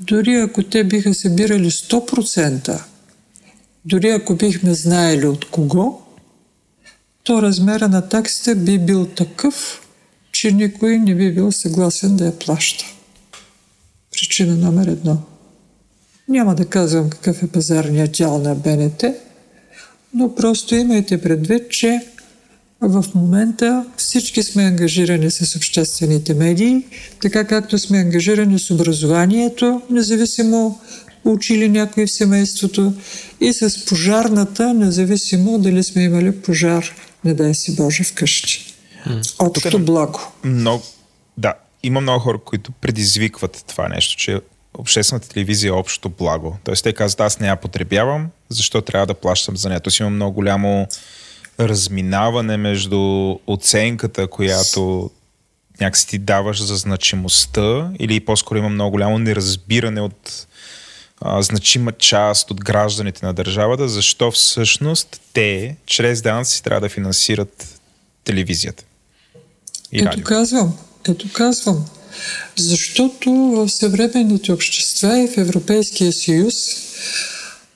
дори ако те биха събирали 100%, дори ако бихме знаели от кого, то размера на таксите би бил такъв, че никой не би бил съгласен да я плаща. Причина номер едно. Няма да казвам какъв е пазарният дял на БНТ, но просто имайте предвид, че в момента всички сме ангажирани с обществените медии, така както сме ангажирани с образованието, независимо учи ли някой в семейството, и с пожарната, независимо дали сме имали пожар, не дай си Боже, вкъщи. Общо Тук, благо. Много, да, има много хора, които предизвикват това нещо, че обществената телевизия е общото благо. Тоест те казват, аз не я потребявам, защо трябва да плащам за нея. Тоест има много голямо разминаване между оценката, която някакси ти даваш за значимостта или по-скоро има много голямо неразбиране от а, значима част от гражданите на държавата, защо всъщност те чрез данъци трябва да финансират телевизията. И ето радио. казвам, ето казвам. Защото в съвременните общества и в Европейския съюз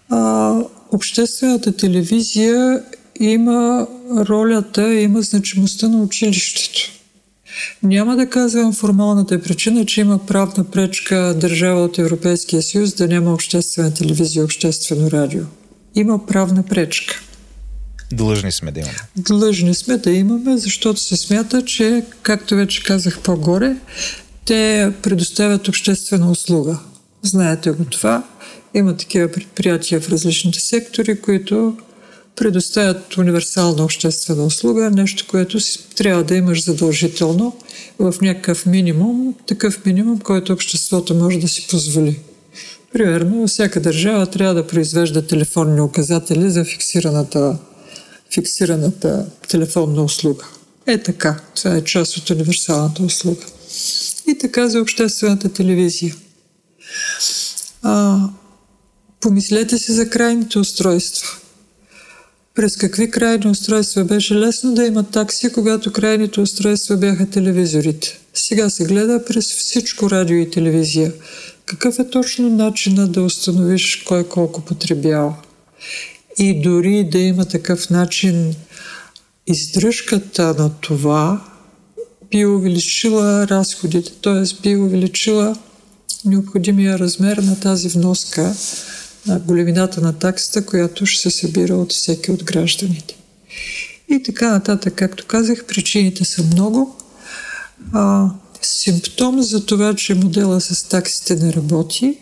а, обществената телевизия има ролята, има значимостта на училището. Няма да казвам формалната причина, че има правна пречка държава от Европейския съюз да няма обществена телевизия, обществено радио. Има правна пречка. Длъжни сме да имаме. Длъжни сме да имаме, защото се смята, че, както вече казах по-горе, те предоставят обществена услуга. Знаете го това. Има такива предприятия в различните сектори, които предоставят универсална обществена услуга, нещо, което си трябва да имаш задължително в някакъв минимум, такъв минимум, който обществото може да си позволи. Примерно, всяка държава трябва да произвежда телефонни указатели за фиксираната, фиксираната телефонна услуга. Е така. Това е част от универсалната услуга. И така за обществената телевизия. А, помислете си за крайните устройства през какви крайни устройства беше лесно да има такси, когато крайните устройства бяха телевизорите. Сега се гледа през всичко радио и телевизия. Какъв е точно начинът да установиш кой колко потребява? И дори да има такъв начин, издръжката на това би увеличила разходите, т.е. би увеличила необходимия размер на тази вноска големината на таксата, която ще се събира от всеки от гражданите. И така нататък, както казах, причините са много. А, симптом за това, че модела с таксите не работи,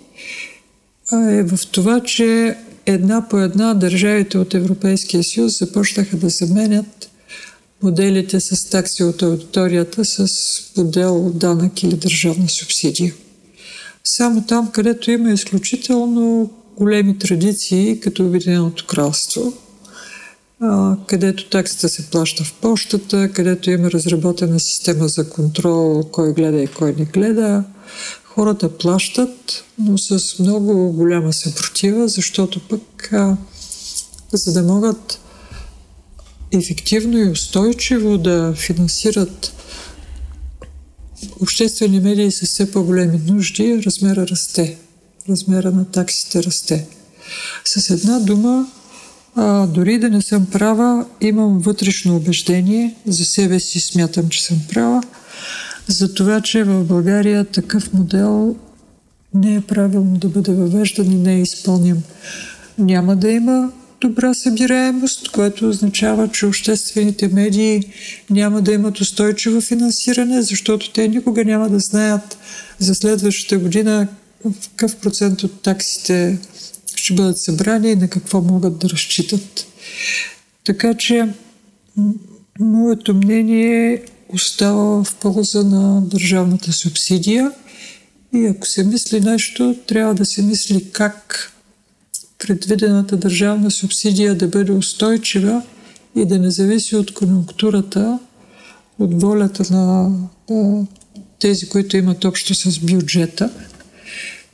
е в това, че една по една държавите от Европейския съюз започнаха да заменят моделите с такси от аудиторията с модел данък или държавна субсидия. Само там, където има изключително големи традиции, като Обединеното кралство, където таксата се плаща в почтата, където има разработена система за контрол, кой гледа и кой не гледа. Хората плащат, но с много голяма съпротива, защото пък за да могат ефективно и устойчиво да финансират обществени медии с все по-големи нужди, размера расте размера на таксите расте. С една дума, а, дори да не съм права, имам вътрешно убеждение, за себе си смятам, че съм права, за това, че в България такъв модел не е правилно да бъде въвеждан и не е изпълним. Няма да има добра събираемост, което означава, че обществените медии няма да имат устойчиво финансиране, защото те никога няма да знаят за следващата година какъв процент от таксите ще бъдат събрани и на какво могат да разчитат. Така че моето мнение остава в полза на държавната субсидия и ако се мисли нещо, трябва да се мисли как предвидената държавна субсидия да бъде устойчива и да не зависи от конъюнктурата, от волята на, тези, които имат общо с бюджета –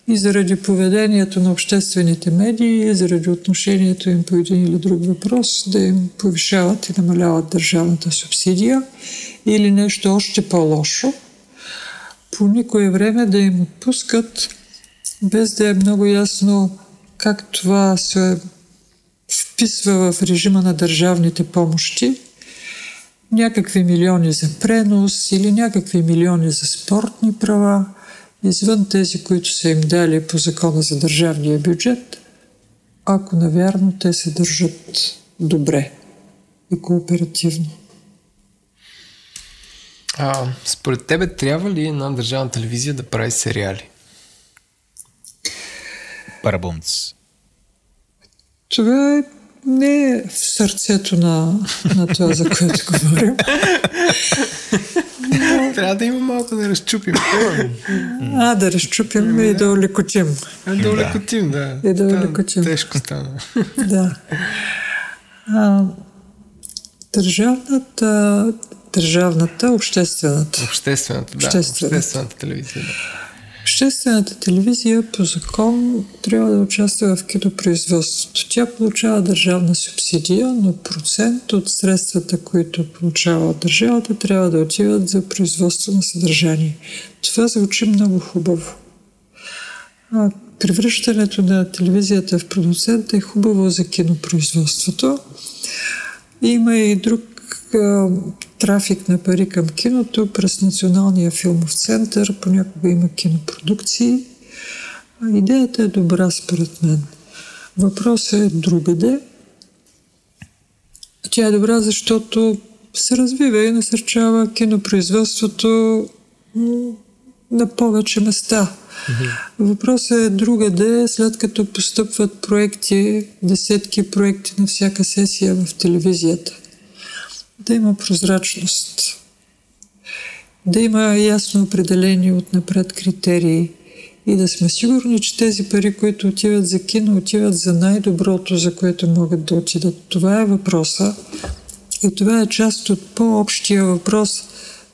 и заради поведението на обществените медии, и заради отношението им по един или друг въпрос, да им повишават и намаляват държавната субсидия или нещо още по-лошо, по никое време да им отпускат, без да е много ясно как това се вписва в режима на държавните помощи, някакви милиони за пренос или някакви милиони за спортни права – извън тези, които са им дали по закона за държавния бюджет, ако навярно те се държат добре и кооперативно. А, според тебе трябва ли една държавна телевизия да прави сериали? Парабумц. Това е не е в сърцето на, на това, за което говорим. Трябва да има малко да разчупим. А, да разчупим и да улекотим. А, да улекотим, да. И да улекотим. Тежко стана. Да. А, държавната, държавната, обществената. Обществената, да. Обществената. Обществената телевизия, да. Обществената телевизия по закон трябва да участва в кинопроизводството. Тя получава държавна субсидия, но процент от средствата, които получава държавата, трябва да отиват за производство на съдържание. Това звучи много хубаво. А, превръщането на телевизията в продуцент е хубаво за кинопроизводството. Има и друг трафик на пари към киното през Националния филмов център. Понякога има кинопродукции. Идеята е добра според мен. Въпросът е другаде. Тя е добра, защото се развива и насърчава кинопроизводството на повече места. Въпросът е другаде, след като постъпват проекти, десетки проекти на всяка сесия в телевизията. Да има прозрачност. Да има ясно определени отнапред критерии и да сме сигурни, че тези пари, които отиват за кино, отиват за най-доброто, за което могат да отидат. Това е въпроса. И това е част от по-общия въпрос.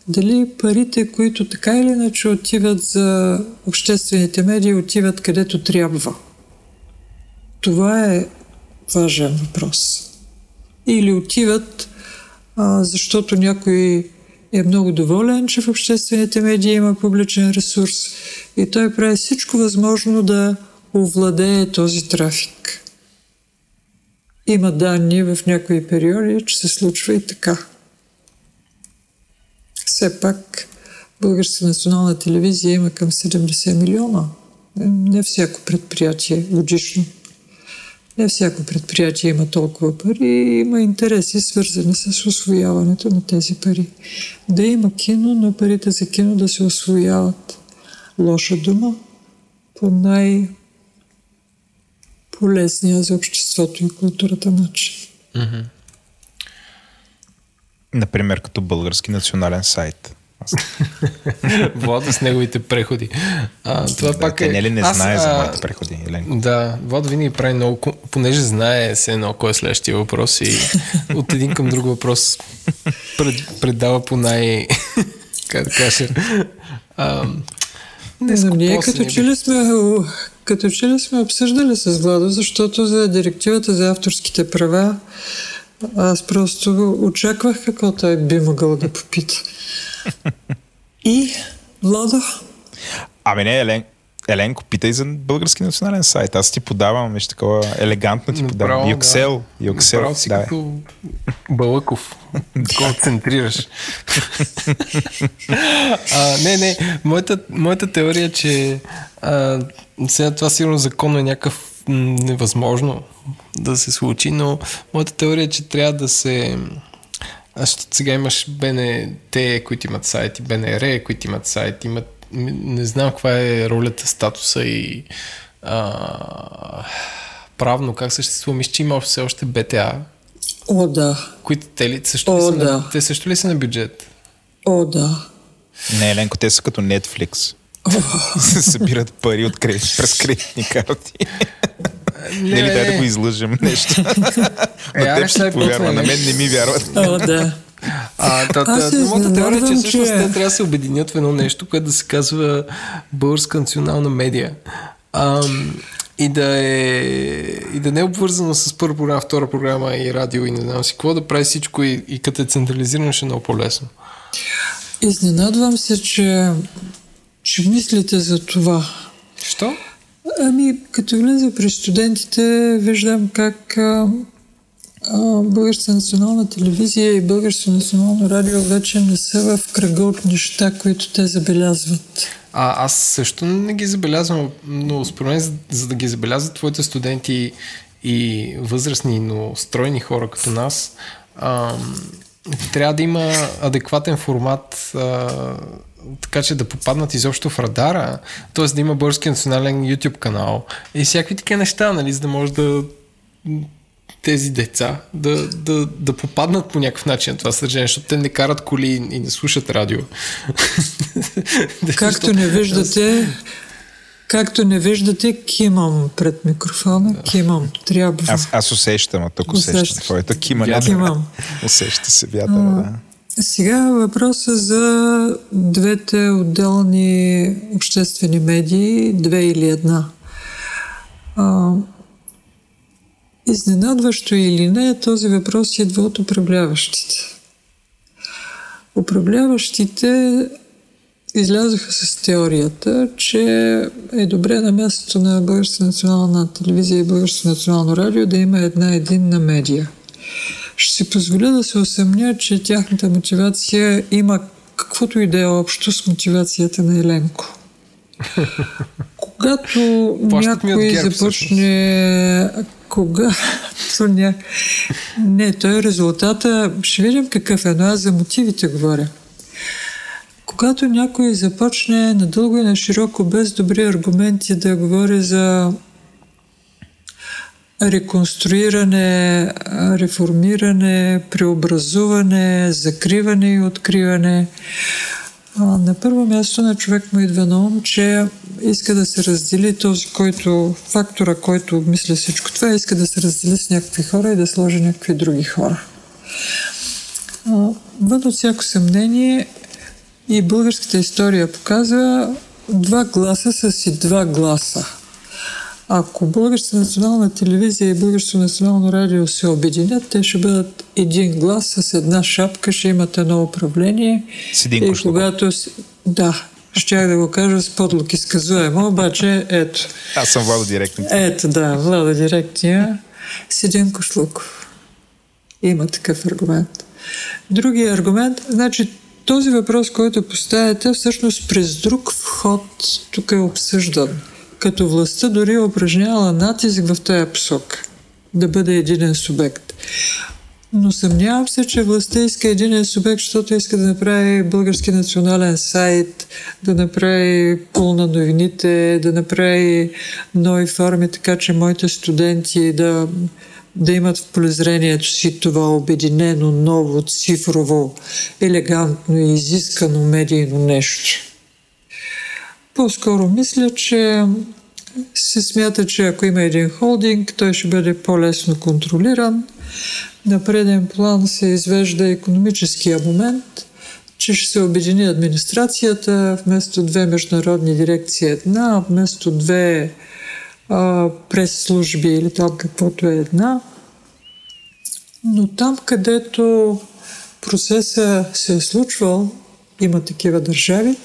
Дали парите, които така или иначе отиват за обществените медии, отиват където трябва? Това е важен въпрос. Или отиват, защото някой е много доволен, че в обществените медии има публичен ресурс и той прави всичко възможно да овладее този трафик. Има данни в някои периоди, че се случва и така. Все пак Българска национална телевизия има към 70 милиона. Не всяко предприятие годишно. Не всяко предприятие има толкова пари и има интереси, свързани с освояването на тези пари. Да има кино, но парите за кино да се освояват. Лоша дума по най- полезния за обществото и културата начин. Например, като български национален сайт. Влада с неговите преходи. А, това Да, пак е... не ли не Аз, знае за а, моите преходи, Елен? Да, Влад винаги прави много, понеже знае се едно кой е следващия въпрос и от един към друг въпрос пред, предава по най... как да кажа... А, Не знам, ние като че ли сме, като че ли сме обсъждали с Владо, защото за директивата за авторските права аз просто очаквах какво той би могъл да попита. И, Владо, Ами не, Елен, Еленко, питай за български национален сайт. Аз ти подавам, виж такова елегантно ти подавам. Направо, Юксел, да. Юксел. Направо си да. като Балъков. Концентрираш. а, не, не. Моята, моята теория е, че а, сега това сигурно законно е някакъв невъзможно да се случи, но моята теория е, че трябва да се... А, защото сега имаш БНТ, които имат сайт, и БНР, които имат сайт, имат... Не знам каква е ролята, статуса и а, правно как съществува. Мисля, че има все още БТА, о да, които те, ли, също ли О, са да. на, те също ли са на бюджет? о да. Не, Еленко, те са като Netflix. се събират пари от кредит, през кредитни карти. Не, ли дай да го излъжем нещо? Е, На аре, теб ще повярва, на мен не ми вярват. О да. А, та, та, моята теория е, че всъщност те трябва да се обединят в едно нещо, което да се казва Българска национална медия. Ам, и да е и да не е обвързано с първа програма, втора програма и радио и не знам си какво, да прави всичко и, и като е централизирано ще е много по-лесно. Изненадвам се, че, че мислите за това. Що? Ами, като влиза при студентите, виждам как Българска национална телевизия и Българско национално радио вече не са в кръга от неща, които те забелязват. А, аз също не ги забелязвам, но според мен, за, за да ги забелязват твоите студенти и възрастни, но стройни хора като нас, а, трябва да има адекватен формат, а, така че да попаднат изобщо в радара, т.е. да има български национален YouTube канал и всякакви такива неща, нали, за да може да тези деца да, да, да попаднат по някакъв начин на това съдържание, защото те не карат коли и не слушат радио. Както не виждате, Както не виждате, кимам пред микрофона, кимам. Трябва. Аз, аз усещам, а тук усещам твоето кимане. Кимам. Усеща се вятъра, да. Сега въпроса за двете отделни обществени медии, две или една. А, изненадващо или не, този въпрос идва от управляващите. Управляващите излязоха с теорията, че е добре на мястото на Българска национална телевизия и Българско национално радио да има една единна медия. Ще си позволя да се усъмня, че тяхната мотивация има каквото и да е общо с мотивацията на Еленко. Когато някой започне когато ня... Не, той е резултата. Ще видим какъв е, но аз за мотивите говоря. Когато някой започне надълго и на широко, без добри аргументи да говори за реконструиране, реформиране, преобразуване, закриване и откриване, на първо място на човек му идва на ум, че иска да се раздели този, който, фактора, който мисля всичко това, иска да се раздели с някакви хора и да сложи някакви други хора. Вън от всяко съмнение и българската история показва два гласа са си два гласа. Ако Българската национална телевизия и Българското национално радио се обединят, те ще бъдат един глас с една шапка, ще имат едно управление. С един и когато... Да, щях да го кажа с подлог изказуемо, обаче ето. Аз съм Владо Директния. Ето, да, Владо Директния с един кошлуков. Има такъв аргумент. Другия аргумент, значи този въпрос, който поставяте, всъщност през друг вход тук е обсъждан като властта дори е упражнявала натиск в тази посока да бъде единен субект. Но съмнявам се, че властта иска единен субект, защото иска да направи български национален сайт, да направи пул на новините, да направи нови форми, така че моите студенти да, да имат в полезрението си това обединено, ново, цифрово, елегантно и изискано медийно нещо. По-скоро мисля, че се смята, че ако има един холдинг, той ще бъде по-лесно контролиран. На преден план се извежда економическия момент, че ще се обедини администрацията, вместо две международни дирекции една, вместо две прес-служби или там каквото е една. Но там, където процеса се е случвал, има такива държави,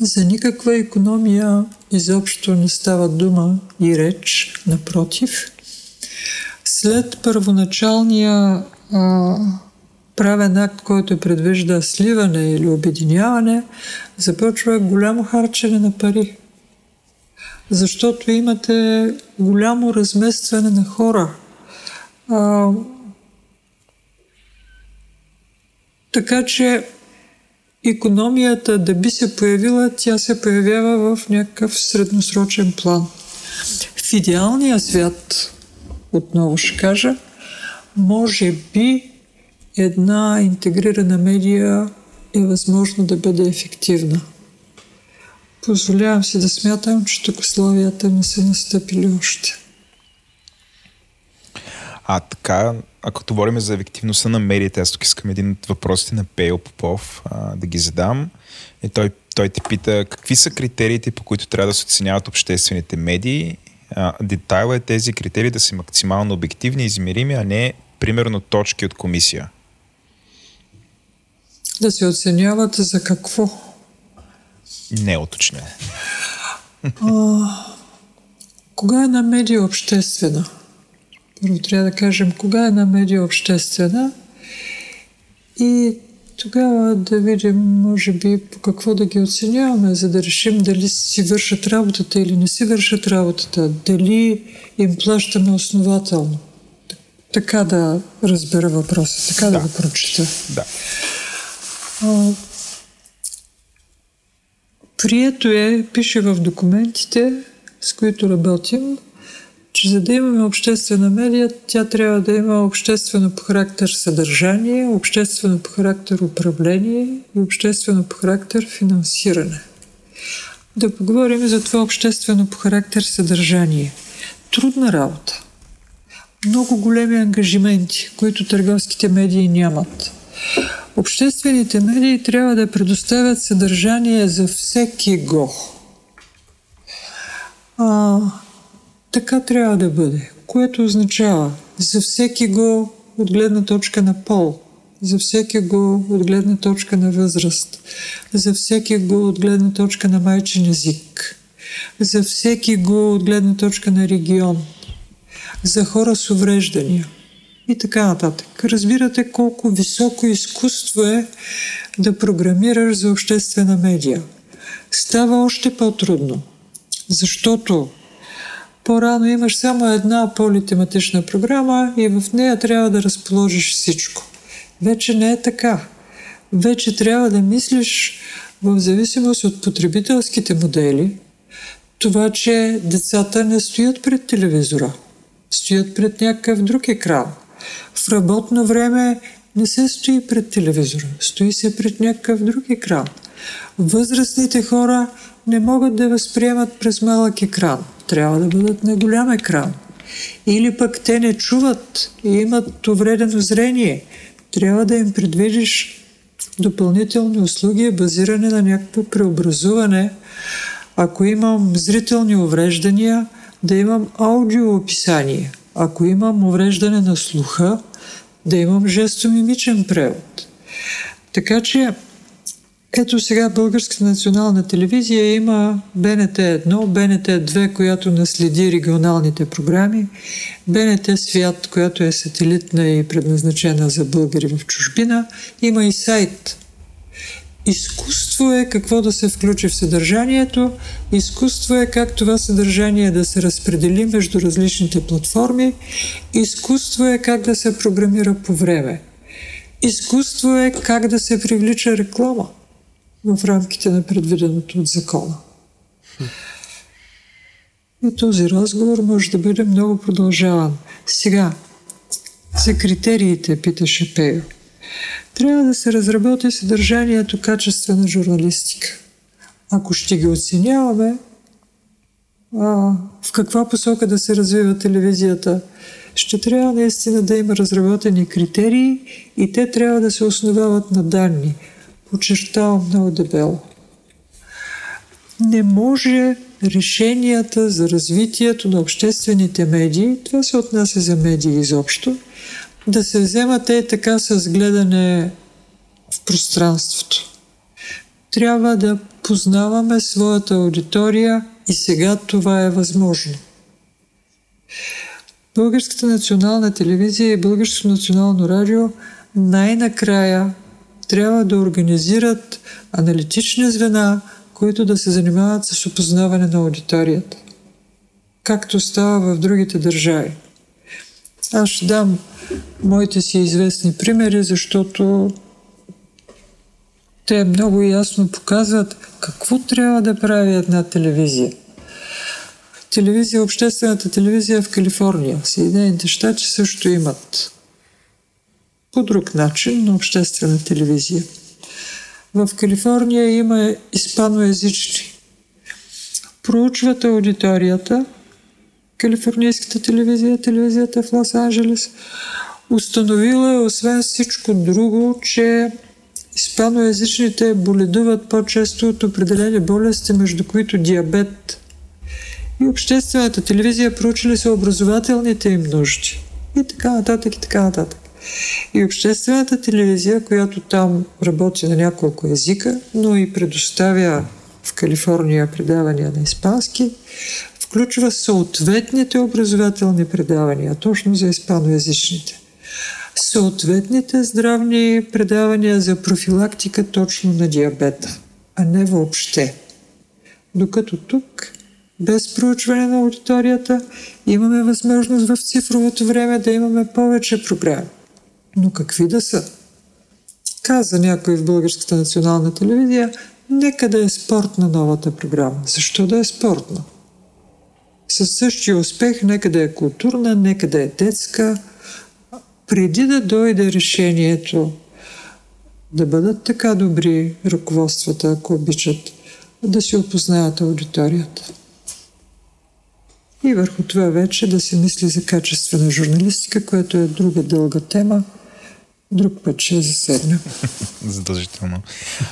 за никаква економия изобщо не става дума и реч, напротив. След първоначалния а, правен акт, който предвижда сливане или обединяване, започва голямо харчене на пари. Защото имате голямо разместване на хора. А, така че економията да би се появила, тя се появява в някакъв средносрочен план. В идеалния свят, отново ще кажа, може би една интегрирана медия е възможно да бъде ефективна. Позволявам си да смятам, че тук условията не са настъпили още. А така, ако говорим за ефективността на медиите, аз тук искам един от въпросите на Пейл Попов а, да ги задам. И той, той ти пита какви са критериите, по които трябва да се оценяват обществените медии. А, детайла е тези критерии да са максимално обективни и измерими, а не примерно точки от комисия. Да се оценяват за какво? Не е уточне. Кога е на медия обществена? Първо трябва да кажем кога е една медия обществена и тогава да видим, може би, по какво да ги оценяваме, за да решим дали си вършат работата или не си вършат работата, дали им плащаме основателно. Така да разбера въпроса, така да, да го прочета. Да. А, прието е, пише в документите, с които работим, че за да имаме обществена медия, тя трябва да има обществено по характер съдържание, обществено по характер управление и обществено по характер финансиране. Да поговорим за това обществено по характер съдържание. Трудна работа. Много големи ангажименти, които търговските медии нямат. Обществените медии трябва да предоставят съдържание за всеки го. А, така трябва да бъде, което означава за всеки го от гледна точка на пол, за всеки го от гледна точка на възраст, за всеки го от гледна точка на майчин език, за всеки го от гледна точка на регион, за хора с увреждания и така нататък. Разбирате колко високо изкуство е да програмираш за обществена медия. Става още по-трудно, защото по-рано имаш само една политематична програма и в нея трябва да разположиш всичко. Вече не е така. Вече трябва да мислиш в зависимост от потребителските модели, това, че децата не стоят пред телевизора, стоят пред някакъв друг екран. В работно време не се стои пред телевизора, стои се пред някакъв друг екран. Възрастните хора не могат да възприемат през малък екран – трябва да бъдат на голям екран. Или пък те не чуват и имат увредено зрение. Трябва да им предвидиш допълнителни услуги, базиране на някакво преобразуване. Ако имам зрителни увреждания, да имам аудиоописание. Ако имам увреждане на слуха, да имам жестомимичен превод. Така че ето сега Българската национална телевизия има БНТ 1, БНТ 2, която наследи регионалните програми, БНТ Свят, която е сателитна и предназначена за българи в чужбина, има и сайт. Изкуство е какво да се включи в съдържанието, изкуство е как това съдържание да се разпредели между различните платформи, изкуство е как да се програмира по време. Изкуство е как да се привлича реклама в рамките на предвиденото от закона. И този разговор може да бъде много продължаван. Сега, за критериите, питаше Пейо. Трябва да се разработи съдържанието качествена журналистика. Ако ще ги оценяваме, а, в каква посока да се развива телевизията, ще трябва наистина да има разработени критерии и те трябва да се основават на данни – подчертавам много дебело. Не може решенията за развитието на обществените медии, това се отнася за медии изобщо, да се вземат е така с гледане в пространството. Трябва да познаваме своята аудитория и сега това е възможно. Българската национална телевизия и Българското национално радио най-накрая трябва да организират аналитични звена, които да се занимават с опознаване на аудиторията, както става в другите държави. Аз ще дам моите си известни примери, защото те много ясно показват какво трябва да прави една телевизия. Телевизия, обществената телевизия в Калифорния, в Съединените щати също имат по друг начин на обществена телевизия. В Калифорния има испаноязични. Проучват аудиторията, калифорнийската телевизия, телевизията в Лос-Анджелес, установила освен всичко друго, че испаноязичните боледуват по-често от определени болести, между които диабет. И обществената телевизия проучили са образователните им нужди. И така нататък, и така нататък. И обществената телевизия, която там работи на няколко езика, но и предоставя в Калифорния предавания на испански, включва съответните образователни предавания, точно за испаноязичните. съответните здравни предавания за профилактика точно на диабета, а не въобще. Докато тук, без проучване на аудиторията, имаме възможност в цифровото време да имаме повече програми. Но какви да са? Каза някой в Българската национална телевизия, нека да е спортна новата програма. Защо да е спортна? Със същия успех, нека да е културна, нека да е детска. Преди да дойде решението да бъдат така добри ръководствата, ако обичат, да си опознаят аудиторията. И върху това вече да се мисли за качествена журналистика, което е друга дълга тема. Друг път ще заседнем. Задължително.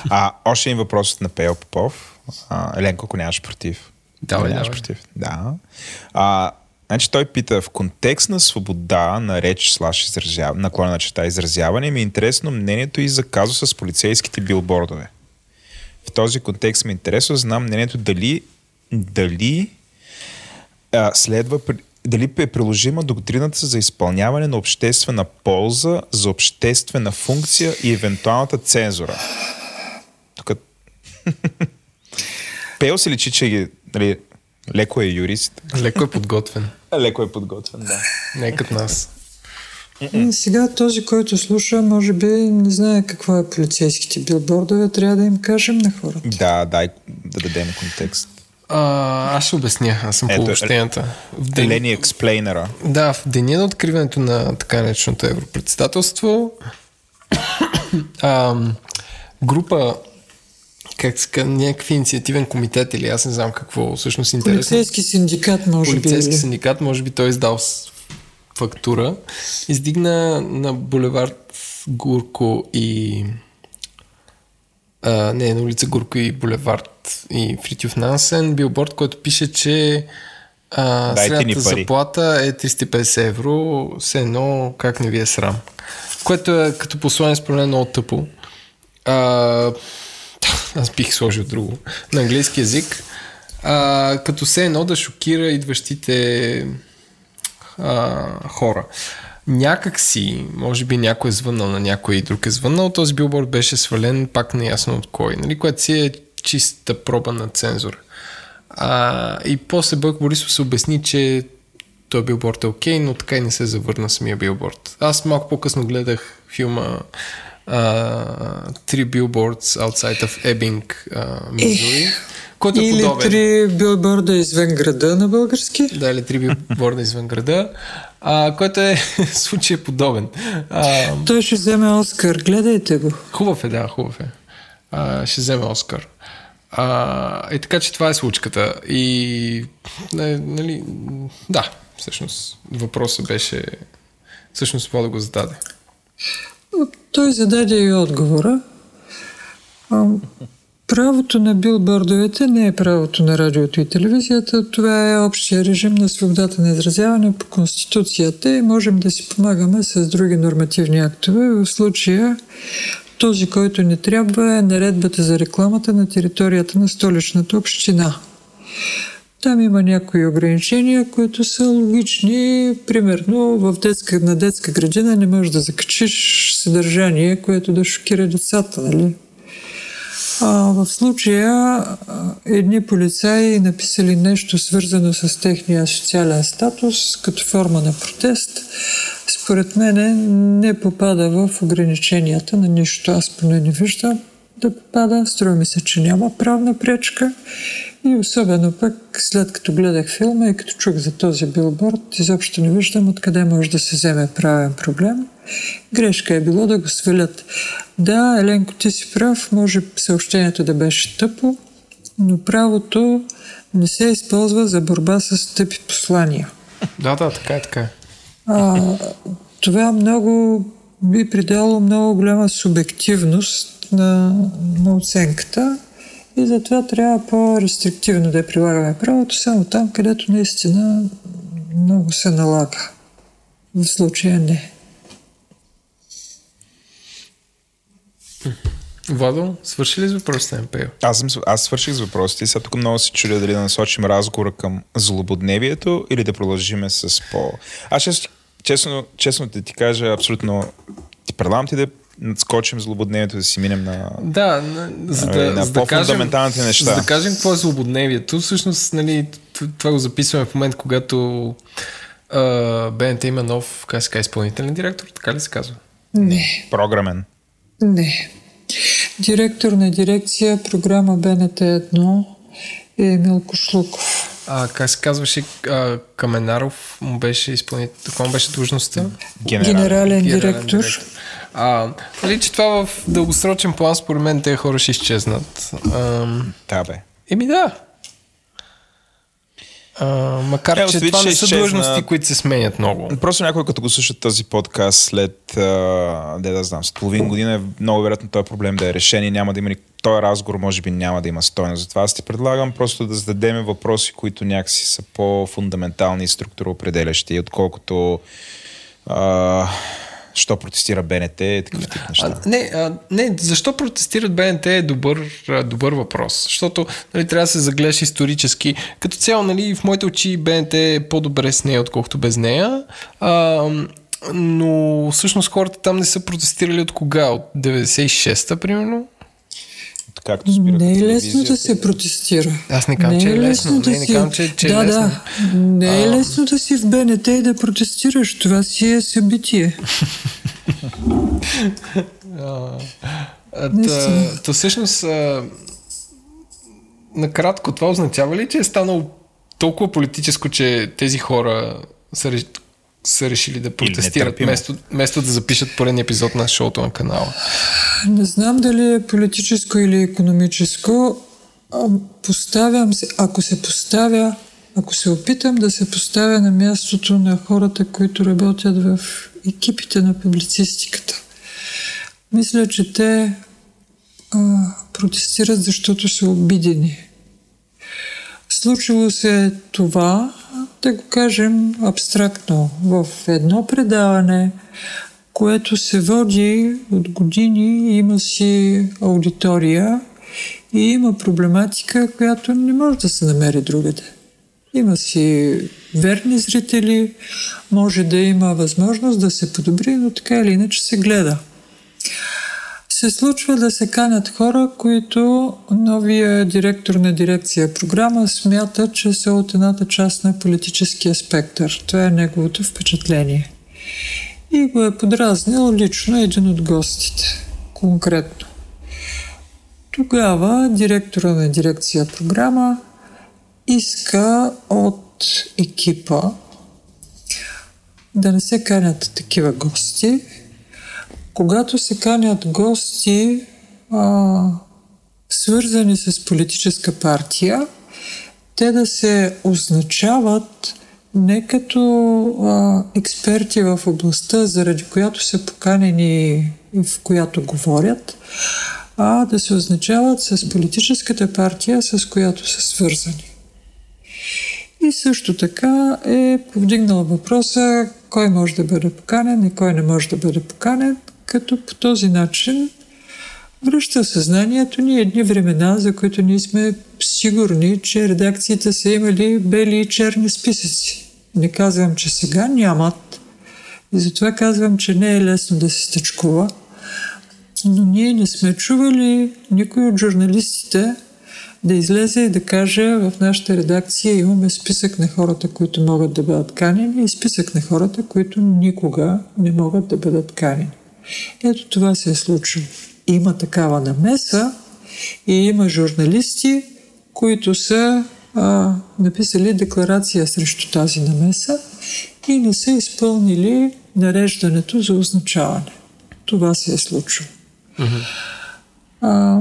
А, още един въпрос на Пео Попов. А, Еленко, ако нямаш против. Давай, нямаш давай. против. Да. А, значи той пита, в контекст на свобода на реч слаш изразяване, наклона на чета изразяване, ми е интересно мнението и за казуса с полицейските билбордове. В този контекст ми е интересно да знам мнението дали, дали а, следва дали е приложима доктрината за изпълняване на обществена полза за обществена функция и евентуалната цензура. Тук... Пео се личи, че е, нали, леко е юрист. Леко е подготвен. Леко е подготвен, да. Не е като нас. И сега този, който слуша, може би не знае какво е полицейските билбордове, трябва да им кажем на хората. Да, дай да дадем контекст. А, аз ще обясня, аз съм Ето, по обобщенията. В ден... Елени експлейнера. Да, в деня на откриването на така нареченото европредседателство а, група как се казва, някакви инициативен комитет или аз не знам какво всъщност интересно. Полицейски синдикат, може би. Полицейски синдикат, може би той е издал фактура, издигна на булевард Гурко и а, не, на улица Гурко и булевард и Фритюф Нансен билборд, който пише, че а, Дайте средната заплата е 350 евро, все едно как не ви е срам. Което е като послание според мен много тъпо. А, аз бих сложил друго. На английски язик. А, като се едно да шокира идващите а, хора. Някак си, може би някой е звъннал на някой друг е звъннал, този билборд беше свален пак неясно от кой, нали, което си е чиста проба на цензура. А, и после Бък Борисов се обясни, че той билборд е окей, но така и не се завърна самия билборд. Аз малко по-късно гледах филма Three Billboards Outside of Ebbing, Missouri, който е Или подобен. три билборда извън града на български. Да, или три билборда извън града, а, който е случай подобен. А, Той ще вземе Оскар, гледайте го. хубав е, да, хубав е. А, ще вземе Оскар. А, и така, че това е случката. И, не, нали, да, всъщност, въпросът беше, всъщност, това да го зададе. Той зададе и отговора. Правото на билбордовете не е правото на радиото и телевизията. Това е общия режим на свободата на изразяване по Конституцията и можем да си помагаме с други нормативни актове. В случая този, който не трябва е наредбата за рекламата на територията на столичната община. Там има някои ограничения, които са логични. Примерно в детска, на детска градина не можеш да закачиш съдържание, което да шокира децата, нали? А, в случая едни полицаи написали нещо свързано с техния социален статус като форма на протест. Според мен не попада в ограниченията на нищо. Аз поне не виждам да попада. Струва ми се, че няма правна пречка. И особено пък, след като гледах филма и като чух за този билборд, изобщо не виждам откъде може да се вземе правен проблем. Грешка е било да го свалят. Да, Еленко, ти си прав, може съобщението да беше тъпо, но правото не се използва за борба с тъпи послания. Да, да, така е, така е. А, това много би придало много голяма субективност на, на оценката и затова трябва по-рестриктивно да прилагаме правото, само там, където наистина много се налага. В случая не. Владо, свърши ли с въпросите на МПО? Аз, съм, аз свърших с въпросите и сега тук много се чудя дали да насочим разговора към злободневието или да продължиме с по... Аз честно, честно, честно да ти кажа, абсолютно Предлагам ти да надскочим злободневието, да си минем на... Да, на, за да, на за да кажем, неща. За да кажем какво е злободневието, всъщност, нали, това го записваме в момент, когато а, БНТ има нов, как се изпълнителен директор, така ли се казва? Не, Програмен. Не. Директор на дирекция програма БНТ 1 е Емил Кошлуков. А, как се казваше, а, Каменаров му беше изпълнител, какво му беше длъжността? Генерал. Генерален Генерален директор. А, нали, че това в дългосрочен план, според мен, тези хора ще изчезнат. Да, бе. Еми да. А, макар, Е, че това не са изчезна. длъжности, които се сменят много. Просто някой като го слуша този подкаст след, а, де да знам, след половин година е много вероятно този проблем да е решен и няма да има. Този разговор може би няма да има стойност. Затова аз ти предлагам просто да зададем въпроси, които някакси са по-фундаментални и структуроопределящи, отколкото а, що протестира БНТ такъв тип неща. А, не, а, не, защо протестират БНТ е добър, добър въпрос. Защото нали, трябва да се загледаш исторически. Като цяло, нали, в моите очи БНТ е по-добре с нея, отколкото без нея. А, но всъщност хората там не са протестирали от кога? От 96-та, примерно? Както спират Не е лесно да се протестира. Аз не казвам, че е лесно. Не, не казвам, че- че е да, лесно. Да, не е лесно да си в БНТ и да протестираш. Това си е събитие. Та, всъщност, накратко, това означава ли, че е станало толкова политическо, че тези хора са, са решили да протестират, вместо, вместо да запишат поредния епизод на шоуто на канала? Не знам дали е политическо или економическо. Поставям се, ако се поставя, ако се опитам да се поставя на мястото на хората, които работят в екипите на публицистиката. Мисля, че те а, протестират, защото са обидени. Случило се е това, да го кажем абстрактно, в едно предаване, което се води от години, има си аудитория и има проблематика, която не може да се намери другаде. Има си верни зрители, може да има възможност да се подобри, но така или иначе се гледа се случва да се канят хора, които новия директор на дирекция програма смята, че са от едната част на политическия спектър. Това е неговото впечатление. И го е подразнил лично един от гостите. Конкретно. Тогава директора на дирекция програма иска от екипа да не се канят такива гости, когато се канят гости, а, свързани с политическа партия, те да се означават не като а, експерти в областта, заради която са поканени и в която говорят, а да се означават с политическата партия, с която са свързани. И също така е повдигнал въпроса кой може да бъде поканен и кой не може да бъде поканен, като по този начин връща съзнанието ни едни времена, за които ние сме сигурни, че редакциите са имали бели и черни списъци. Не казвам, че сега нямат. И затова казвам, че не е лесно да се стъчкува. Но ние не сме чували никой от журналистите да излезе и да каже в нашата редакция имаме списък на хората, които могат да бъдат канени и списък на хората, които никога не могат да бъдат канени. Ето това се е случило. Има такава намеса и има журналисти, които са а, написали декларация срещу тази намеса и не са изпълнили нареждането за означаване. Това се е случило. А,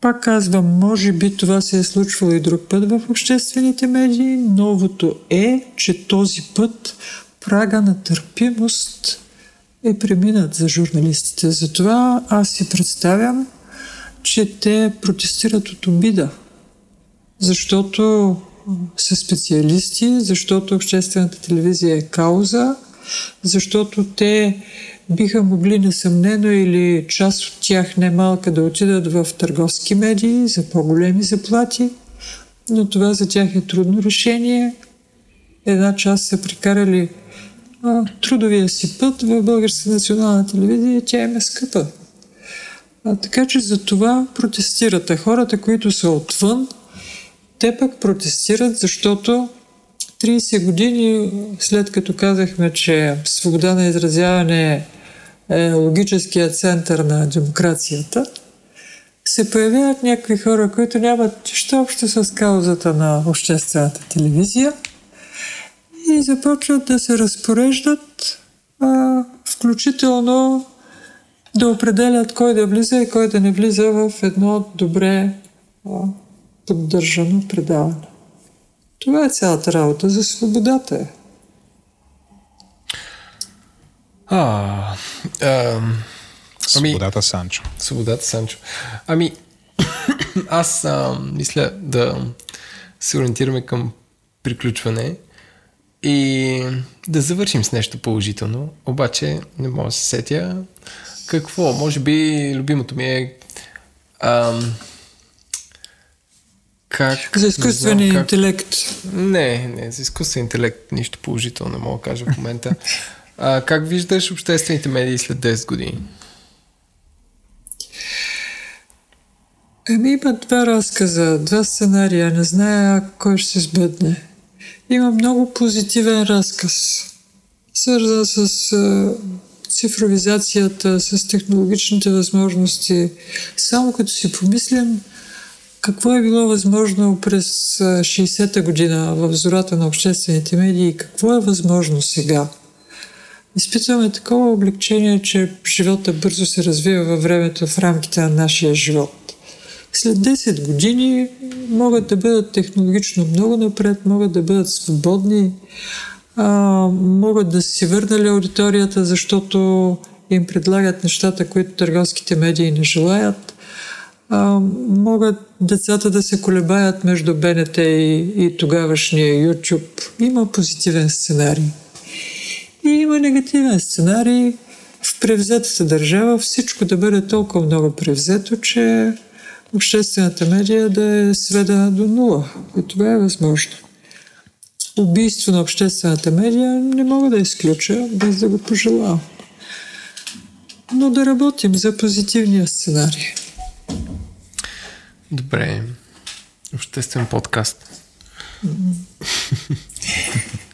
пак казвам, може би това се е случвало и друг път в обществените медии. Новото е, че този път прага на търпимост е преминат за журналистите. Затова аз си представям, че те протестират от обида. Защото са специалисти, защото обществената телевизия е кауза, защото те биха могли несъмнено или част от тях немалка да отидат в търговски медии за по-големи заплати, но това за тях е трудно решение. Една част са прикарали а, трудовия си път в Българска национална телевизия, тя им е скъпа. А, така че за това протестират. Хората, които са отвън, те пък протестират, защото 30 години след като казахме, че свобода на изразяване е логическия център на демокрацията, се появяват някакви хора, които нямат нищо общо с каузата на обществената телевизия и започват да се разпореждат, а, включително да определят кой да влиза и кой да не влиза в едно добре а, поддържано предаване. Това е цялата работа за свободата. Е. А, а, ами, свободата Санчо. Свободата Санчо. Ами, аз а, мисля да се ориентираме към приключване и да завършим с нещо положително. Обаче не мога да се сетя какво. Може би любимото ми е ам, как... За изкуствения как... интелект. Не, не, за изкуствен интелект нищо положително не мога да кажа в момента. А, как виждаш обществените медии след 10 години? Еми има два разказа, два сценария. Не зная кой ще се сбъдне. Има много позитивен разказ, свързан с цифровизацията, с технологичните възможности. Само като си помислям, какво е било възможно през 60-та година в зората на обществените медии и какво е възможно сега? Изпитваме такова облегчение, че живота бързо се развива във времето в рамките на нашия живот. След 10 години могат да бъдат технологично много напред, могат да бъдат свободни, а, могат да си върнали аудиторията, защото им предлагат нещата, които търговските медии не желаят а, могат децата да се колебаят между БНТ и, и тогавашния YouTube. Има позитивен сценарий. И има негативен сценарий в превзетата държава всичко да бъде толкова много превзето, че обществената медия да е сведена до нула. И това е възможно. Убийство на обществената медия не мога да изключа, без да го пожелавам. Но да работим за позитивния сценарий. Добре. Обществен подкаст.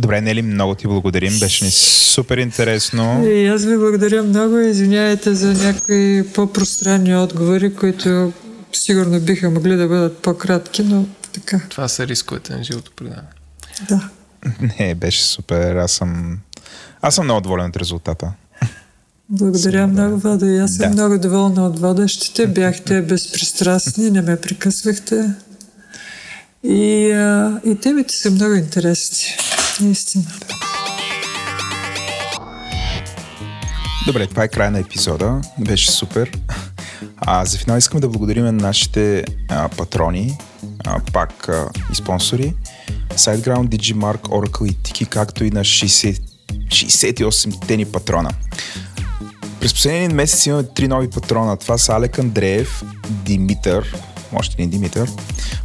Добре, Нели, много ти благодарим. Беше ни супер интересно. И аз ви благодаря много. Извинявайте за някои по-пространни отговори, които сигурно биха могли да бъдат по-кратки, но така. Това са рисковете на живото предаване. Да. Не, беше супер. Аз съм, аз съм много доволен от резултата. Благодаря Сигурно, много, Владо. И аз съм да. много доволна от водещите. Бяхте безпристрастни, не ме прекъсвахте. И, а, и темите са много интересни. Наистина. Добре, това е края на епизода. Беше супер. А за финал искам да благодарим на нашите а, патрони, а, пак а, и спонсори. SiteGround, Digimark, Oracle и Tiki, както и на 60, 68 тени патрона. През последния месец имаме три нови патрона. Това са Алек Андреев, Димитър, може не Димитър,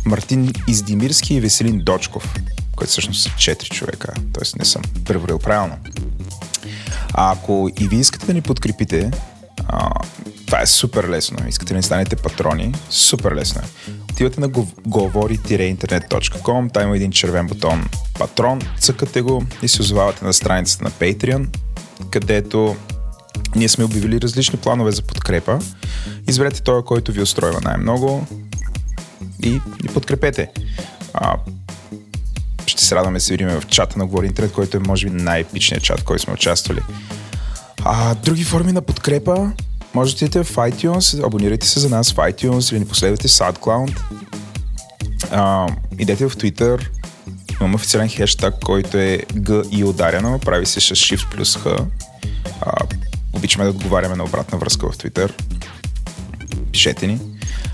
Мартин Издимирски и Веселин Дочков, които всъщност са четири човека, т.е. не съм преборил правилно. А ако и вие искате да ни подкрепите, а, това е супер лесно. Искате да ни станете патрони, супер лесно е. Отивате на говори-интернет.com, там има един червен бутон патрон, цъкате го и се озовавате на страницата на Patreon, където ние сме обявили различни планове за подкрепа. Изберете този, който ви устройва най-много и ни подкрепете. А, ще се радваме да се видим в чата на Говори Интернет, който е може би най-епичният чат, който сме участвали. А, други форми на подкрепа може да отидете в iTunes, абонирайте се за нас в iTunes или ни последвате в SoundCloud. А, идете в Twitter, имам официален хештаг, който е G и ударено, прави се с Shift плюс H. А, Обичаме да отговаряме на обратна връзка в Twitter. Пишете ни.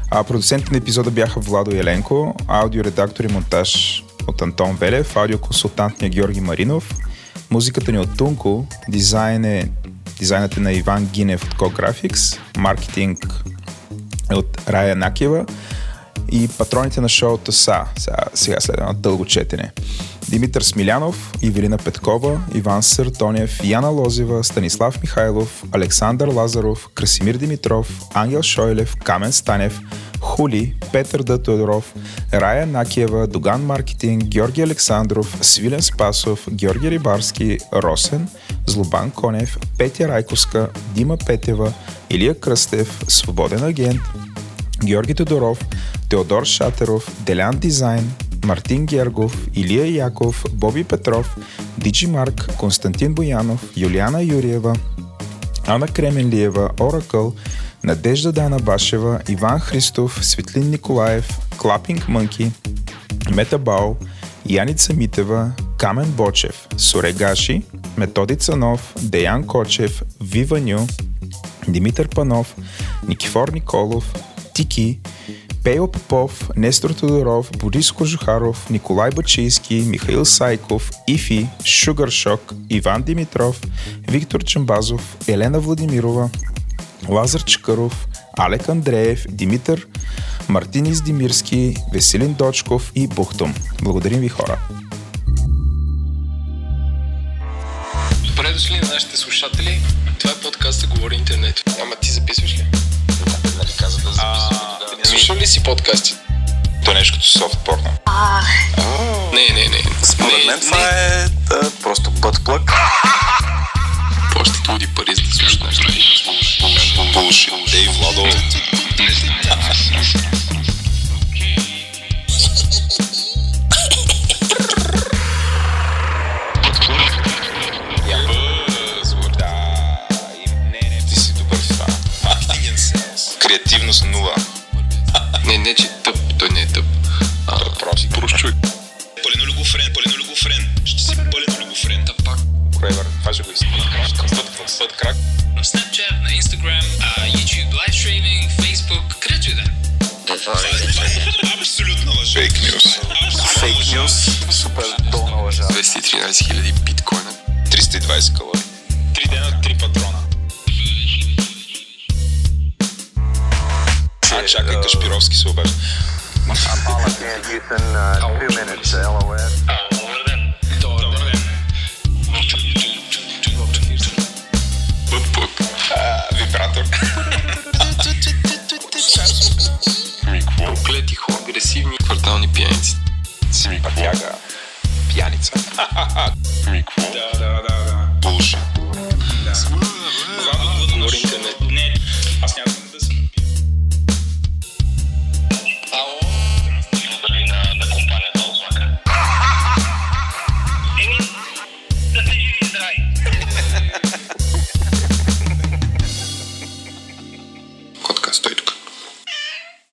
А, продуцентите на епизода бяха Владо Еленко, аудиоредактор и монтаж от Антон Велев, аудиоконсултант ни е Георги Маринов, музиката ни от Тунко, дизайн е, дизайнът е на Иван Гинев от Co-Graphics, маркетинг е от Рая Накева и патроните на шоуто са, сега, сега след едно дълго четене. Димитър Смилянов, Ивелина Петкова, Иван Съртонев, Яна Лозева, Станислав Михайлов, Александър Лазаров, Красимир Димитров, Ангел Шойлев, Камен Станев, Хули, Петър Д. Тодоров, Рая Накиева, Доган Маркетинг, Георги Александров, Свилен Спасов, Георги Рибарски, Росен, Злобан Конев, Петя Райковска, Дима Петева, Илия Кръстев, Свободен агент, Георги Тодоров, Теодор Шатеров, Делян Дизайн, Мартин Гергов, Илия Яков, Боби Петров, Диджи Марк, Константин Боянов, Юлиана Юриева, Ана Кременлиева, Оракъл, Надежда Дана Башева, Иван Христов, Светлин Николаев, Клапинг Мънки, Мета Бао, Яница Митева, Камен Бочев, Сорегаши, Методи Цанов, Деян Кочев, Вива Ню, Димитър Панов, Никифор Николов, Тики, Пейо Попов, Нестор Тодоров, Борис Кожухаров, Николай Бачийски, Михаил Сайков, Ифи, Шугар Шок, Иван Димитров, Виктор Чамбазов, Елена Владимирова, Лазар Чакаров, Алек Андреев, Димитър, Мартин Издимирски, Веселин Дочков и Бухтум. Благодарим ви хора! Добре дошли на нашите слушатели. Това е подкаста Говори Интернет. Ама ти записваш ли? Нали каза да записвам? Слушал ли си подкасти? То е нещо като софт порно. Не, не, не. Според мен това е да, просто бътплък. Още луди пари за да слушаш неща. Булшит. Ей, Владо. Селс. Креативност нула. Не, не, че тъп. Той не е тъп. А, Прост. Прост човек. Пълен олигофрен, пълен олигофрен. Ще си пълен олигофрен. да пак. Фрейвър, кажа го истина. Път, път крак. на Snapchat, на Instagram, YouTube live streaming, Facebook, където и да. е. Абсолютно лъжа. Фейк нюс. Фейк нюс. Супер долна лъжа. 213 000 биткоина. 320 калории. Три дена, три патрона. А, чакай, Кашпировски се обажда. Вибратор. Проклети хора, агресивни квартални пияници. Пътяга. Пияница. Да, да, да, да. Булшит. Говори интернет.